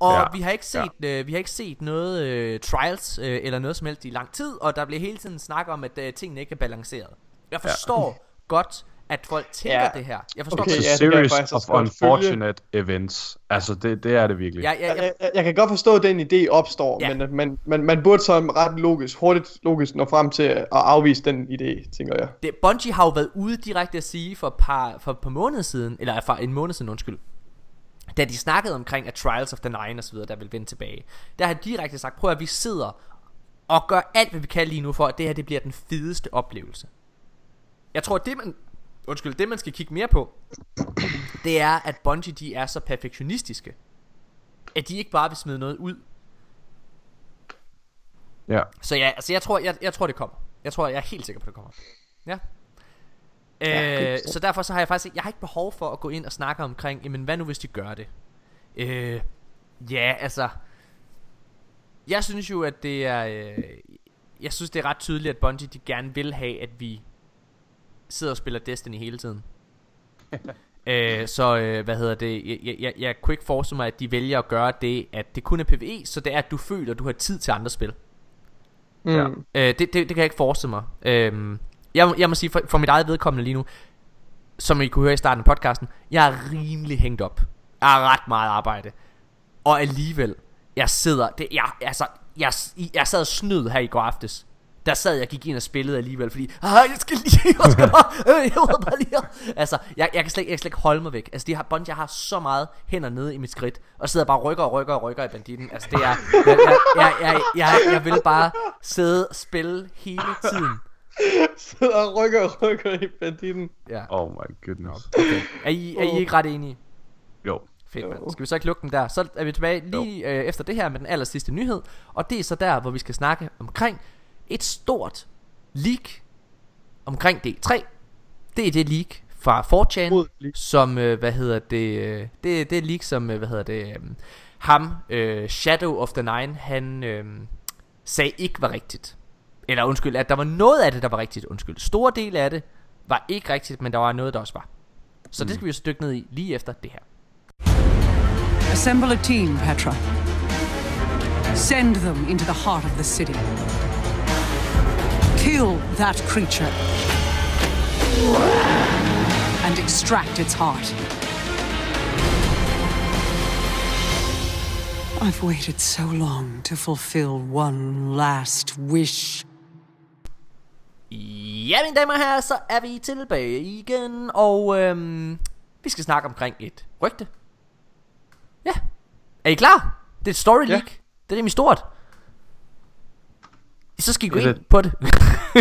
Og Ja, vi har ikke set ja. øh, Vi har ikke set noget øh, trials øh, Eller noget som helst i lang tid Og der bliver hele tiden snak om at øh, tingene ikke er balanceret Jeg forstår ja. godt At folk tænker ja. Ja. det her Jeg forstår Okay, It's ja, a det kan jeg series of unfortunate events. Altså det, det er det virkelig. jeg, jeg, jeg, Jeg, jeg, jeg kan godt forstå, at den idé opstår, Ja. ja. men man, man, man burde så ret logisk, hurtigt logisk nå frem til at afvise den idé, tænker jeg. det, Bungie har jo været ude direkte at sige For et par, for et par måneder siden Eller for en måned siden undskyld da de snakkede omkring at Trials of the Nine og så videre, der vil vende tilbage, der har de direkte sagt, prøv at vi sidder og gør alt, hvad vi kan lige nu for, at det her det bliver den fedeste oplevelse. Jeg tror, det man, undskyld, det man skal kigge mere på, det er, at Bungie de er så perfektionistiske, at de ikke bare vil smide noget ud. Ja. Så ja, altså jeg tror, jeg, jeg tror det kommer. Jeg tror, jeg er helt sikker på, det kommer. Ja. Øh, så derfor så har jeg faktisk jeg har ikke behov for at gå ind og snakke omkring, jamen hvad nu hvis de gør det? Øh, ja, altså, jeg synes jo, at det er, øh, jeg synes det er ret tydeligt, at Bungie de gerne vil have, at vi sidder og spiller Destiny hele tiden. øh, så øh, hvad hedder det jeg, jeg, jeg, jeg kunne ikke forestille mig At de vælger at gøre det At det kun er PvE Så det er at du føler at du har tid til andre spil Mm. Ja. Øh, det, det, det kan jeg ikke forestille mig. Øhm, jeg, må- jeg må sige, for, for mit eget vedkommende lige nu, som I kunne høre i starten af podcasten, jeg er rimelig hængt op. Jeg har ret meget arbejde. Og alligevel, jeg sidder, det, jeg, altså, jeg, jeg sad og snød her i går aftes. Der sad jeg og gik ind og spillede alligevel, fordi, ah, jeg skal lige, jeg skal bare, øh, jeg bare lige. Altså, jeg, jeg, kan slet, jeg kan slet ikke holde mig væk. Altså, de har, Bungie har så meget hænder nede i mit skridt, og sidder bare og rykker og rykker og rykker i banditten. Altså, det er, jeg, jeg, jeg, jeg, jeg, jeg vil bare sidde og spille hele tiden. Sidder og rykker og rykker i banditten. Ja. Oh my goodness. Okay. Er I, er I ikke ret enige? Jo. Fedt, mand. Skal vi så ikke lukke den der? Så er vi tilbage lige øh, efter det her med den aller sidste nyhed. Og det er så der, hvor vi skal snakke omkring et stort leak omkring D3. Det er det leak fra 4chan, Mod leak. som, øh, hvad hedder det, øh, det, det er leak, som, øh, hvad hedder det, øh, ham, øh, Shadow of the Nine, han øh, sagde ikke var rigtigt. Eller undskyld, at der var noget af det, der var rigtigt, undskyld. Store del af det var ikke rigtigt, men der var noget, der også var. Så det skal vi jo så dykke ned i lige efter det her. Assemble a team, Petra. Send them into the heart of the city. Kill that creature. And extract its heart. I've waited so long to fulfill one last wish. Ja, mine damer og herrer, så er vi tilbage igen, og øhm, vi skal snakke omkring et rygte. Ja, er I klar? Det er et story leak. Det er rimelig stort. Så skal I gå ind det. på det.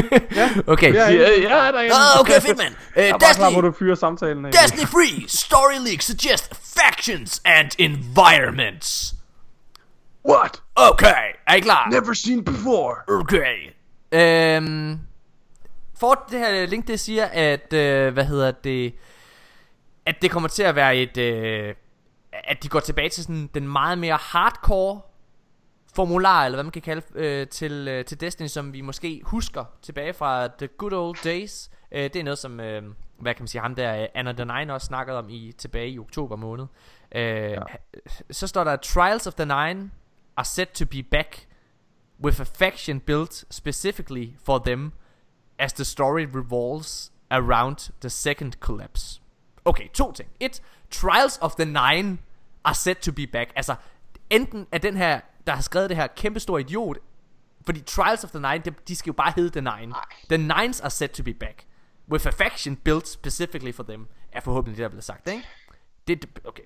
okay. Ja, Ja, ja, der er Ah, okay, fedt mand. Uh, Jeg er bare klar, Destiny, hvor du fyrer samtalen af. Destiny Free Story Leak suggest factions and environments. What? Okay, er I klar? Never seen before. Okay. Øhm, for det her link, det siger, at, øh, hvad hedder det, at det kommer til at være et, øh, at de går tilbage til sådan den meget mere hardcore formular, eller hvad man kan kalde øh, til, øh, til Destiny, som vi måske husker tilbage fra The Good Old Days. Øh, det er noget, som, øh, hvad kan man sige, ham der, øh, Anna the Nine også snakkede om i, tilbage i oktober måned. Øh, ja. Så står der, Trials of the Nine are set to be back with a faction built specifically for them as the story revolves around the second collapse. Okay, to ting. Et, Trials of the Nine are set to be back. Altså, enten er den her, der har skrevet det her kæmpe stor idiot, fordi Trials of the Nine, de, de skal jo bare hedde The Nine. The Nines are set to be back. With a faction built specifically for them. Er forhåbentlig det, der bliver sagt, ikke? Det, det- okay.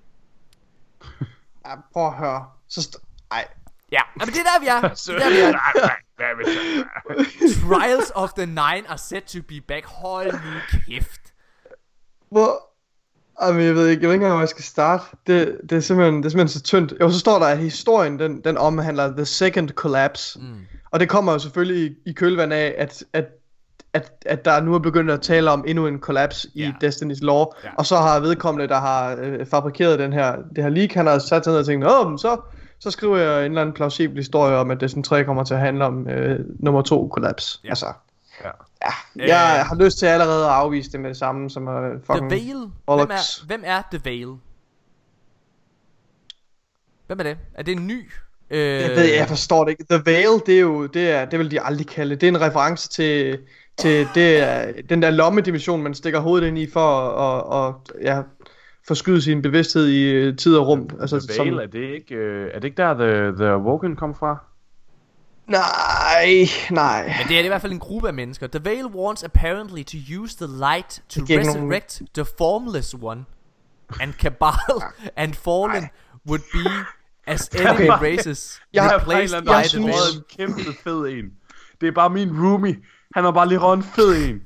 Ja, prøv at høre. Så st- Ej, Ja, men det er der, vi er. Det er der, vi er. Trials of the Nine are set to be back. Hold nu kæft. Hvor... Jamen, jeg ved ikke, jeg ved ikke engang, hvor jeg skal starte. Det, det, er simpelthen, det er simpelthen så tyndt. Jo, så står der, at historien, den, den omhandler The Second Collapse. Mm. Og det kommer jo selvfølgelig i, i kølvand af, at, at, at, at der nu er begyndt at tale om endnu en kollaps i Ja. Destiny's lore. Ja. Og så har vedkommende, der har øh, fabrikeret den her, det her leak, han har sat sig ned og tænkt, Åh, så, så skriver jeg en eller anden plausibel historie om, at Destiny 3 kommer til at handle om øh, nummer to kollaps. Ja. Altså, Ja. ja, jeg har lyst til allerede at afvise det med det samme, som er The fucking... Veil. Hvem er, hvem er The Veil? Hvem er det? Er det en ny? Øh, Jeg ved, jeg forstår det ikke. The Veil, det er jo, det er, det vil de aldrig kalde det. Det er en reference til, til det, er, den der lommedimension, man stikker hovedet ind i for at, at, ja, forskyde sin bevidsthed i øh, tid og rum. Altså, The Veil, er det ikke, øh, er det ikke der, The, the Woken kom fra? Nej, nej. Men det er i hvert fald en gruppe af mennesker. The Veil wants apparently to use the light to ikke nogen- resurrect the formless one. And Cabal and Fallen would be as enemy Okay. races Jeg har- replaced jeg by the synes- Veil. en kæmpe fed en. Det er bare min roomie. Han har bare lige røget en fed en.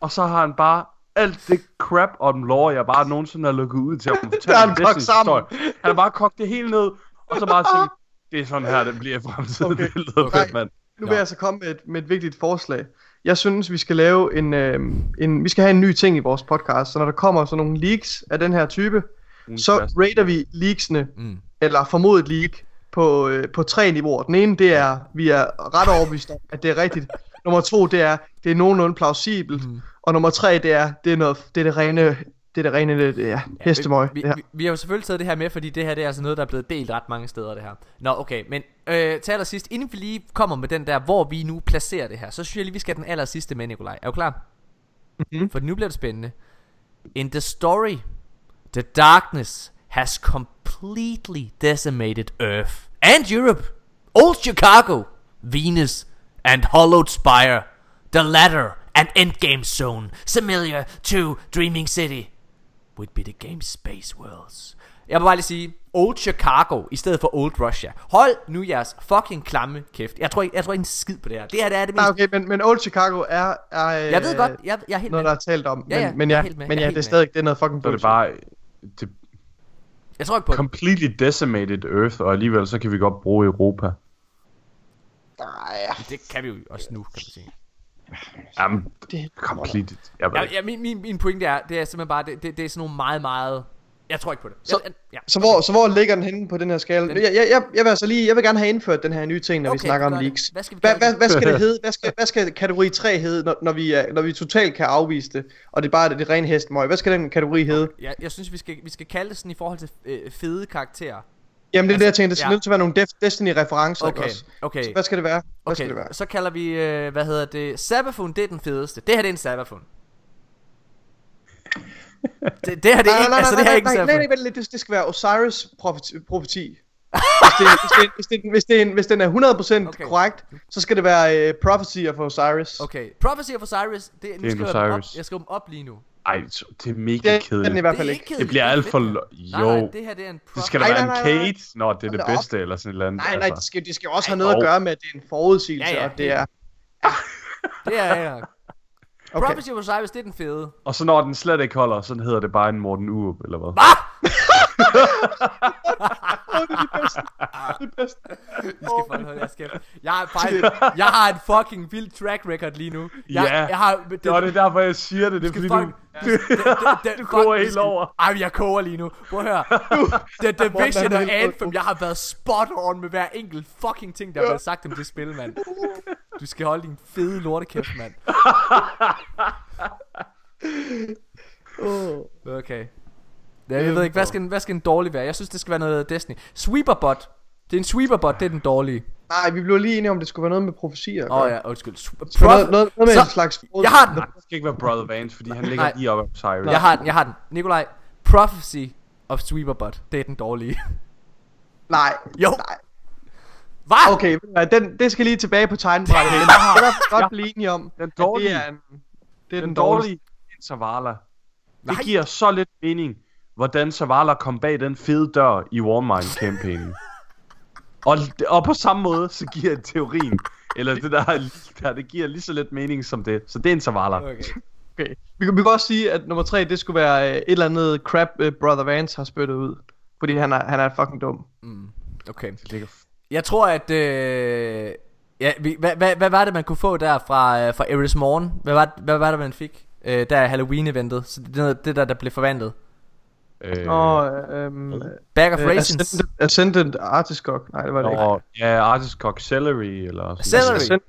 Og så har han bare alt det crap om lore, jeg bare nogensinde har lukket ud til at fortælle er han kogt sammen. Han har bare kogt det hele ned, og så bare tænkt, det er sådan her, det bliver i fremtiden. Okay. Okay. Det lyder Okay. fedt, mand. Nu vil jeg altså komme med et, med et vigtigt forslag. Jeg synes, vi skal lave en, øh, en, vi skal have en ny ting i vores podcast, så når der kommer sådan nogle leaks af den her type, så bedste. rater vi leaksene, Mm. eller formodet leak, på, øh, på tre niveauer. Den ene, det er, vi er ret overbevist om, at det er rigtigt. Nummer to, det er, det er nogenlunde plausibelt. Mm. Og nummer tre, det er, det er, noget, det er det rene, det er det rene, det, ja, hestemøg. Vi, det her. vi, vi har jo selvfølgelig taget det her med, fordi det her det er altså noget, der er blevet delt ret mange steder, det her. Nå, okay, men øh, til allersidst, inden vi lige kommer med den der, hvor vi nu placerer det her, så synes jeg lige, vi skal den aller sidste med, Nikolaj. Er du klar? Mhm. For nu bliver det spændende. In the story, the darkness has completely decimated Earth and Europe, Old Chicago, Venus, and Hollowed Spire. The latter, an endgame zone, similar to Dreaming City would be the game's space worlds. Jeg vil bare lige sige, Old Chicago i stedet for Old Russia. Hold nu jeres fucking klamme kæft. Jeg tror ikke, jeg tror ikke en skid på det her. Det her det er det mest... Nej, okay, men, men Old Chicago er, er øh, Jeg ved godt, jeg, jeg er helt noget, med. der er talt om. Ja, ja, men, men jeg er med, men jeg er ja, det er med. stadig det er noget fucking Så er det bullshit. bare det Jeg tror ikke på det. completely decimated Earth, og alligevel så kan vi godt bruge Europa. Nej, Det kan vi jo også nu, kan man sige. Jamen, det completely. Jeg Ja, ja, min, min, min pointe er, det er simpelthen bare, det, det, det er sådan nogle meget, meget... Jeg tror ikke på det. Så- jeg, ja. Så hvor, så hvor ligger den henne på den her skala? Den- Jeg, jeg, jeg, jeg vil altså lige, jeg vil gerne have indført den her nye ting, når vi Okay, snakker om leaks. Hvad skal vi Hvad, kalde hvad, skal det hedde? Hvad skal, hvad skal kategori 3 hedde, når, når, vi, når vi totalt kan afvise det, og det er bare det, det rene hestmøg? Hvad skal den kategori hedde? Jeg, jeg synes, vi skal, vi skal kalde det sådan i forhold til øh, fede karakterer. Jamen det er det, jeg tænker, det skal ja. nødt til at være nogle Def- Destiny-referencer, Okay, også? okay. Så hvad skal det være? Hvad skal Okay, det være? så kalder vi, øh, hvad hedder det, Sabafun, det er den fedeste. Det her det er en Sabafun. det, det her det er ikke, altså det her er ikke en nej, nej, Sabafun. nej, det, det skal være Osiris profeti. profeti. Hvis, det, hvis, det, hvis, det, hvis, det, hvis den er 100% Okay. korrekt, så skal det være uh, Prophecy of Osiris. Okay, Prophecy of Osiris, det, nu Det er en skriver jeg, den op, Osiris. jeg skriver dem op lige nu. Ej, det er mega Det er den i kedeligt. hvert Det fald ikke. Det bliver kedeligt, alt for... lo- Nej, nej, Jo, det her det er en det skal Nej, være nej, en nej. Kate, når det er det da op. bedste, eller sådan et eller andet. Nej, nej, altså. det skal, det skal også Ej, have noget at jo. gøre med, at det er en forudsigelse, Ja, ja, og det er... Det er, ja. Okay. Prophecy of Osiris, det er den fede. Og så når den slet ikke holder, så hedder det bare en Morten Urup, eller hvad? Hvad? det er det bedste. Det er det bedste. I skal fucking holde jeres kæft. Jeg, har faktisk, jeg har en fucking vild track record lige nu. Jeg, Ja, jeg har, det, Det var det derfor, jeg siger det. Det er skal fordi, fuck- du... det, det, det, Du koger helt skal- over. Ej, jeg koger lige nu. Prøv at høre. The Division og Anthem, jeg har været spot on med hver enkelt fucking ting, der er blevet sagt om det spil, mand. Du skal holde din fede lortekæft, mand. Okay. Ja, jeg ved ikke, hvad skal, en, hvad skal en dårlig være? Jeg synes, det skal være noget Destiny. Sweeperbot. Det er en sweeperbot, det er den dårlige. Nej, vi blev lige enige om, det skulle være noget med profetier. Åh oh, ja, undskyld. Det skulle Noget, Prof- noget, noget med Så- en slags... Jeg har den. Nej, det skal ikke være Brother Vance, fordi han ligger lige oppe af Cyrus. Jeg har den, jeg har den. Nikolaj, Prophecy of Sweeperbot. Det er den dårlige. Nej. Jo. Nej. Hvad? Okay, den, det skal lige tilbage på tegnebrættet. Men hvert fald godt blive enige om, Den dårlige. det er, en, det er Den den dårlige. dårlige Zavala. Nej. Det giver så lidt mening, hvordan Zavala kom bag den fede dør i Warmind-campaignen. og, og på samme måde, så giver teorien, eller det der, der, det giver lige så lidt mening som det. Så det er en Zavala. Okay. Okay. Vi, kan, vi kan også sige, at nummer tre, det skulle være øh, et eller andet crap, øh, Brother Vance har spyttet ud. Fordi han er, han er fucking dum. Okay. Det ligger Jeg tror, at... Øh, ja, vi, hvad, hvad, hvad var det, man kunne få der fra, øh, fra Eris Morn? Hvad var, hvad var det, man fik? Øh, der er Halloween-eventet. Så det, er det der, der blev forvandlet. Øh, Og øhm, Bag of øh, Raisins. Ascendant, Ascendant Artiscock. Nej, det var det ikke. og, ja, Artiscock Celery, eller sådan Celery. Ascendant,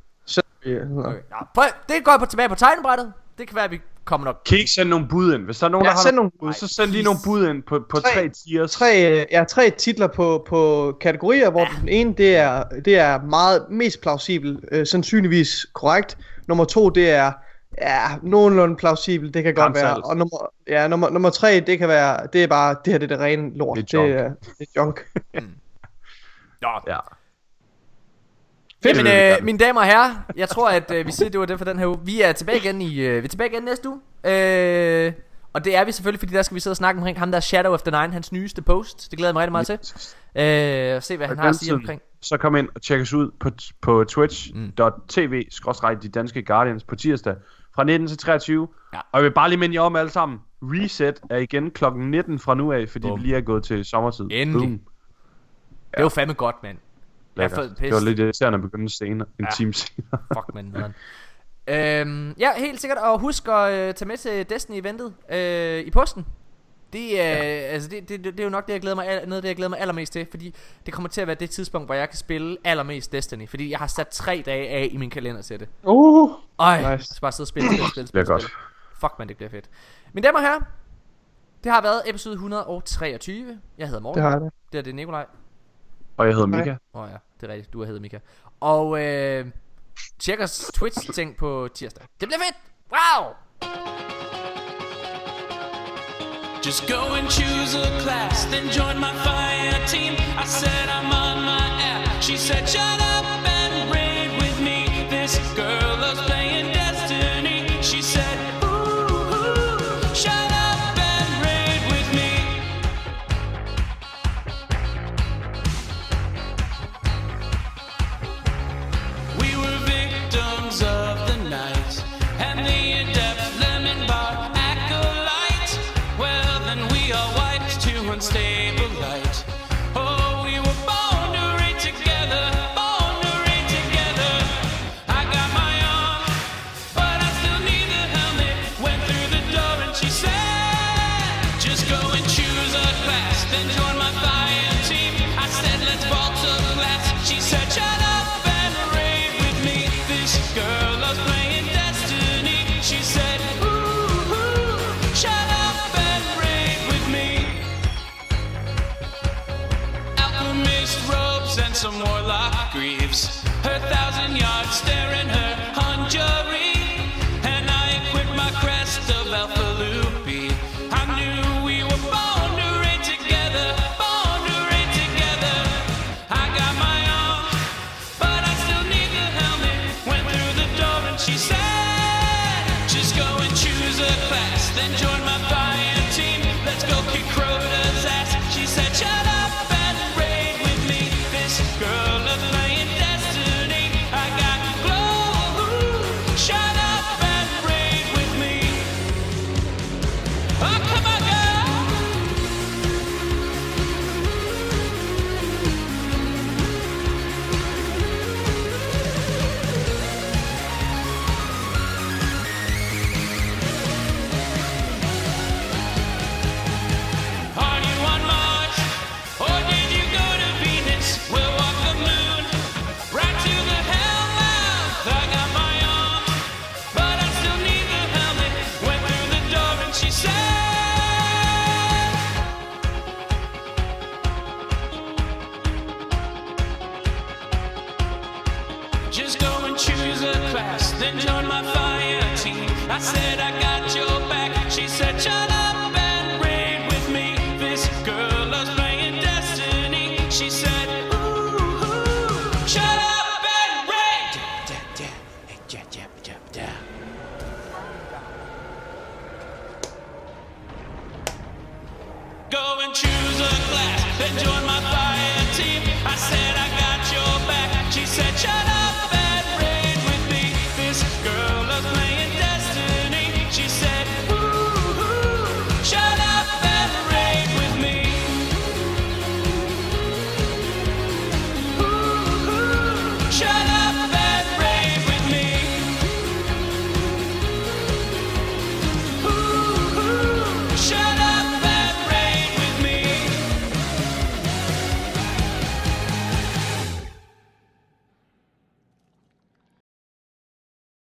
Okay. Ja, prøv, det går på tilbage på tegnebrættet. Det kan være, at vi kommer nok... Kan I ikke sende nogle bud ind? Hvis der er nogen, Ja, der har send nogle nogle- bud, så send lige nogle bud ind på, på Tre- tre tiers. tre, øh, ja, tre titler på, på kategorier, hvor den ene det er, det er meget mest plausibel, øh, sandsynligvis korrekt. Nummer to det er ja, nogenlunde plausibel, det kan godt være. Og nummer, ja, nummer, nummer tre, det kan være, det er bare, det her det er det rene lort. Det er junk. Det er, det er junk. Ja. Fedt. Det Men vil vi øh, gerne. mine damer og herrer, jeg tror, at øh, vi siger, det var det for den her uge. Vi er tilbage igen i, øh, vi er tilbage igen næste uge. Øh, og det er vi selvfølgelig, fordi der skal vi sidde og snakke omkring ham der Shadow of the Nine, hans nyeste post. Det glæder jeg mig rigtig meget til. Øh, og se, hvad han har at sige omkring. Så kom ind og tjek os ud på, på twitch.tv de danske Guardians på tirsdag fra 19 til 23. Ja. Og jeg vil bare lige minde jer om alle sammen. Reset er igen klokken 19 fra nu af, fordi Bum. vi lige er gået til sommertid. Endelig. Boom. Det var fandme godt, mand. Jeg fået Det var lidt irriterende at begynde senere, en Ja. time senere. Fuck, man. nederen. Øhm, ja, helt sikkert. Og husk at øh, tage med til Destiny-eventet øh, i posten. Det, øh, ja. altså det, det, det, er jo nok det, jeg glæder mig, noget af det, jeg glæder mig allermest til. Fordi det kommer til at være det tidspunkt, hvor jeg kan spille allermest Destiny. Fordi jeg har sat tre dage af i min kalender til det. Uh, Øj, Nice. så bare sidde og spille, spille, spille, Det bliver spille, godt. spille. Fuck, man, det bliver fedt. Mine damer og herrer, det har været episode 123. Jeg hedder Morten. det har det. Det er det Nikolaj. Og jeg hedder Mika. Åh oh, ja, det er rigtigt. Du er hedder Mika. Og øh, tjek os Twitch-ting på tirsdag. Det bliver fedt! Wow! Just go and choose a class, then join my fire team. I said I'm on my app. She said, shut up and raid with me. This girl